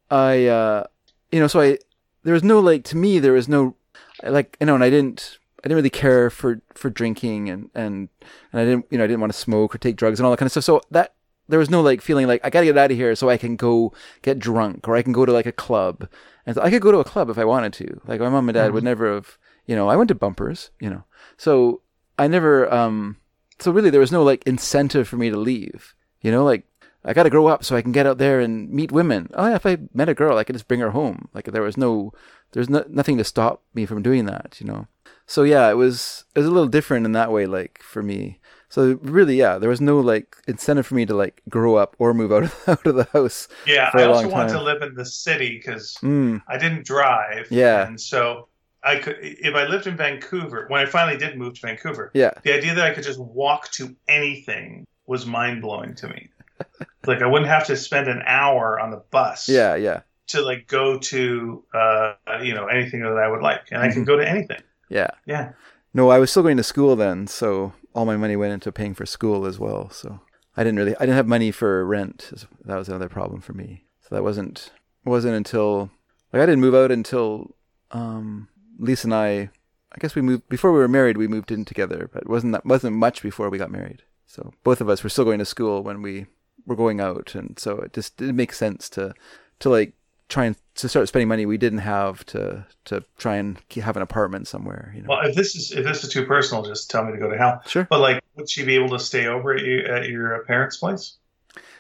I, uh, you know, so I there was no like to me there was no like you know, and I didn't I didn't really care for for drinking and and and I didn't you know I didn't want to smoke or take drugs and all that kind of stuff. So that there was no like feeling like I gotta get out of here so I can go get drunk or I can go to like a club. And so I could go to a club if I wanted to. Like my mom and dad would never have, you know, I went to bumpers, you know. So I never, um, so really there was no like incentive for me to leave, you know, like I got to grow up so I can get out there and meet women. Oh, yeah, if I met a girl, I could just bring her home. Like there was no, there's no, nothing to stop me from doing that, you know. So yeah, it was it was a little different in that way, like for me. So really, yeah, there was no like incentive for me to like grow up or move out of out of the house. Yeah, I also wanted to live in the city because Mm, I didn't drive. Yeah. and so I could if I lived in Vancouver. When I finally did move to Vancouver, yeah, the idea that I could just walk to anything was mind blowing to me. like I wouldn't have to spend an hour on the bus. yeah, yeah, to like go to uh, you know anything that I would like, and I can Mhm. go to anything. yeah. Yeah. No, I was still going to school then, so all my money went into paying for school as well. So I didn't really, I didn't have money for rent. That was another problem for me. So that wasn't wasn't until like I didn't move out until um, Lisa and I. I guess we moved before we were married. We moved in together, but it wasn't that wasn't much before we got married. So both of us were still going to school when we were going out, and so it just didn't make sense to to like try and to start spending money we didn't have to to try and have an apartment somewhere. You know. Well, if this is if this is too personal, just tell me to go to hell. Sure. But like, would she be able to stay over at, you, at your parents' place?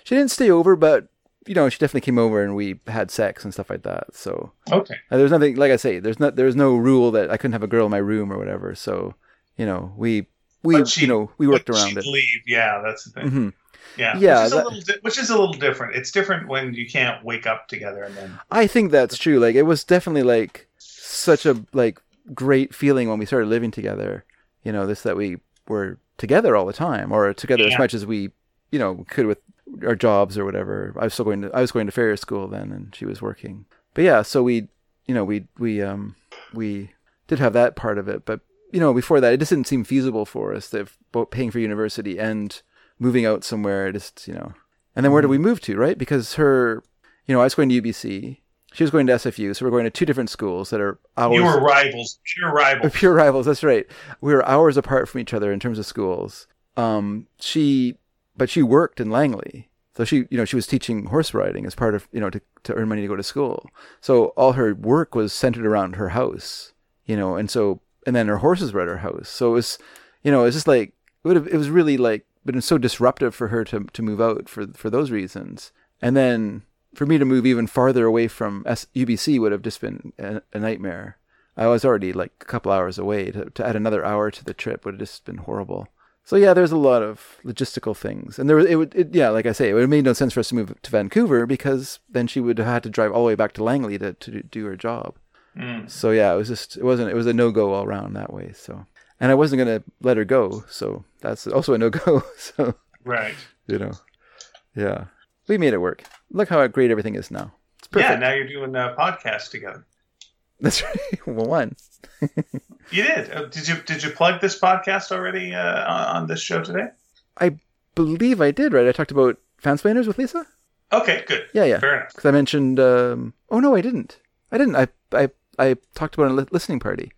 She didn't stay over, but you know, she definitely came over and we had sex and stuff like that. So Okay. there's nothing, like I say, there's not, there's no rule that I couldn't have a girl in my room or whatever. So you know, we we she- you know we worked around it. Leave. Yeah, that's the thing. hmm Yeah. Yeah, Which is, that- a little di- which is a little different. It's different when you can't wake up together and then. I think that's true. Like it was definitely like such a like great feeling when we started living together. You know, this that we were together all the time, or together as much as we, you know, could with our jobs or whatever. I was still going to I was going to Farrier school then, and she was working. But yeah, so we, you know, we we um we did have that part of it, but you know, before that, it just didn't seem feasible for us that both paying for university and moving out somewhere. Just you know, and then where did we move to? Right, because her, you know, I was going to UBC. She was going to SFU, so we're going to two different schools that are hours. You were rivals, pure rivals. Pure rivals. That's right. We were hours apart from each other in terms of schools. Um, she, but she worked in Langley, so she, you know, she was teaching horse riding as part of, you know, to to earn money to go to school. So all her work was centered around her house, you know, and so and then her horses were at her house. So it was, you know, it was just like it would have. It was really like been so disruptive for her to to move out for for those reasons, and then for me to move even farther away from S- UBC would have just been a, a, nightmare. I was already like a couple hours away. To, to add another hour to the trip would have just been horrible. So yeah, there's a lot of logistical things, and there was it would it, yeah, like I say, it would have made no sense for us to move to Vancouver because then she would have had to drive all the way back to Langley to to do her job. Mm. So yeah, it was just it wasn't it was a no go all around that way. So and I wasn't gonna let her go, so that's also a no go. So right, you know, yeah, we made it work. Look how great everything is now. It's perfect. Yeah, now you're doing a podcast together. That's right. well, one. you did. Uh, did you did you plug this podcast already uh, on this show today? I believe I did. Right, I talked about fansplainers with Lisa. Okay, good. Yeah, yeah. Fair enough. Because I mentioned. Um, oh no, I didn't. I didn't. I I I talked about a listening party.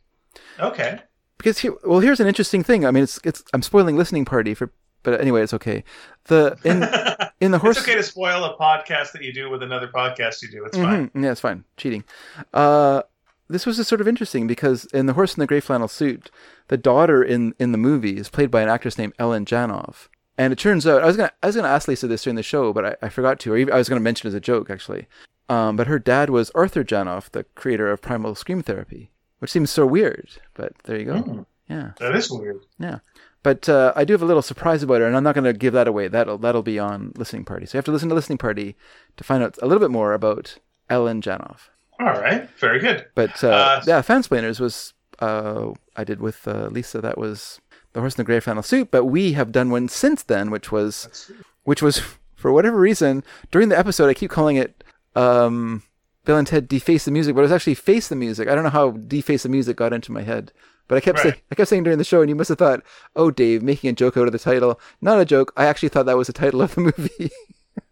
Okay. Because here, well, here's an interesting thing. I mean, it's it's I'm spoiling listening party for, but anyway, it's okay. The in in the horse. it's okay to spoil a podcast that you do with another podcast you do. It's mm-hmm. fine. Yeah, it's fine. Cheating. Uh, this was just sort of interesting because in the horse in the gray flannel suit, the daughter in in the movie is played by an actress named Ellen Janov. And it turns out I was gonna I was gonna ask Lisa this during the show, but I, I forgot to, or even, I was gonna mention as a joke actually. Um, but her dad was Arthur Janov, the creator of Primal Scream Therapy, which seems so weird. But there you go. Mm, yeah, that is weird. Yeah, but uh, I do have a little surprise about her, and I'm not going to give that away. That'll that'll be on listening party. So you have to listen to listening party to find out a little bit more about Ellen Janov. All right, very good. But uh, uh, yeah, Fansplainers was uh, I did with uh, Lisa. That was the horse in the gray flannel suit. But we have done one since then, which was which was for whatever reason during the episode. I keep calling it um, Bill and Ted deface the music, but it was actually face the music. I don't know how deface the music got into my head, but I kept right. saying I kept saying during the show, and you must have thought, "Oh, Dave, making a joke out of the title." Not a joke. I actually thought that was the title of the movie.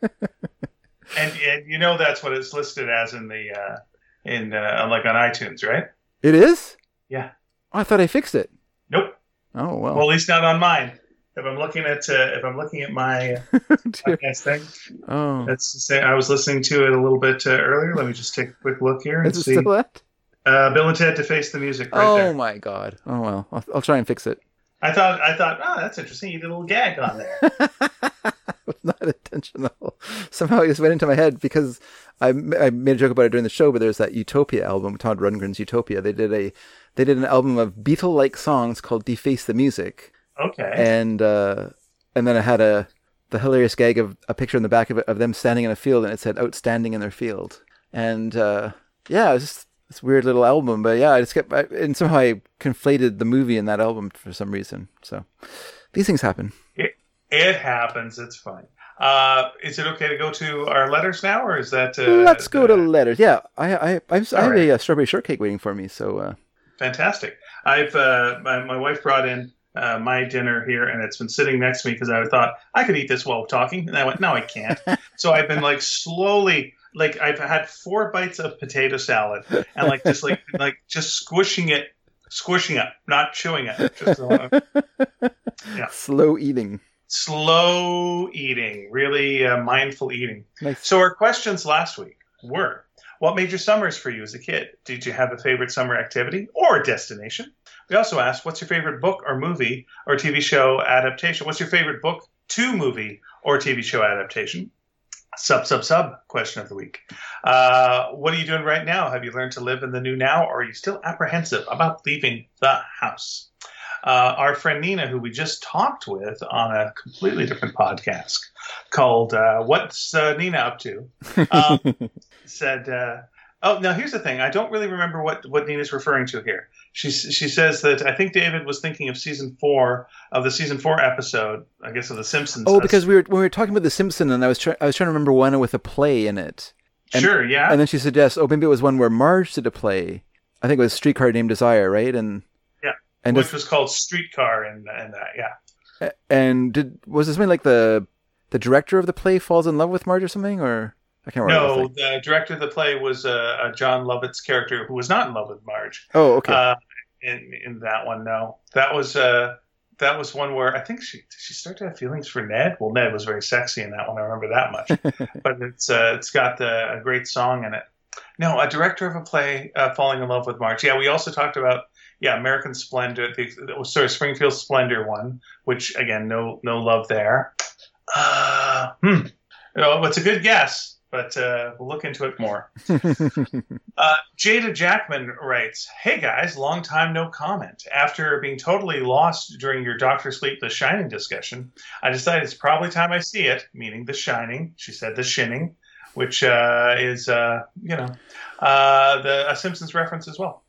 and, and, you know that's what it's listed as in the uh, in uh, like on iTunes, right? It is. Yeah. Oh, I thought I fixed it. Nope. Oh well. Well, at least not on mine if I'm looking at uh, if I'm looking at my podcast thing, oh, that's the same. I was listening to it a little bit uh, earlier. Let me just take a quick look here and see. that? Uh, Bill and Ted to Face the music. Right oh there. my god! Oh well, I'll, I'll try and fix it. I thought I thought, oh, that's interesting. You did a little gag on there. it's not intentional. Somehow it just went into my head because I, I made a joke about it during the show. But there's that Utopia album, Todd Rundgren's Utopia. They did a they did an album of Beatle-like songs called "Deface the Music." Okay. And uh, and then I had a the hilarious gag of a picture in the back of it of them standing in a field, and it said "outstanding in their field." And uh, yeah, it was just this weird little album. But yeah, I just kept I, and somehow I conflated the movie and that album for some reason. So these things happen. It, it happens. It's fine. Uh, is it okay to go to our letters now, or is that? Uh, Let's go to letters. Yeah, I I I, I have right. a, a, strawberry shortcake waiting for me. So uh... fantastic. I've uh, my, my wife brought in uh, my dinner here, and it's been sitting next to me because I thought I could eat this while talking, and I went, no, I can't. so I've been like slowly, like I've had four bites of potato salad, and like just like like just squishing it, squishing it, not chewing it. Just, uh, yeah. Slow eating. Slow eating, really uh, mindful eating. Nice. So our questions last week were. What made your summers for you as a kid? Did you have a favorite summer activity or destination? We also asked, what's your favorite book or movie or TV show adaptation? What's your favorite book to movie or TV show adaptation? Sub, sub, sub question of the week. Uh, what are you doing right now? Have you learned to live in the new now, or are you still apprehensive about leaving the house? Uh, our friend Nina, who we just talked with on a completely different podcast called uh, What's uh, Nina Up To, um, said, uh, Oh, now here's the thing. I don't really remember what, what Nina's referring to here. She she says that I think David was thinking of season four of the season four episode, I guess of The Simpsons. Oh, because we were when we were talking about The Simpsons, and I was trying I was trying to remember one with a play in it. And, sure, yeah. And then she suggests, oh, maybe it was one where Marge did a play. I think it was Streetcar Named Desire, right? And yeah, And which was called Streetcar, and and that yeah. and did was this something like the the director of the play falls in love with Marge or something, or I can't remember. No, the director of the play was uh, uh, Jon Lovitz's character, who was not in love with Marge. Oh, okay. Uh, in in that one, no, that was uh, that was one where I think she did she start to have feelings for Ned. Well, Ned was very sexy in that one. I remember that much. but it's uh, it's got the, a great song in it. No, a director of a play uh, falling in love with Marge. Yeah, we also talked about yeah American Splendor, the oh, sorry Springfield Splendor one, which again no no love there. Uh, hmm. Oh, it's a good guess, but uh, we'll look into it more. Uh, Jada Jackman writes, "Hey guys, long time no comment. After being totally lost during your Doctor Sleep The Shining discussion, I decided it's probably time I see it, meaning The Shining. She said The Shinning, which uh, is, uh, you know, uh, the a Simpsons reference as well.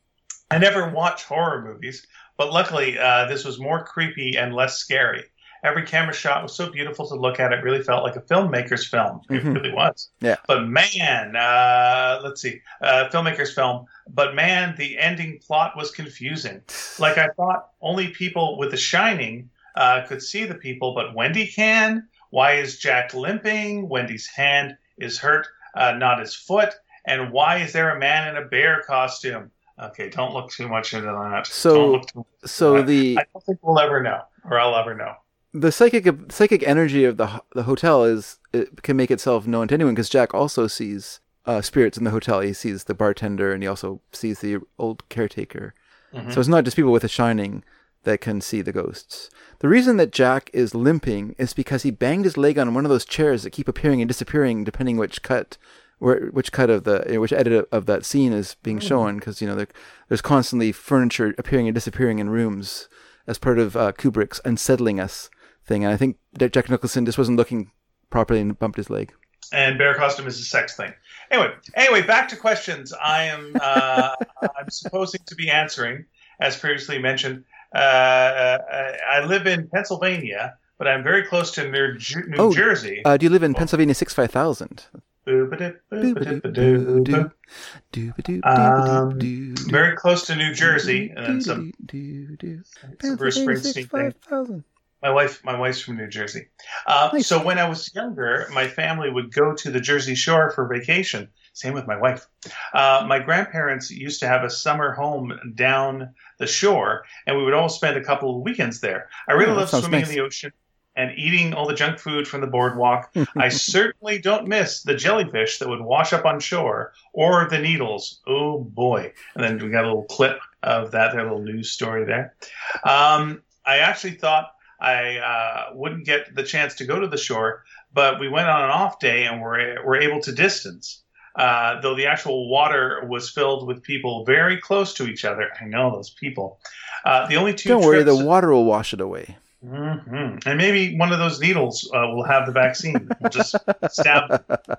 I never watch horror movies, but luckily uh, this was more creepy and less scary. Every camera shot was so beautiful to look at; it really felt like a filmmaker's film. It Mhm. really was. Yeah. But man, uh, let's see, uh, filmmaker's film. But man, the ending plot was confusing. Like I thought, only people with The Shining uh, could see the people, but Wendy can. Why is Jack limping? Wendy's hand is hurt, uh, not his foot. And why is there a man in a bear costume? Okay, don't look too much into that. So- Don't look too- so the I don't think we'll ever know, or I'll ever know. The psychic psychic energy of the the hotel is it can make itself known to anyone because Jack also sees uh, spirits in the hotel. He sees the bartender and he also sees the old caretaker. Mhm. So it's not just people with a shining that can see the ghosts. The reason that Jack is limping is because he banged his leg on one of those chairs that keep appearing and disappearing depending which cut where which cut of the which edit of that scene is being shown because you know there, there's constantly furniture appearing and disappearing in rooms as part of uh, Kubrick's unsettling us thing and I think that Jack Nicholson just wasn't looking properly and bumped his leg. and bear costume is a sex thing. Anyway, anyway, back to questions. I am uh, I'm supposing to be answering, as previously mentioned. Uh, I I live in Pennsylvania, but I'm very close to New, New Oh, Jersey. Uh, do you live in Pennsylvania six five thousand? Um, Very close to New Jersey, and then some, some Bruce Springsteen thing. My wife, my wife's from New Jersey. Uh, Nice. So when I was younger, my family would go to the Jersey Shore for vacation. Same with my wife. Uh, my grandparents used to have a summer home down the shore, and we would all spend a couple of weekends there. I really Oh, love swimming nice. in the ocean and eating all the junk food from the boardwalk. I certainly don't miss the jellyfish that would wash up on shore or the needles. Oh boy! And then we got a little clip of that, their little news story there. Um, I actually thought I uh, wouldn't get the chance to go to the shore, but we went on an off day and were, were able to distance. Uh, though the actual water was filled with people very close to each other. I know those people. Uh, the only 2 Don't worry, the water will wash it away. hmm And maybe one of those needles uh, will have the vaccine. We'll just stab.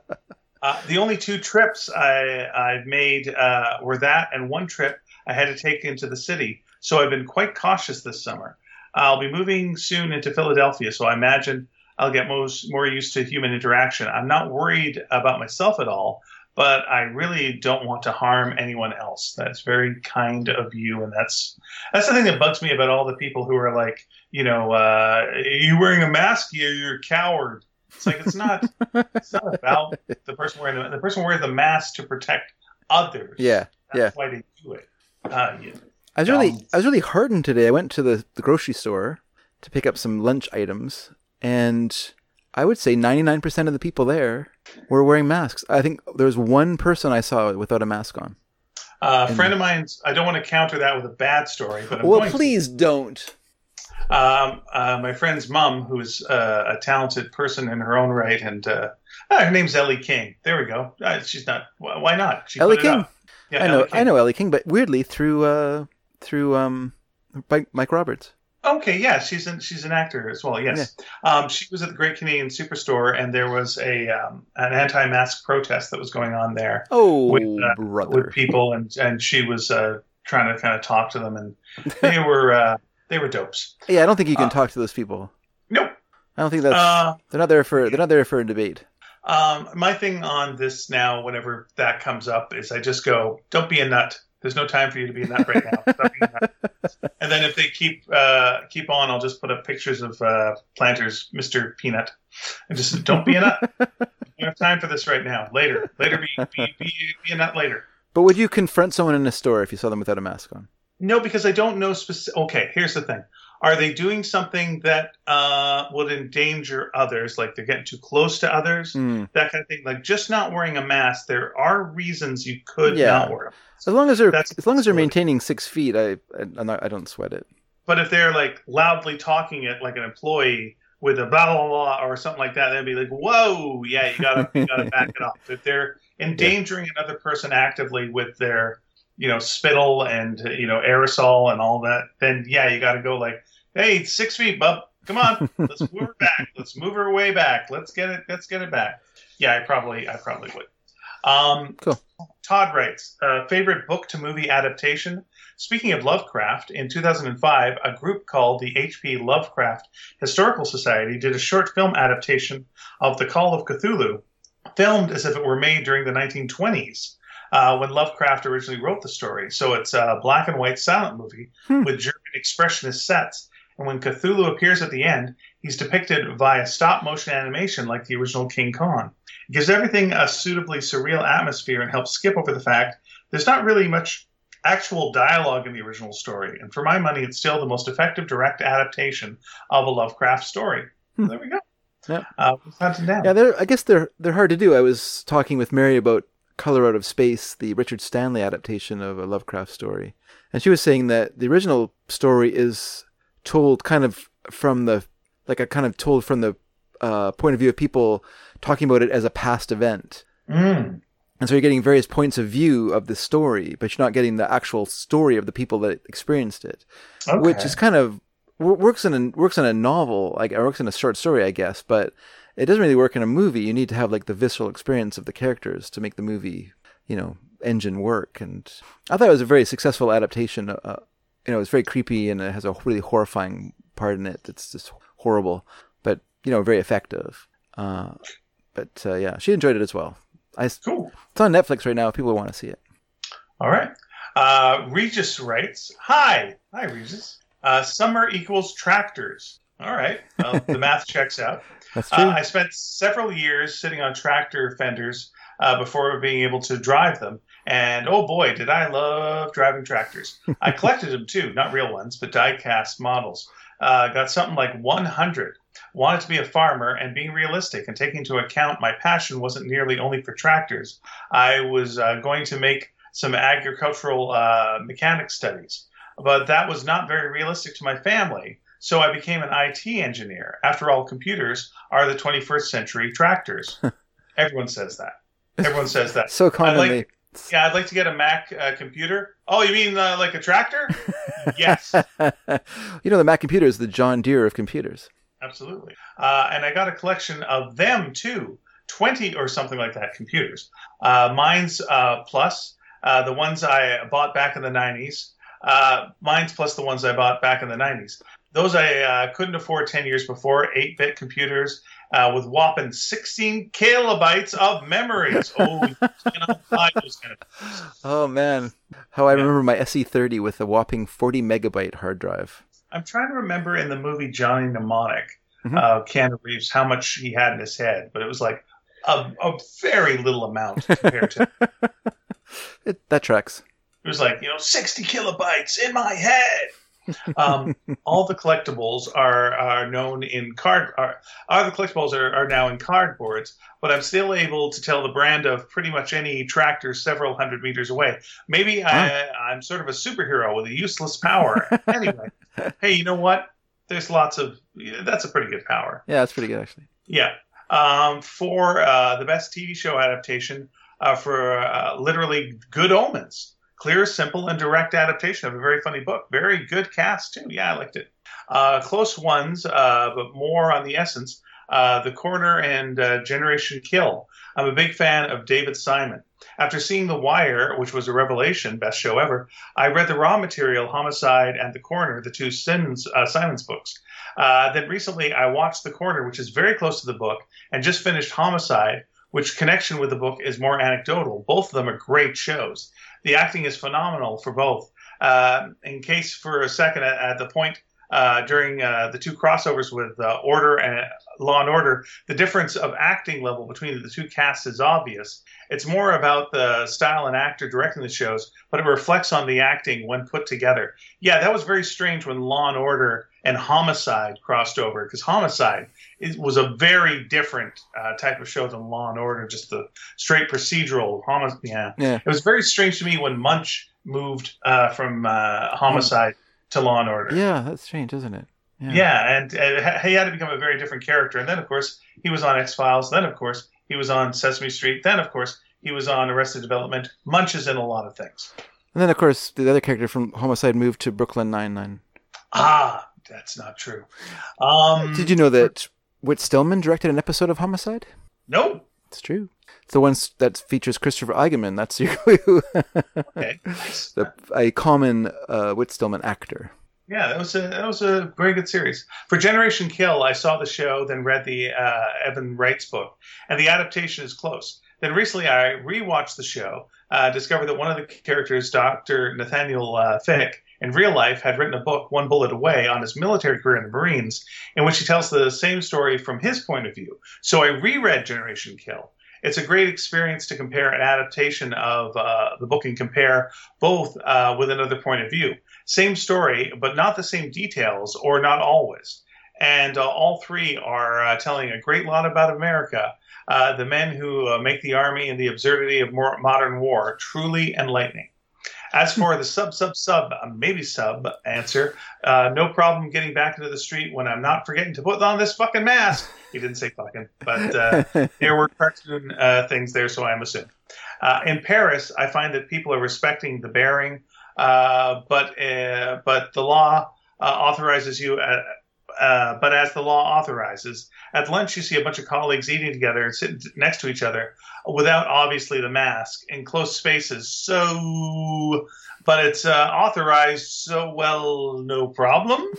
Uh, the only two trips I, I've made uh, were that, and one trip I had to take into the city. So I've been quite cautious this summer. I'll be moving soon into Philadelphia, so I imagine I'll get most more used to human interaction. I'm not worried about myself at all, but I really don't want to harm anyone else. That's very kind of you, and that's that's the thing that bugs me about all the people who are like, you know, uh, are you wearing a mask? You're, you're a coward. It's like it's not. it's not about the person wearing the, the person wears the mask to protect others. Yeah, that's why they do it. Uh, yeah. I was really, Dumb. I was really hardened today. I went to the, the grocery store to pick up some lunch items, and I would say ninety nine percent of the people there were wearing masks. I think there was one person I saw without a mask on. Uh, a friend of mine's. I don't want to counter that with a bad story, but I'm well, going to. please don't. Um, uh, my friend's mom, who's uh, a talented person in her own right, and uh, ah, her name's Ellie King. There we go. Uh, she's not. Why not? She Ellie King. Yeah, I know, Ellie King. I know Ellie King, but weirdly through uh through um Mike, Mike Roberts. Okay, yeah, she's an she's an actor as well. Yes, um, she was at the Great Canadian Superstore, and there was a um, an anti-mask protest that was going on there Oh, With, uh, brother. with people, and and she was uh, trying to kind of talk to them, and they were uh, they were dopes. yeah, I don't think you can uh, talk to those people. Nope. I don't think that's Uh, they're not there for they're not there for a debate. Um, my thing on this now, whenever that comes up, is I just go, "Don't be a nut." There's no time for you to be in that right now. Stop being a nut. And then if they keep uh, keep on, I'll just put up pictures of uh, planters, Mister Peanut, and just don't be a nut. I don't have time for this right now. Later, later, be be, be, be a nut later. But would you confront someone in a store if you saw them without a mask on? No, because I don't know specific. Okay, here's the thing: Are they doing something that uh, would endanger others, like they're getting too close to others, Mm. that kind of thing? Like just not wearing a mask, there are reasons you could Yeah. not wear. As long as they're That's as long as they're maintaining six feet, I I, not, I don't sweat it. But if they're like loudly talking it like an employee with a blah blah blah or something like that, they'd be like, "Whoa, yeah, you gotta you gotta back it up." If they're endangering another person actively with their you know spittle and you know aerosol and all that, then yeah, you got to go like, "Hey, six feet, bub, come on, let's move her back, let's move her way back, let's get it, let's get it back." Yeah, I probably I probably would. Um, Cool. Todd writes, uh, favorite book to movie adaptation. Speaking of Lovecraft, in 2005, a group called the H.P. Lovecraft Historical Society did a short film adaptation of The Call of Cthulhu, filmed as if it were made during the 1920s. Uh, when Lovecraft originally wrote the story. So it's a black and white silent movie Hmm. with German expressionist sets. And when Cthulhu appears at the end, he's depicted via stop motion animation like the original King Kong. It gives everything a suitably surreal atmosphere and helps skip over the fact there's not really much actual dialogue in the original story. And for my money, it's still the most effective direct adaptation of a Lovecraft story. Hmm. There we go. Yeah. Uh, down. Yeah, they're I guess they're they're hard to do. I was talking with Mary about Color Out of Space, the Richard Stanley adaptation of a Lovecraft story, and she was saying that the original story is told kind of from the like a kind of told from the uh, point of view of people talking about it as a past event. Mm. And so you're getting various points of view of the story, but you're not getting the actual story of the people that experienced it, Okay. which is kind of works in a works in a novel, like or works in a short story, I guess. But it doesn't really work in a movie. You need to have like the visceral experience of the characters to make the movie, you know, engine work. And I thought it was a very successful adaptation. Uh, you know, it's very creepy and it has a really horrifying part in it. That's just horrible, but you know, very effective. Uh, but uh, yeah, she enjoyed it as well. I, it's on Netflix right now if people want to see it. All right. Uh, Regis writes, "Hi, hi, Regis. Uh, summer equals tractors. All right, well, the math checks out. That's true. Uh, I spent several years sitting on tractor fenders uh, before being able to drive them, and oh boy, did I love driving tractors! I collected them too, not real ones, but die-cast models. Uh, got something like 100. Wanted to be a farmer, and being realistic and taking into account my passion wasn't nearly only for tractors. I was uh, going to make some agricultural uh, mechanics studies, but that was not very realistic to my family. So I became an IT engineer. After all, computers are the 21st century tractors. Everyone says that. Everyone says that. so commonly. Yeah, I'd like to get a Mac uh, computer. Oh, you mean uh, like a tractor? yes, you know, the Mac computer is the John Deere of computers. absolutely. Uh, and I got a collection of them too, 20 or something like that computers. Uh, mine's uh, plus uh, the ones I bought back in the 90s. Uh, mine's plus the ones I bought back in the 90s. Those I uh, couldn't afford 10 years before, 8 bit computers uh, with whopping 16 kilobytes of memories. Oh, you cannot buy those kind of Oh man, how I Yeah. remember my SE30 with a whopping 40 megabyte hard drive. I'm trying to remember in the movie Johnny Mnemonic, Mhm. uh, Keanu Reeves, how much he had in his head, but it was like a, a very little amount compared to. It, that tracks. It was like you know 60 kilobytes in my head. Um, all the collectibles are are known in card. Are, all the collectibles are, are now in cardboards, but I'm still able to tell the brand of pretty much any tractor several hundred meters away. Maybe I, I'm sort of a superhero with a useless power. anyway, hey, you know what? There's lots of. That's a pretty good power. Yeah, that's pretty good actually. Yeah. Um, for uh, the best TV show adaptation, uh, for uh, literally Good Omens. Clear, simple, and direct adaptation of a very funny book. Very good cast, too. Yeah, I liked it. Uh, close ones, uh, but more on the essence. Uh, the Corner and uh, Generation Kill. I'm a big fan of David Simon. After seeing The Wire, which was a revelation, best show ever, I read the raw material, Homicide, and The Corner, the two uh, Simons books. Uh, then recently, I watched The Corner, which is very close to the book, and just finished Homicide, which connection with the book is more anecdotal. Both of them are great shows. The acting is phenomenal for both. Uh, in case for a second, at, at the point uh, during uh, the two crossovers with uh, Order and Law and Order, the difference of acting level between the two casts is obvious. It's more about the style and actor directing the shows, but it reflects on the acting when put together. Yeah, that was very strange when Law and Order and Homicide crossed over because Homicide is, was a very different uh, type of show than Law and Order, just the straight procedural homicide. Yeah. Yeah. it was very strange to me when Munch moved uh, from uh, Homicide to Law and Order. Yeah, that's strange, isn't it? Yeah, and uh, he had to become a very different character. And then, of course, he was on X Files. Then, of course, he was on Sesame Street. Then, of course, he was on Arrested Development. Munch is in a lot of things. And then, of course, the other character from Homicide moved to Brooklyn Nine Nine. Ah, that's not true. Um, Did you know that Whit Stillman directed an episode of Homicide? No. It's true. It's the one that features Christopher Eigeman. That's your clue. Okay. Nice. the, a common uh, Whit Stillman actor. Yeah, that was a that was a very good series. For Generation Kill, I saw the show, then read the uh, Evan Wright's book, and the adaptation is close. Then recently, I rewatched the show, uh, discovered that one of the characters, Dr. Nathaniel uh, Fick, in real life had written a book, One Bullet Away, on his military career in the Marines, in which he tells the same story from his point of view. So I reread Generation Kill. It's a great experience to compare an adaptation of uh, the book and compare both uh, with another point of view. Same story, but not the same details, or not always. And uh, all three are uh, telling a great lot about America, uh, the men who uh, make the army, and the absurdity of more modern war. Truly enlightening. As for the sub, sub, sub, uh, maybe sub answer, uh, no problem getting back into the street when I'm not forgetting to put on this fucking mask. He didn't say fucking, but uh, there were cartoon uh, things there, so I'm assuming. Uh, in Paris, I find that people are respecting the bearing, uh, but uh, but the law uh, authorizes you. Uh, but as the law authorizes, at lunch you see a bunch of colleagues eating together and sitting next to each other without obviously the mask in close spaces. So, but it's uh, authorized, so well, no problem.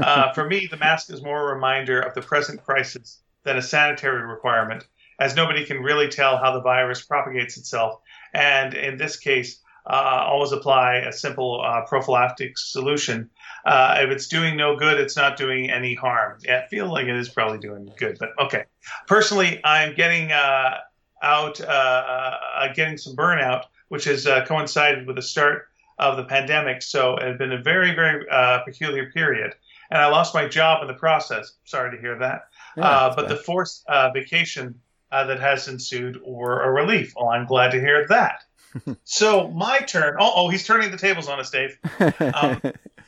Uh, for me, the mask is more a reminder of the present crisis than a sanitary requirement, as nobody can really tell how the virus propagates itself. And in this case, uh, always apply a simple uh, prophylactic solution. Uh, if it's doing no good, it's not doing any harm. Yeah, I feel like it is probably doing good, but okay. Personally, I'm getting uh, out, uh, uh, getting some burnout, which has uh, coincided with the start of the pandemic. So it had been a very, very uh, peculiar period. And I lost my job in the process. Sorry to hear that. Yeah, uh, but bad. the forced uh, vacation uh, that has ensued were a relief. Well, I'm glad to hear that. so my turn. Oh, oh, he's turning the tables on us, Dave. Um,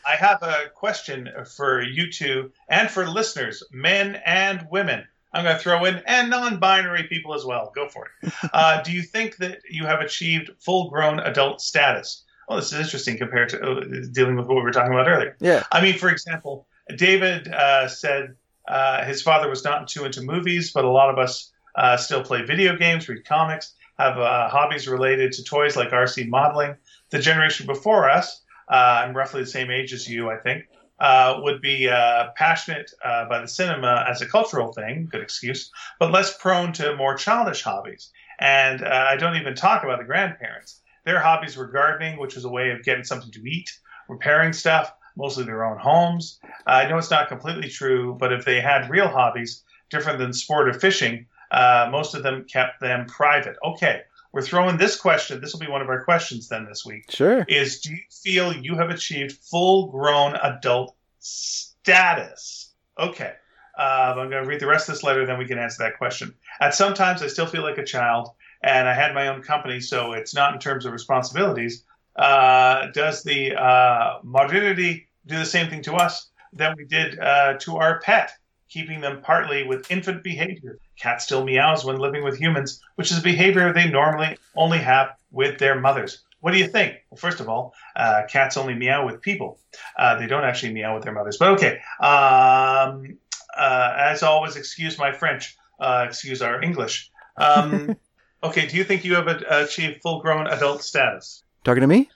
I have a question for you two and for listeners, men and women. I'm going to throw in and non-binary people as well. Go for it. Uh, do you think that you have achieved full-grown adult status? Well, this is interesting compared to uh, dealing with what we were talking about earlier. yeah. I mean, for example, David uh, said uh, his father was not too into movies, but a lot of us uh, still play video games, read comics, have uh, hobbies related to toys like RC modeling. The generation before us, I'm roughly the same age as you, I think, uh, would be uh, passionate uh, by the cinema as a cultural thing, good excuse, but less prone to more childish hobbies. And uh, I don't even talk about the grandparents. Their hobbies were gardening, which was a way of getting something to eat, repairing stuff, mostly their own homes. Uh, I know it's not completely true, but if they had real hobbies different than sport or fishing, uh, most of them kept them private. Okay, we're throwing this question. This will be one of our questions then this week. Sure. Is do you feel you have achieved full grown adult status? Okay. Uh, I'm going to read the rest of this letter, then we can answer that question. At sometimes I still feel like a child, and I had my own company, so it's not in terms of responsibilities. Uh, does the uh, modernity do the same thing to us that we did uh, to our pet, keeping them partly with infant behavior? Cat still meows when living with humans, which is a behavior they normally only have with their mothers. What do you think? Well, first of all, uh, cats only meow with people. Uh, they don't actually meow with their mothers. But okay. Um, uh, as always, excuse my French. Uh, excuse our English. Um, okay. Do you think you have achieved full-grown adult status? Talking to me?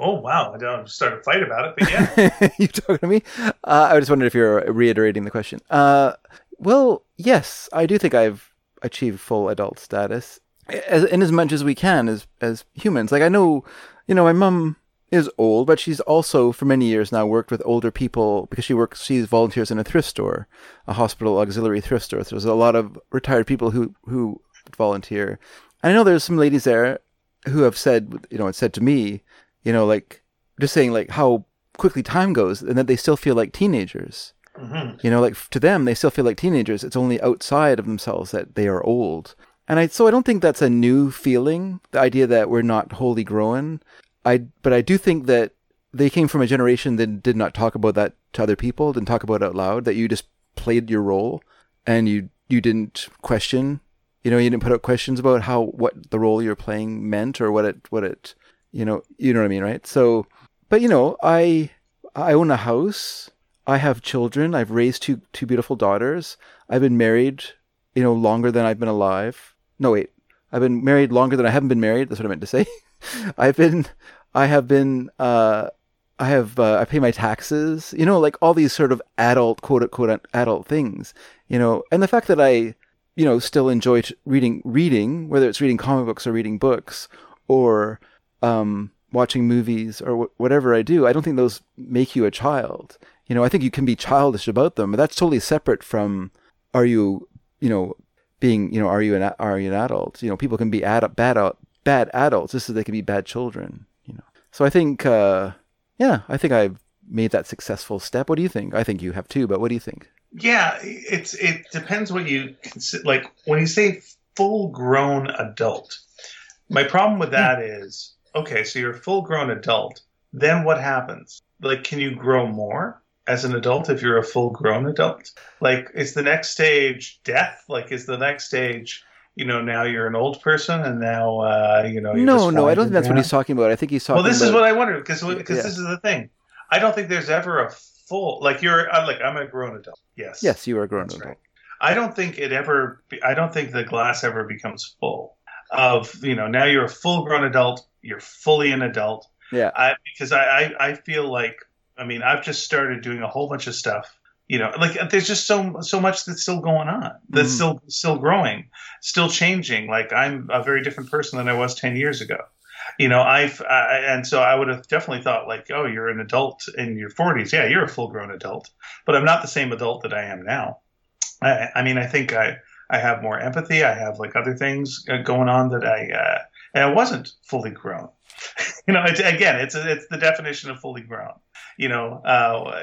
Oh wow! I don't start a fight about it, but yeah. you talking to me? Uh, I just wondered if you're reiterating the question. Uh, well, yes, I do think I've achieved full adult status as, in as much as we can as as humans. Like I know, you know, my mom is old, but she's also for many years now worked with older people because she works. She volunteers in a thrift store, a hospital auxiliary thrift store. So there's a lot of retired people who who volunteer. And I know there's some ladies there who have said, you know, said to me, you know, like just saying like how quickly time goes and that they still feel like teenagers. Mm-hmm. You know, like to them, they still feel like teenagers. It's only outside of themselves that they are old. And I, so I don't think that's a new feeling, the idea that we're not wholly grown. I, but I do think that they came from a generation that did not talk about that to other people, didn't talk about it out loud, that you just played your role and you, you didn't question, you know, you didn't put out questions about how, what the role you're playing meant or what it, what it, you know, you know what I mean, right? So, but you know, I, I own a house. I have children. I've raised two, two beautiful daughters. I've been married, you know, longer than I've been alive. No, wait. I've been married longer than I haven't been married. That's what I meant to say. I've been, I have been, uh, I have, uh, I pay my taxes, you know, like all these sort of adult, quote unquote, adult things, you know, and the fact that I, you know, still enjoy reading, reading, whether it's reading comic books or reading books or, um, watching movies or wh- whatever I do, I don't think those make you a child. You know, I think you can be childish about them, but that's totally separate from, are you, you know, being, you know, are you an are you an adult? You know, people can be ad- bad bad adults just as they can be bad children. You know, so I think, uh, yeah, I think I've made that successful step. What do you think? I think you have too, but what do you think? Yeah, it's it depends what you consider. Like when you say full grown adult, my problem with that yeah. is okay. So you're a full grown adult. Then what happens? Like, can you grow more? as an adult if you're a full grown adult? Like, is the next stage death? Like, is the next stage, you know, now you're an old person and now, uh, you know, no, no, I don't think that's what he's talking about. I think he's talking. Well, this about... is what I wonder because because yeah. this is the thing. I don't think there's ever a full like you're uh, like I'm a grown adult. Yes. Yes, you are a grown adult. Right. I don't think it ever. I don't think the glass ever becomes full of you know now you're a full grown adult. You're fully an adult. Yeah. I, because I, I I feel like I mean, I've just started doing a whole bunch of stuff. You know, like there's just so so much that's still going on, that's mm. still still growing, still changing. Like I'm a very different person than I was ten years ago. You know, I've I, and so I would have definitely thought like, oh, you're an adult in your 40s. Yeah, you're a full grown adult, but I'm not the same adult that I am now. I, I mean, I think I I have more empathy. I have like other things uh, going on that I uh, and I wasn't fully grown. you know, it's, again, it's it's the definition of fully grown you know,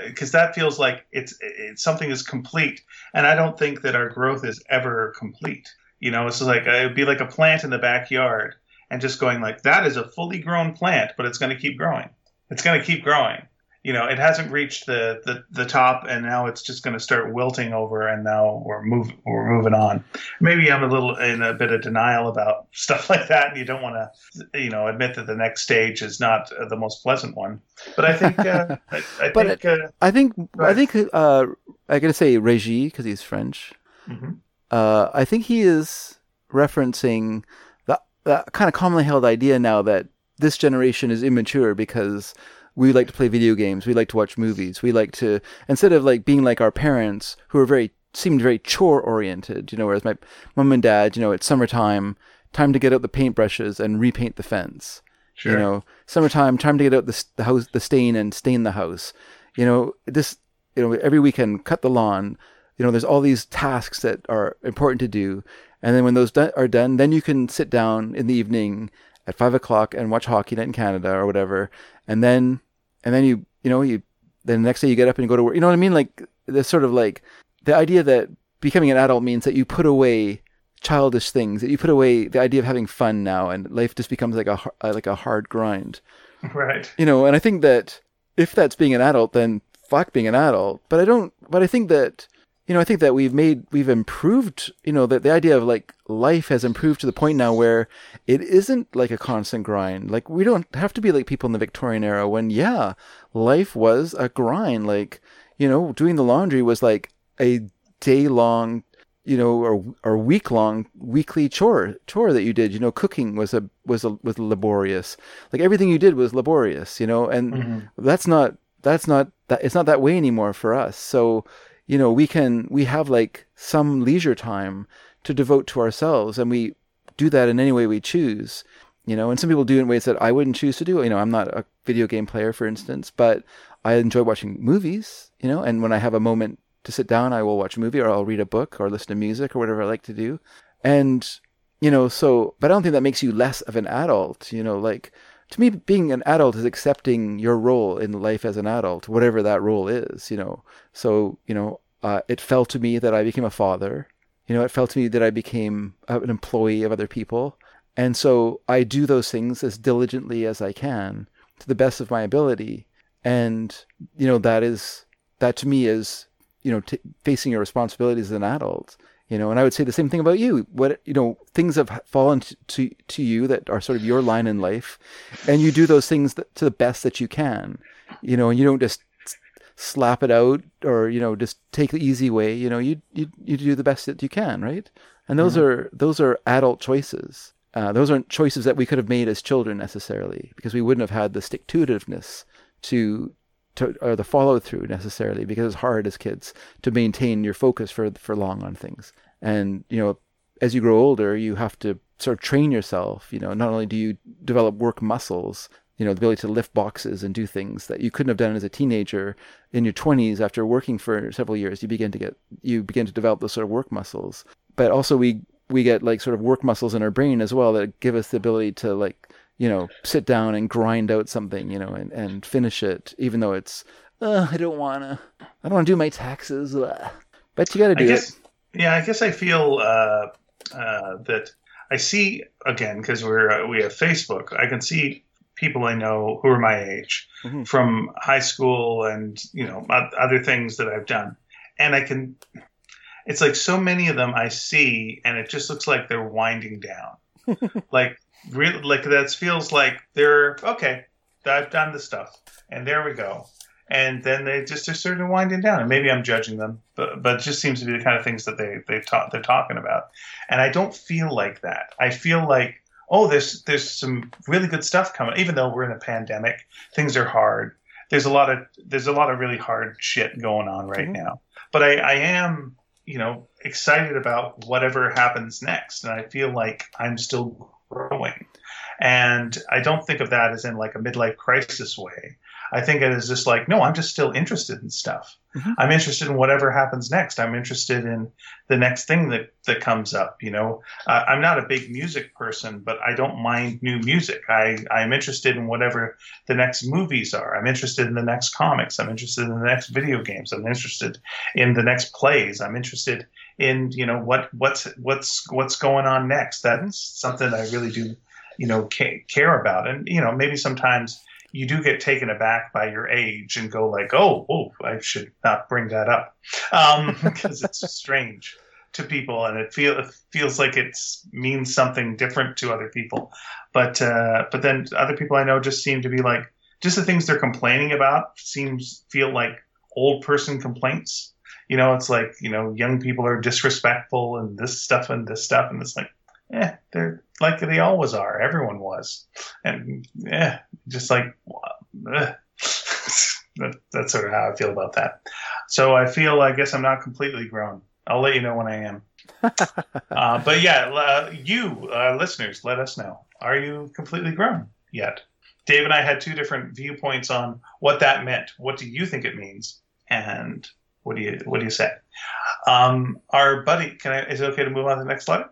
because uh, that feels like it's, it's something is complete, and I don't think that our growth is ever complete. You know, it's like it would be like a plant in the backyard, and just going like that is a fully grown plant, but it's going to keep growing. It's going to keep growing you know, it hasn't reached the, the, the top, and now it's just going to start wilting over, and now we're move we're moving on. Maybe I'm a little in a bit of denial about stuff like that, and you don't want to, you know, admit that the next stage is not uh, the most pleasant one. But I think, uh, I, I but think, uh, I think, I think, uh, I gotta say Regis because he's French. Mm-hmm. Uh, I think he is referencing that that kind of commonly held idea now that this generation is immature because we like to play video games. We like to watch movies. We like to instead of like being like our parents who are very seemed very chore oriented. You know, whereas my mom and dad, you know, it's summertime, time to get out the paintbrushes and repaint the fence. Sure. You know, summertime, time to get out the, the house, the stain and stain the house. You know, this, you know, every weekend, cut the lawn. You know, there's all these tasks that are important to do. And then when those do- are done, then you can sit down in the evening at five o'clock and watch hockey night in Canada or whatever, and then and then you you know you then the next day you get up and you go to work. You know what I mean? Like the sort of like the idea that becoming an adult means that you put away childish things, that you put away the idea of having fun now, and life just becomes like a uh, like a hard grind. Right. You know, and I think that if that's being an adult, then fuck being an adult. But I don't. But I think that you know, I think that we've made, we've improved, you know, that the idea of like life has improved to the point now where it isn't like a constant grind. Like we don't have to be like people in the Victorian era when, yeah, life was a grind. Like, you know, doing the laundry was like a day long, you know, or, or week long weekly chore, chore that you did. You know, cooking was a, was a, was laborious. Like everything you did was laborious, you know, and mm-hmm. that's not, that's not, that, it's not that way anymore for us. So, you know, we can we have like some leisure time to devote to ourselves, and we do that in any way we choose. You know, and some people do in ways that I wouldn't choose to do. You know, I'm not a video game player, for instance, but I enjoy watching movies. You know, and when I have a moment to sit down, I will watch a movie or I'll read a book or listen to music or whatever I like to do. And you know, so but I don't think that makes you less of an adult. You know, like to me, being an adult is accepting your role in life as an adult, whatever that role is, you know. So, you know, uh, it fell to me that I became a father. You know, it felt to me that I became an employee of other people. And so I do those things as diligently as I can to the best of my ability. And, you know, that is, that to me is, you know, t- facing your responsibilities as an adult you know and i would say the same thing about you what you know things have fallen to, to, to you that are sort of your line in life and you do those things that, to the best that you can you know and you don't just slap it out or you know just take the easy way you know you you, you do the best that you can right and those mm-hmm. are those are adult choices uh, those aren't choices that we could have made as children necessarily because we wouldn't have had the stick to itiveness to to, or the follow through necessarily because it's hard as kids to maintain your focus for for long on things. And you know, as you grow older, you have to sort of train yourself. You know, not only do you develop work muscles, you know, the ability to lift boxes and do things that you couldn't have done as a teenager in your 20s after working for several years. You begin to get you begin to develop those sort of work muscles. But also we we get like sort of work muscles in our brain as well that give us the ability to like you know, sit down and grind out something, you know, and, and finish it, even though it's, uh, I don't want to, I don't want to do my taxes. But you got to do guess, it. Yeah, I guess I feel uh, uh, that I see, again, because we're, uh, we have Facebook, I can see people I know who are my age mm-hmm. from high school and, you know, other things that I've done. And I can, it's like so many of them I see, and it just looks like they're winding down. like really like that feels like they're okay. I've done the stuff, and there we go. And then they just are sort of winding down, and maybe I'm judging them, but but it just seems to be the kind of things that they they've talk they're talking about, and I don't feel like that. I feel like oh, there's there's some really good stuff coming. Even though we're in a pandemic, things are hard. There's a lot of there's a lot of really hard shit going on right mm-hmm. now. But I, I am you know excited about whatever happens next, and I feel like I'm still growing. And I don't think of that as in like a midlife crisis way. I think it is just like, no, I'm just still interested in stuff. Mm-hmm. I'm interested in whatever happens next. I'm interested in the next thing that, that comes up. You know, uh, I'm not a big music person, but I don't mind new music. I, I'm interested in whatever the next movies are. I'm interested in the next comics. I'm interested in the next video games. I'm interested in the next plays. I'm interested in, you know, what, what's, what's, what's going on next. That's something I really do, you know, care about. And, you know, maybe sometimes, you do get taken aback by your age and go like, oh, oh, I should not bring that up because um, it's strange to people and it, feel, it feels like it means something different to other people. But uh, but then other people I know just seem to be like just the things they're complaining about seems feel like old person complaints. You know, it's like you know young people are disrespectful and this stuff and this stuff and it's like yeah, they're like they always are. Everyone was, and yeah, just like that, that's sort of how I feel about that. So I feel, I guess, I'm not completely grown. I'll let you know when I am. uh, but yeah, uh, you uh, listeners, let us know. Are you completely grown yet? Dave and I had two different viewpoints on what that meant. What do you think it means? And what do you what do you say? Um, our buddy, can I? Is it okay to move on to the next slide?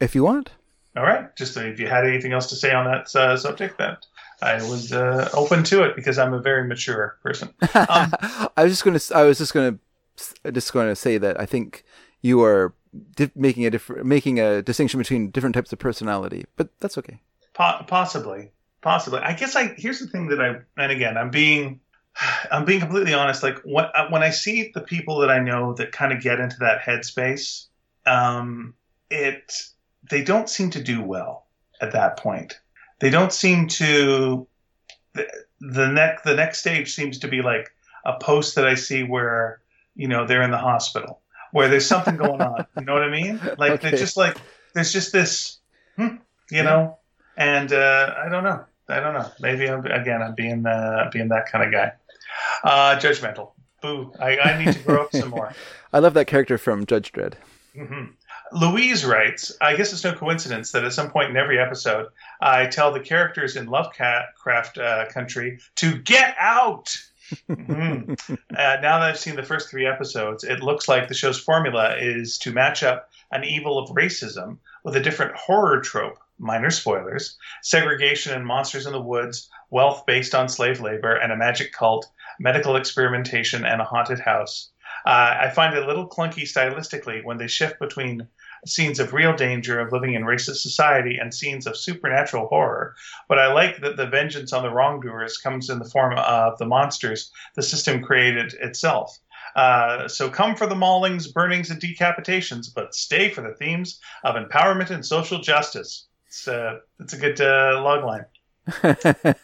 If you want. All right. Just if you had anything else to say on that uh, subject, that I was uh, open to it because I'm a very mature person. Um, I was just going to. I was just going to just going to say that I think you are di- making a different making a distinction between different types of personality, but that's okay. Po- possibly, possibly. I guess I here's the thing that I and again I'm being I'm being completely honest. Like when when I see the people that I know that kind of get into that headspace, um, it they don't seem to do well at that point. They don't seem to. The, the next the next stage seems to be like a post that I see where you know they're in the hospital where there's something going on. You know what I mean? Like okay. they're just like there's just this, hmm, you know, and uh, I don't know. I don't know. Maybe I'm, again I'm being uh, being that kind of guy. Uh, judgmental. Boo. I, I need to grow up some more. I love that character from Judge Dredd. hmm Louise writes, I guess it's no coincidence that at some point in every episode, I tell the characters in Lovecraft uh, country to get out. Mhm. uh, now that I've seen the first three episodes, it looks like the show's formula is to match up an evil of racism with a different horror trope. Minor spoilers segregation and monsters in the woods, wealth based on slave labor, and a magic cult, medical experimentation, and a haunted house. Uh, I find it a little clunky stylistically when they shift between scenes of real danger of living in racist society and scenes of supernatural horror. But I like that the vengeance on the wrongdoers comes in the form of the monsters the system created itself. Uh, so come for the maulings, burnings, and decapitations, but stay for the themes of empowerment and social justice. It's, uh, it's a good uh, log line.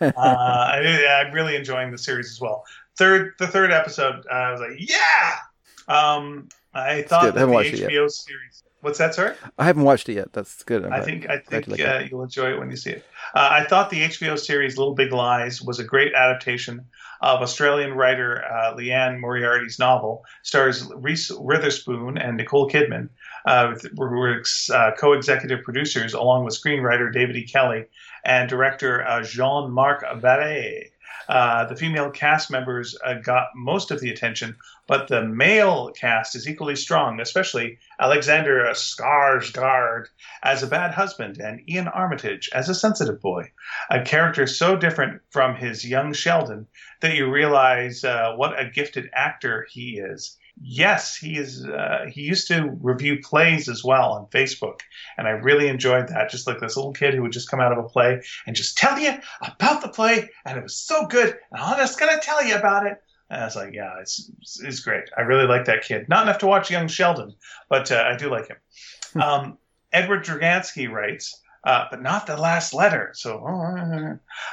Uh, I, I'm really enjoying the series as well. Third, the third episode, uh, I was like, yeah. Um, I thought that the. HBO series. What's that, sir? I haven't watched it yet. That's good. I'm I glad- think I think like uh, you'll enjoy it when you see it. Uh, I thought the HBO series Little Big Lies was a great adaptation of Australian writer uh, Liane Moriarty's novel. Stars Reese Witherspoon and Nicole Kidman, uh, who were uh, co-executive producers, along with screenwriter David E. Kelley and director uh, Jean-Marc Vallée. Uh, the female cast members uh, got most of the attention, but the male cast is equally strong, especially Alexander Skarsgård as a bad husband and Iain Armitage as a sensitive boy, a character so different from his young Sheldon that you realize uh, what a gifted actor he is. Yes, he is. Uh, he used to review plays as well on Facebook, and I really enjoyed that. Just like this little kid who would just come out of a play and just tell you about the play, and it was so good, and I'm just gonna tell you about it. And I was like, yeah, it's it's great. I really like that kid. Not enough to watch Young Sheldon, but uh, I do like him. Um, Edward Dragansky writes, uh, but not the last letter. So,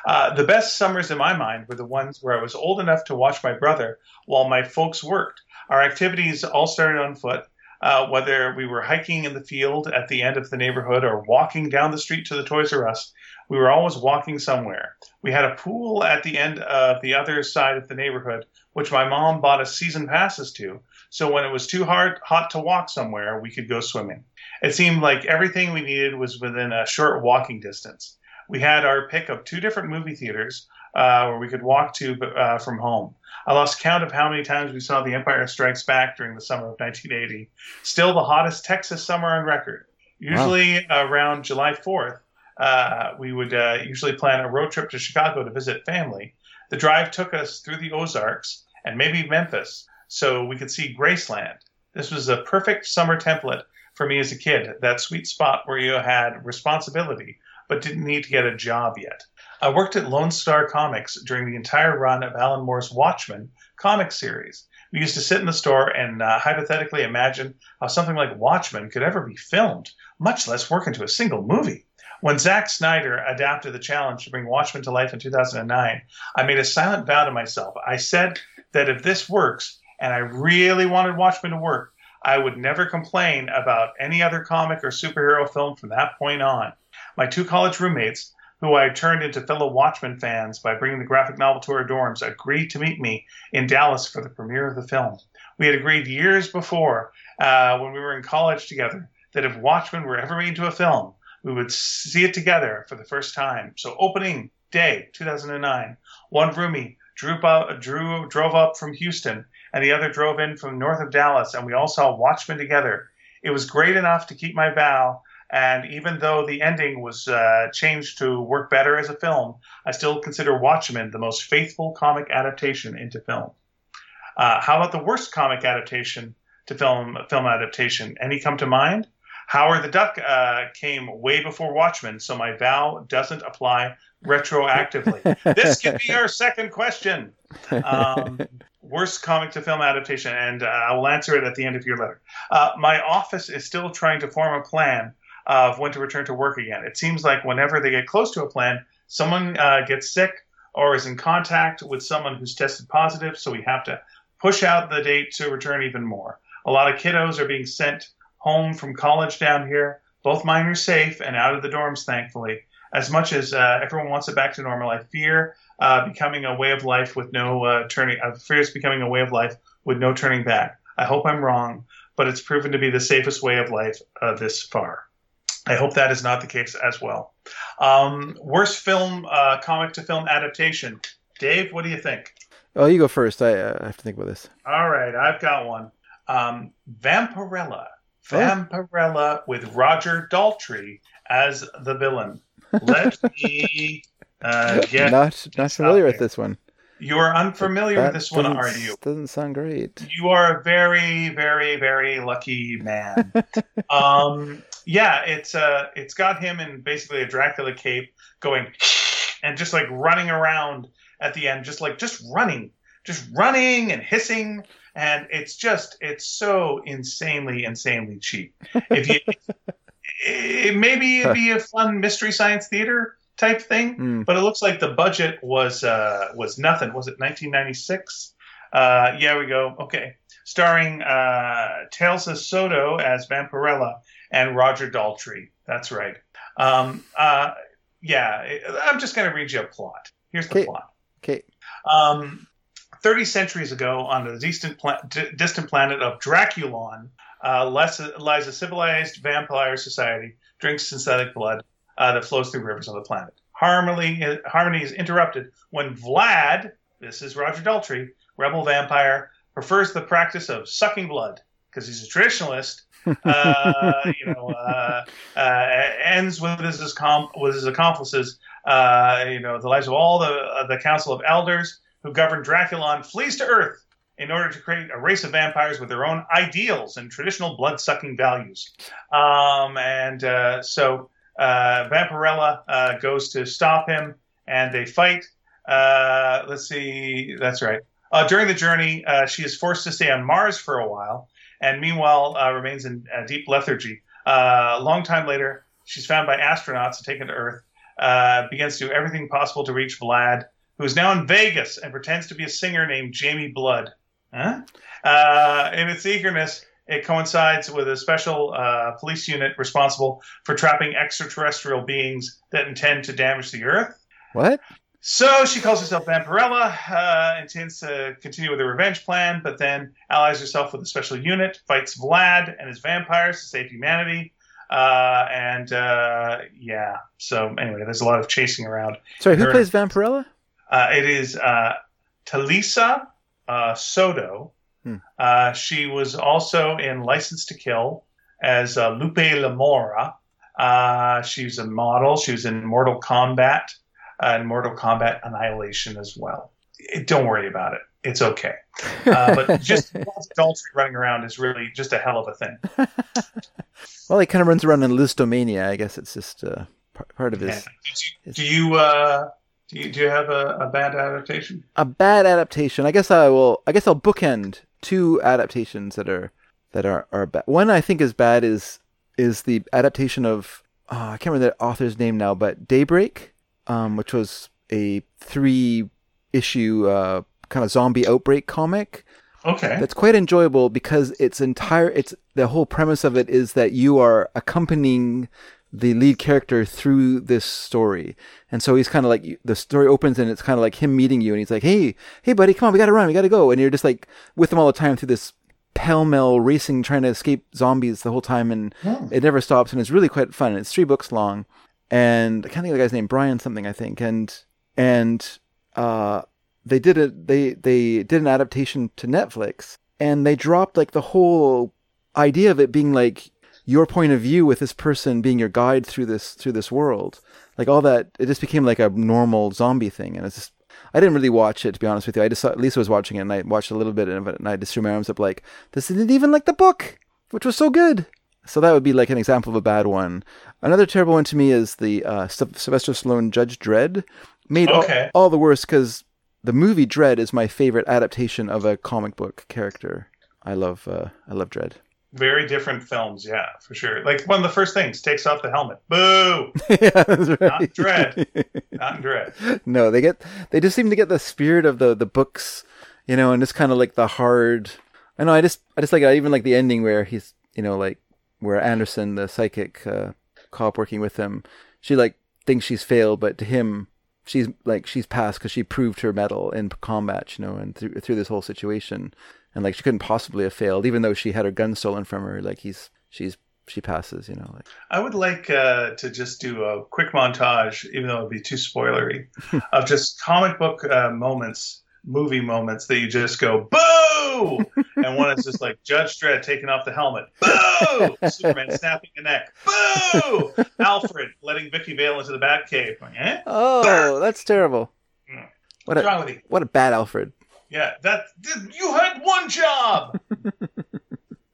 uh, the best summers in my mind were the ones where I was old enough to watch my brother while my folks worked. Our activities all started on foot. Uh, whether we were hiking in the field at the end of the neighborhood or walking down the street to the Toys R Us, we were always walking somewhere. We had a pool at the end of the other side of the neighborhood, which my mom bought us season passes to. So when it was too hard, hot to walk somewhere, we could go swimming. It seemed like everything we needed was within a short walking distance. We had our pick of two different movie theaters uh, where we could walk to uh, from home. I lost count of how many times we saw The Empire Strikes Back during the summer of 1980. Still the hottest Texas summer on record. Usually around July 4th, uh, we would uh, usually plan a road trip to Chicago to visit family. The drive took us through the Ozarks and maybe Memphis so we could see Graceland. This was a perfect summer template for me as a kid, that sweet spot where you had responsibility but didn't need to get a job yet. I worked at Lone Star Comics during the entire run of Alan Moore's Watchmen comic series. We used to sit in the store and uh, hypothetically imagine how something like Watchmen could ever be filmed, much less work into a single movie. When Zack Snyder adapted the challenge to bring Watchmen to life in 2009, I made a silent vow to myself. I said that if this works, and I really wanted Watchmen to work, I would never complain about any other comic or superhero film from that point on. My two college roommates, who I turned into fellow Watchmen fans by bringing the graphic novel to our dorms, agreed to meet me in Dallas for the premiere of the film. We had agreed years before, uh, when we were in college together, that if Watchmen were ever made into a film, we would see it together for the first time. So, opening day 2009, one roomie drew drew, drove up from Houston, and the other drove in from north of Dallas, and we all saw Watchmen together. It was great enough to keep my vow, and even though the ending was uh, changed to work better as a film, I still consider Watchmen the most faithful comic adaptation into film. Uh, how about the worst comic adaptation to film film adaptation? Any come to mind? Howard the Duck uh, came way before Watchmen, so my vow doesn't apply retroactively. this could be our second question. Um, worst comic to film adaptation, and uh, I will answer it at the end of your letter. Uh, my office is still trying to form a plan of when to return to work again. It seems like whenever they get close to a plan, someone uh, gets sick or is in contact with someone who's tested positive, so we have to push out the date to return even more. A lot of kiddos are being sent home from college down here. Both mine are safe and out of the dorms, thankfully. As much as uh, everyone wants it back to normal, I fear uh, becoming a way of life with no uh, turning. I fear it's becoming a way of life with no turning back. I hope I'm wrong, but it's proven to be the safest way of life uh, this far. I hope that is not the case as well. Um, worst film, uh, comic to film adaptation. Dave, what do you think? Oh, you go first. I, uh, I have to think about this. All right, I've got one. Um, Vampirella. Oh. Vampirella oh. with Roger Daltrey as the villain. Let me uh, get. Not not familiar with this one. You are unfamiliar with this one, are you? Doesn't sound great. You are a very, very, very lucky man. um, yeah, it's uh, it's got him in basically a Dracula cape, going and just like running around at the end, just like just running, just running and hissing, and it's just it's so insanely, insanely cheap. If you, it, maybe it'd be a fun mystery science theater type thing, mm. but it looks like the budget was uh, was nothing. Was it 1996? Uh, yeah, we go. Okay, starring uh, Talisa Soto as Vampirella and Roger Daltrey. That's right. Um, uh, yeah, I'm just going to read you a plot. Here's the okay. plot. Okay. Um, 30 centuries ago, on the distant, pla- d- distant planet of Drakulon, uh, lies a civilized vampire society, drinks synthetic blood uh, that flows through rivers on the planet. Harmony, harmony is interrupted when Vlad, this is Roger Daltrey, rebel vampire, prefers the practice of sucking blood because he's a traditionalist uh, you know, uh, uh, ends with his, with his accomplices. Uh, you know, the lives of all the the Council of Elders who govern Drakulon flees to Earth in order to create a race of vampires with their own ideals and traditional blood-sucking values. Um, and uh, so Vampirella goes to stop him, and they fight. let's see, that's right. during the journey, she is forced to stay on Mars for a while and meanwhile uh, remains in uh, deep lethargy. Uh, a long time later, she's found by astronauts and taken to Earth. Uh, begins to do everything possible to reach Vlad, who is now in Vegas and pretends to be a singer named Jamie Blood. Huh? Uh, in its eagerness, it coincides with a special uh, police unit responsible for trapping extraterrestrial beings that intend to damage the Earth. What? So she calls herself Vampirella, uh, intends to continue with her revenge plan, but then allies herself with a special unit, fights Vlad and his vampires to save humanity. Uh, and uh, yeah, so anyway, there's a lot of chasing around. Sorry, who her, plays Vampirella? Uh, it is uh, Talisa uh, Soto. Hmm. she was also in License to Kill as Lupe Lamora. she was a model. She was in Mortal Kombat and Mortal Kombat Annihilation as well. It, don't worry about it. It's okay. Uh, but just Daltrey running around is really just a hell of a thing. well, he kind of runs around in Lisztomania. I guess it's just uh, part of his. Yeah. Do you, uh, do you do you have a, a bad adaptation? A bad adaptation. I guess I will. I guess I'll bookend two adaptations that are that are are bad. One I think is bad is is the adaptation of oh, I can't remember the author's name now, but Daybreak um, which was a three issue uh, kind of zombie outbreak comic. Okay. That's quite enjoyable because it's entire it's the whole premise of it is that you are accompanying the lead character through this story. And so he's kind of like the story opens and it's kind of like him meeting you and he's like, "Hey, hey buddy, come on, we got to run. We got to go." And you're just like with him all the time through this pell-mell racing trying to escape zombies the whole time and oh. it never stops and it's really quite fun. It's 3 books long and I can't think of the guy's name, Brian something, I think, and and uh, they did it. They they did an adaptation to Netflix, and they dropped like the whole idea of it being like your point of view with this person being your guide through this through this world. Like all that, it just became like a normal zombie thing, and it's just. I didn't really watch it to be honest with you. I just saw Lisa was watching it, and I watched a little bit of it, and I just threw my arms up like, "This isn't even like the book, which was so good." So that would be like an example of a bad one. Another terrible one to me is the uh, Sylvester Stallone Judge Dredd. Made okay. all, all, the worse because the movie Dredd is my favorite adaptation of a comic book character. I love uh, I love Dredd. Very different films, yeah, for sure. Like one of the first things takes off the helmet. Boo! yeah, right. Not Dredd. Not Dredd. No, they get they just seem to get the spirit of the the books, you know, and it's kind of like the hard. I know. I just I just like I even like the ending where he's you know like where Anderson, the psychic uh, cop working with him, she like thinks she's failed, but to him, she's like she's passed because she proved her mettle in combat, you know, and through through this whole situation. and like she couldn't possibly have failed, even though she had her gun stolen from her. Like he's she's she passes, you know. Like I would like uh, to just do a quick montage, even though it'd be too spoilery, of just comic book uh, moments, movie moments that you just go boo, and one is just like Judge Dredd taking off the helmet, boo, Superman snapping a neck, boo, Alfred letting Vicki Vale into the Batcave, going, eh? oh, that's terrible. Mm. What What's a wrong with you? what a bad Alfred. Yeah, that you had one job.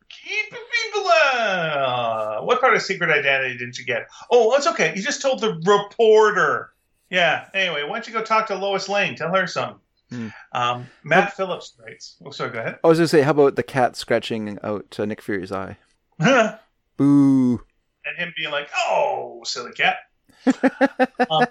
Keep people out. What part of secret identity didn't you get? Oh, it's okay. You just told the reporter. Yeah. Anyway, why don't you go talk to Lois Lane? Tell her something. Hmm. Um, Matt Phillips writes. Oh, sorry. Go ahead. I was gonna say, how about the cat scratching out uh, Nick Fury's eye? Boo. And him being like, "Oh, silly cat." Um,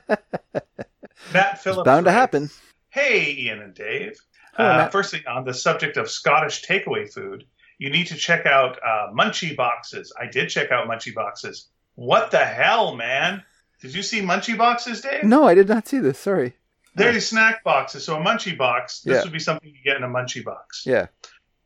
Matt Phillips. It's bound to happen. Hey, Ian and Dave. Hello, uh, firstly, on the subject of Scottish takeaway food, you need to check out uh, Munchie Boxes. I did check out Munchie Boxes. What the hell, man? Did you see Munchie Boxes, Dave? No, I did not see this. Sorry. They're these snack boxes. So a Munchie box, this Yeah. would be something you get in a Munchie box. Yeah.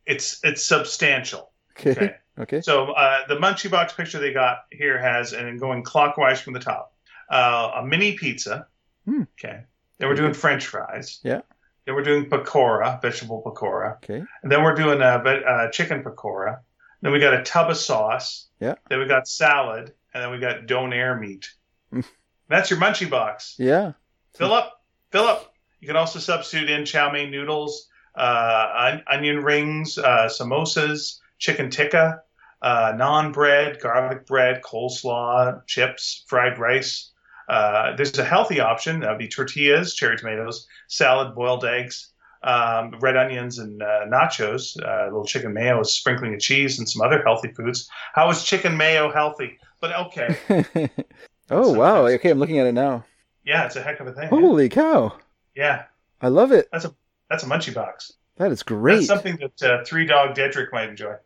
It's it's substantial. Okay. Okay. Okay. So uh, the Munchie box picture they got here has, and going clockwise from the top, uh, a mini pizza. Hmm. Okay. Then we're doing French fries. Yeah. Then we're doing pakora, vegetable pakora. Okay. And then we're doing a, ve- uh chicken pakora. Then we got a tub of sauce. Yeah. Then we got salad, and then we got donair meat. That's your Munchie box. Yeah. Fill up, fill up. You can also substitute in chow mein noodles, uh, onion rings, uh, samosas, chicken tikka, uh, naan bread, garlic bread, coleslaw, chips, fried rice. Uh, there's a healthy option. That would be tortillas, cherry tomatoes, salad, boiled eggs, um, red onions, and uh, nachos. Uh, a little chicken mayo, sprinkling of cheese, and some other healthy foods. How is chicken mayo healthy? But okay, oh wow. Okay, I'm looking at it now. Yeah, it's a heck of a thing. Holy cow! Yeah, I love it. that's a that's a munchie box. That is great. That's something that uh, Three Dog Dedrick might enjoy.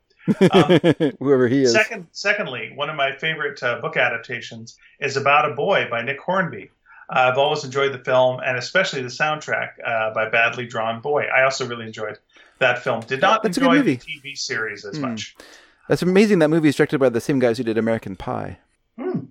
Um, Whoever he is. Second, secondly, one of my favorite uh, book adaptations is About a Boy by Nick Hornby. Uh, I've always enjoyed the film and especially the soundtrack uh, by Badly Drawn Boy. I also really enjoyed that film. Did not That's a good enjoy the TV series as Hmm. much. That's amazing. That movie is directed by the same guys who did American Pie. Hmm.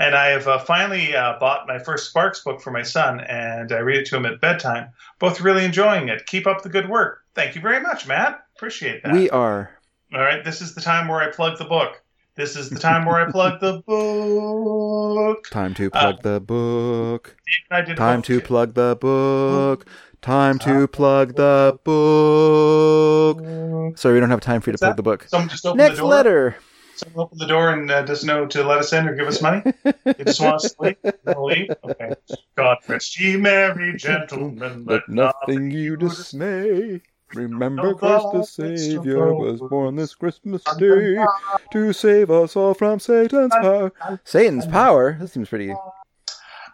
And I have uh, finally uh, bought my first Sparks book for my son, and I read it to him at bedtime. Both really enjoying it. Keep up the good work. Thank you very much, Matt. Appreciate that. We are. All right, this is the time where I plug the book. This is the time where I plug the book. Time to plug the book. I did a Time to plug the book. Time to plug the book. Sorry, we don't have time for you to plug the book. Someone just opened the Next door. letter. Someone opened the door and uh, doesn't know to let us in or give us money. You just want us to leave? You wanna leave? Okay. God rest ye merry gentlemen. Let nothing you dismay. Remember Christ the Savior was born this Christmas day to save us all from Satan's power. Satan's power? That seems pretty.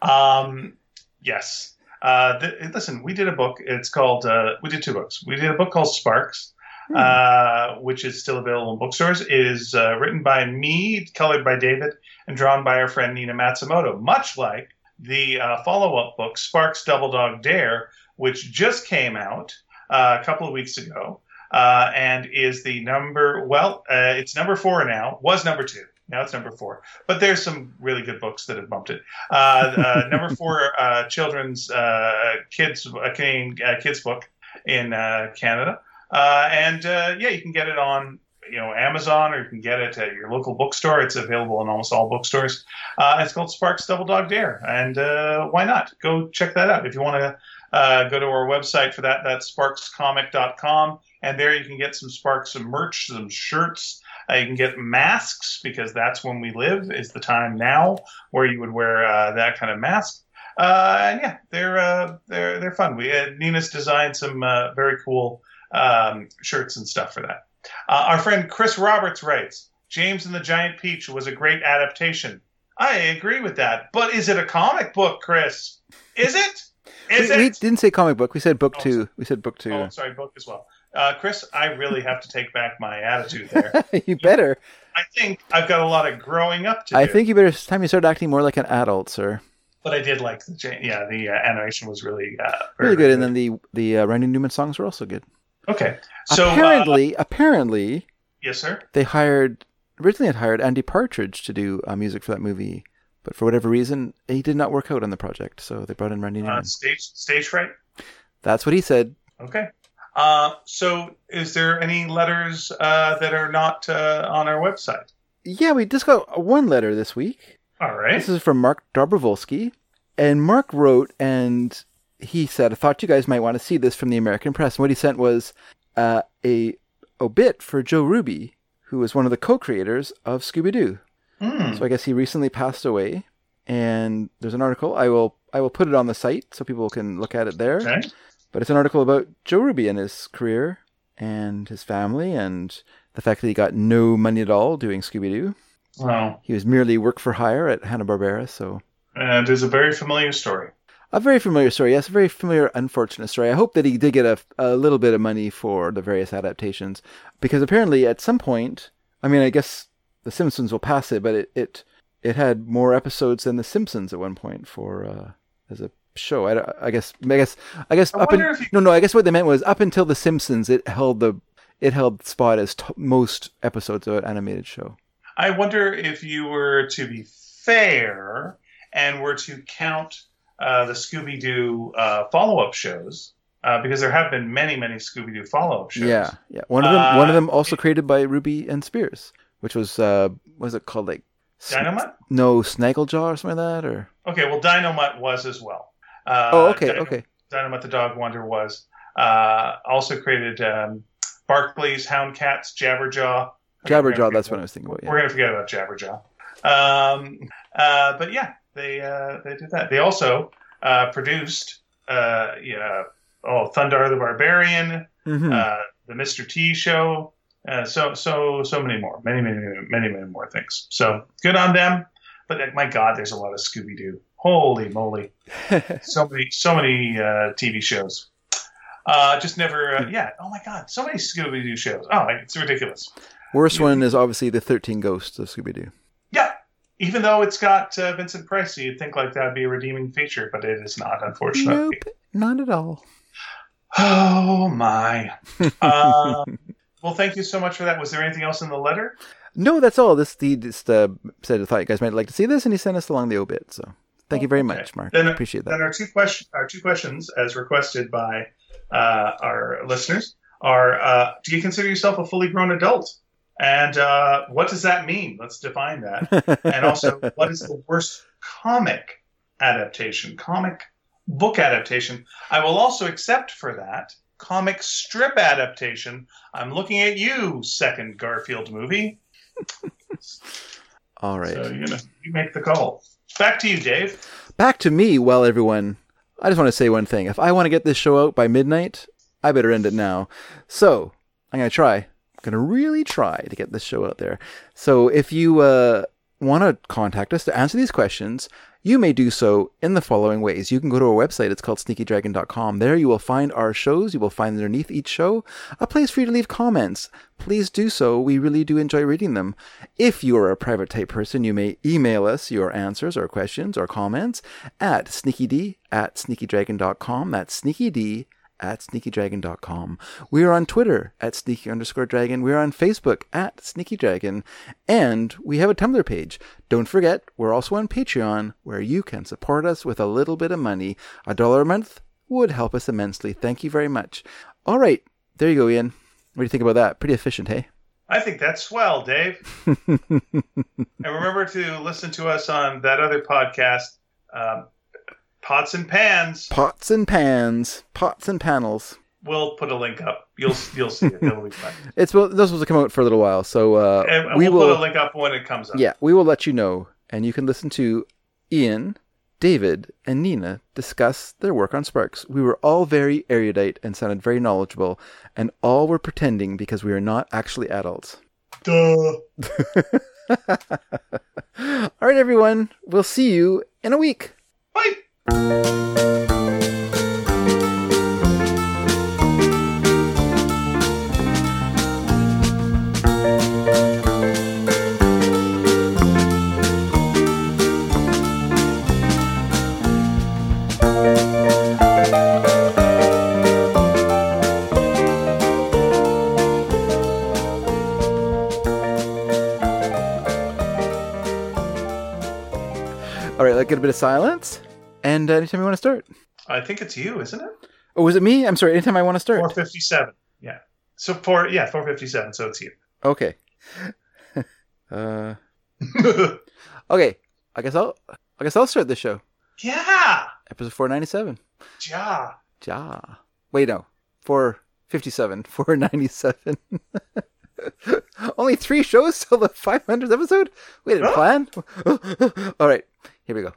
Um, yes. Uh, th- listen, we did a book. It's called. Uh, we did two books. We did a book called Sparks, Hmm. uh, which is still available in bookstores. is uh, written by me, colored by David, and drawn by our friend Nina Matsumoto. Much like the uh, follow-up book, Sparks Double Dog Dare, which just came out uh, a couple of weeks ago, uh, and is the number. Well, uh, it's number four now. Was number two. Now it's number four. But there's some really good books that have bumped it. Uh, uh, number four, uh, children's uh, kids, uh, Canadian uh, kids book in uh, Canada, uh, and uh, yeah, you can get it on you know Amazon or you can get it at your local bookstore. It's available in almost all bookstores. Uh, it's called Sparks Double Dog Dare, and uh, why not go check that out if you want to. Uh, go to our website for that. That's sparkscomic.com. And there you can get some Sparks, some merch, some shirts, uh, you can get masks because that's when we live. Is the time now where you would wear uh, that kind of mask. And yeah, they're they're they're fun. We Nina's designed some very cool um, shirts and stuff for that. Uh, our friend Chris Roberts writes, "James and the Giant Peach was a great adaptation." I agree with that, but is it a comic book, Chris? Is it? Is we, we it? didn't say comic book. We said book Oh, two. We said book two. Oh, sorry, book as well. Uh, Chris, I really have to take back my attitude there. you better. I think I've got a lot of growing up to I do. I think you better. It's time you start acting more like an adult, sir. but I did like the yeah the uh, animation was really uh, Really good. very And then the the uh, Randy Newman songs were also good. Okay. So uh, apparently, apparently, yes, sir. they hired originally had hired Andy Partridge to do uh, music for that movie, but for whatever reason, he did not work out on the project. So they brought in Randy Uh, Newman. stage stage fright. That's what he said. Okay. Uh, so, is there any letters uh, that are not uh, on our website? Yeah, we just got one letter this week. All right. This is from Mark Dobrovolsky. And Mark wrote, and he said, I thought you guys might want to see this from the American press. And what he sent was uh, a obit for Joe Ruby, who was one of the co creators of Scooby Doo. Hmm. So I guess he recently passed away. And there's an article. I will I will put it on the site so people can look at it there. Okay. But it's an article about Joe Ruby and his career and his family and the fact that he got no money at all doing Scooby Doo. Well, He was merely work for hire at Hanna Barbera, so And it is a very familiar story. A very familiar story. Yes, a very familiar, unfortunate story. I hope that he did get a, a little bit of money for the various adaptations, because apparently at some point, I mean, I guess The Simpsons will pass it, but it it, it had more episodes than The Simpsons at one point for uh, as a show. I, I guess I guess I guess I up in, you- no no I guess what they meant was up until The Simpsons, it held the it held spot as t- most episodes of an animated show. I wonder if you were to be fair and were to count the Scooby Doo uh, follow up shows, uh, because there have been many, many Scooby Doo follow up shows. Yeah, yeah. One of them, one of Uh, them also created by Ruby and Spears, which was uh, what was it called? Like Dynamite? No, Snagglejaw or something like that, or Okay, well, Dynamite was as well. Uh, oh, okay, Dynam- okay, Dynamite the Dog Wonder was. Uh, also created um, Barkley's, Hound Cats, Jabberjaw. Jabberjaw. That's what I was thinking about. We're gonna forget about Jabberjaw. Um, uh, but yeah, they uh, they did that. They also uh, produced uh, yeah, oh Thundarr the Barbarian, hmm uh, the Mr. T Show, uh, so so so many more, many many many many many more things. So good on them. But my God, there's a lot of Scooby Doo. Holy moly, so many so many uh, TV shows. Uh, just never, uh, yeah. Oh my God, so many Scooby Doo shows. Oh, it's ridiculous. Worst one is obviously the Thirteen Ghosts of Scooby Doo. Yeah, even though it's got uh, Vincent Price, you'd think like that'd be a redeeming feature, but it is not, unfortunately. Nope, not at all. Oh my. Um, well, thank you so much for that. Was there anything else in the letter? No, that's all. This he just uh, said I thought you guys might like to see this, and he sent us along the obit. So thank you very Okay. much, Mark. Then- Appreciate that. Then that. our two question, our two questions, as requested by uh, our listeners, are: uh, Do you consider yourself a fully grown adult? And uh, what does that mean? Let's define that. And also, what is the worst comic adaptation, comic book adaptation? I will also accept for that comic strip adaptation. I'm looking at you, second Garfield movie. all right. So you know, you make the call. Back to you, Dave. Back to me. Well, everyone, I just want to say one thing. If I want to get this show out by midnight, I better end it now. So I'm gonna try. I'm gonna really try to get this show out there. So if you uh, want to contact us to answer these questions, you may do so in the following ways. You can go to our website. It's called sneakydragon.com. There you will find our shows. You will find underneath each show a place for you to leave comments. Please do so. We really do enjoy reading them. If you are a private type person, you may email us your answers or questions or comments at sneakyd at sneakydragon.com. That's sneakyd at sneakydragon.com. We are on Twitter at sneaky underscore dragon. We are on Facebook at sneaky dragon. And we have a Tumblr page. Don't forget, we're also on Patreon where you can support us with a little bit of money. A dollar a month would help us immensely. Thank you very much. All right. There you go, Ian. What do you think about that? Pretty efficient, hey? I think that's swell, Dave. and remember to listen to us on that other podcast, um, Pots and Pans. Pots and pans, pots and panels. We'll put a link up. You'll you'll see it. It'll be fun. It's well, this was to come out for a little while, so uh, And, and we we'll will. put a link up when it comes up. Yeah, we will let you know, and you can listen to Ian, David, and Nina discuss their work on Sparks. We were all very erudite and sounded very knowledgeable, and all were pretending because we are not actually adults. Duh. all right, everyone, we'll see you in a week. Bye. All right, let's get a bit of silence. And uh, anytime you want to start. I think it's you, isn't it? Oh, was it me? I'm sorry. Anytime I want to start. 457. Yeah. So four, yeah, 457. So it's you. Okay. uh, okay. I guess I'll. I guess I'll start the show. yeah. Episode 497. Ja. Ja. Wait, no. 457. 497. Only three shows till the 500th episode? We didn't Huh? plan? All right. Here we go.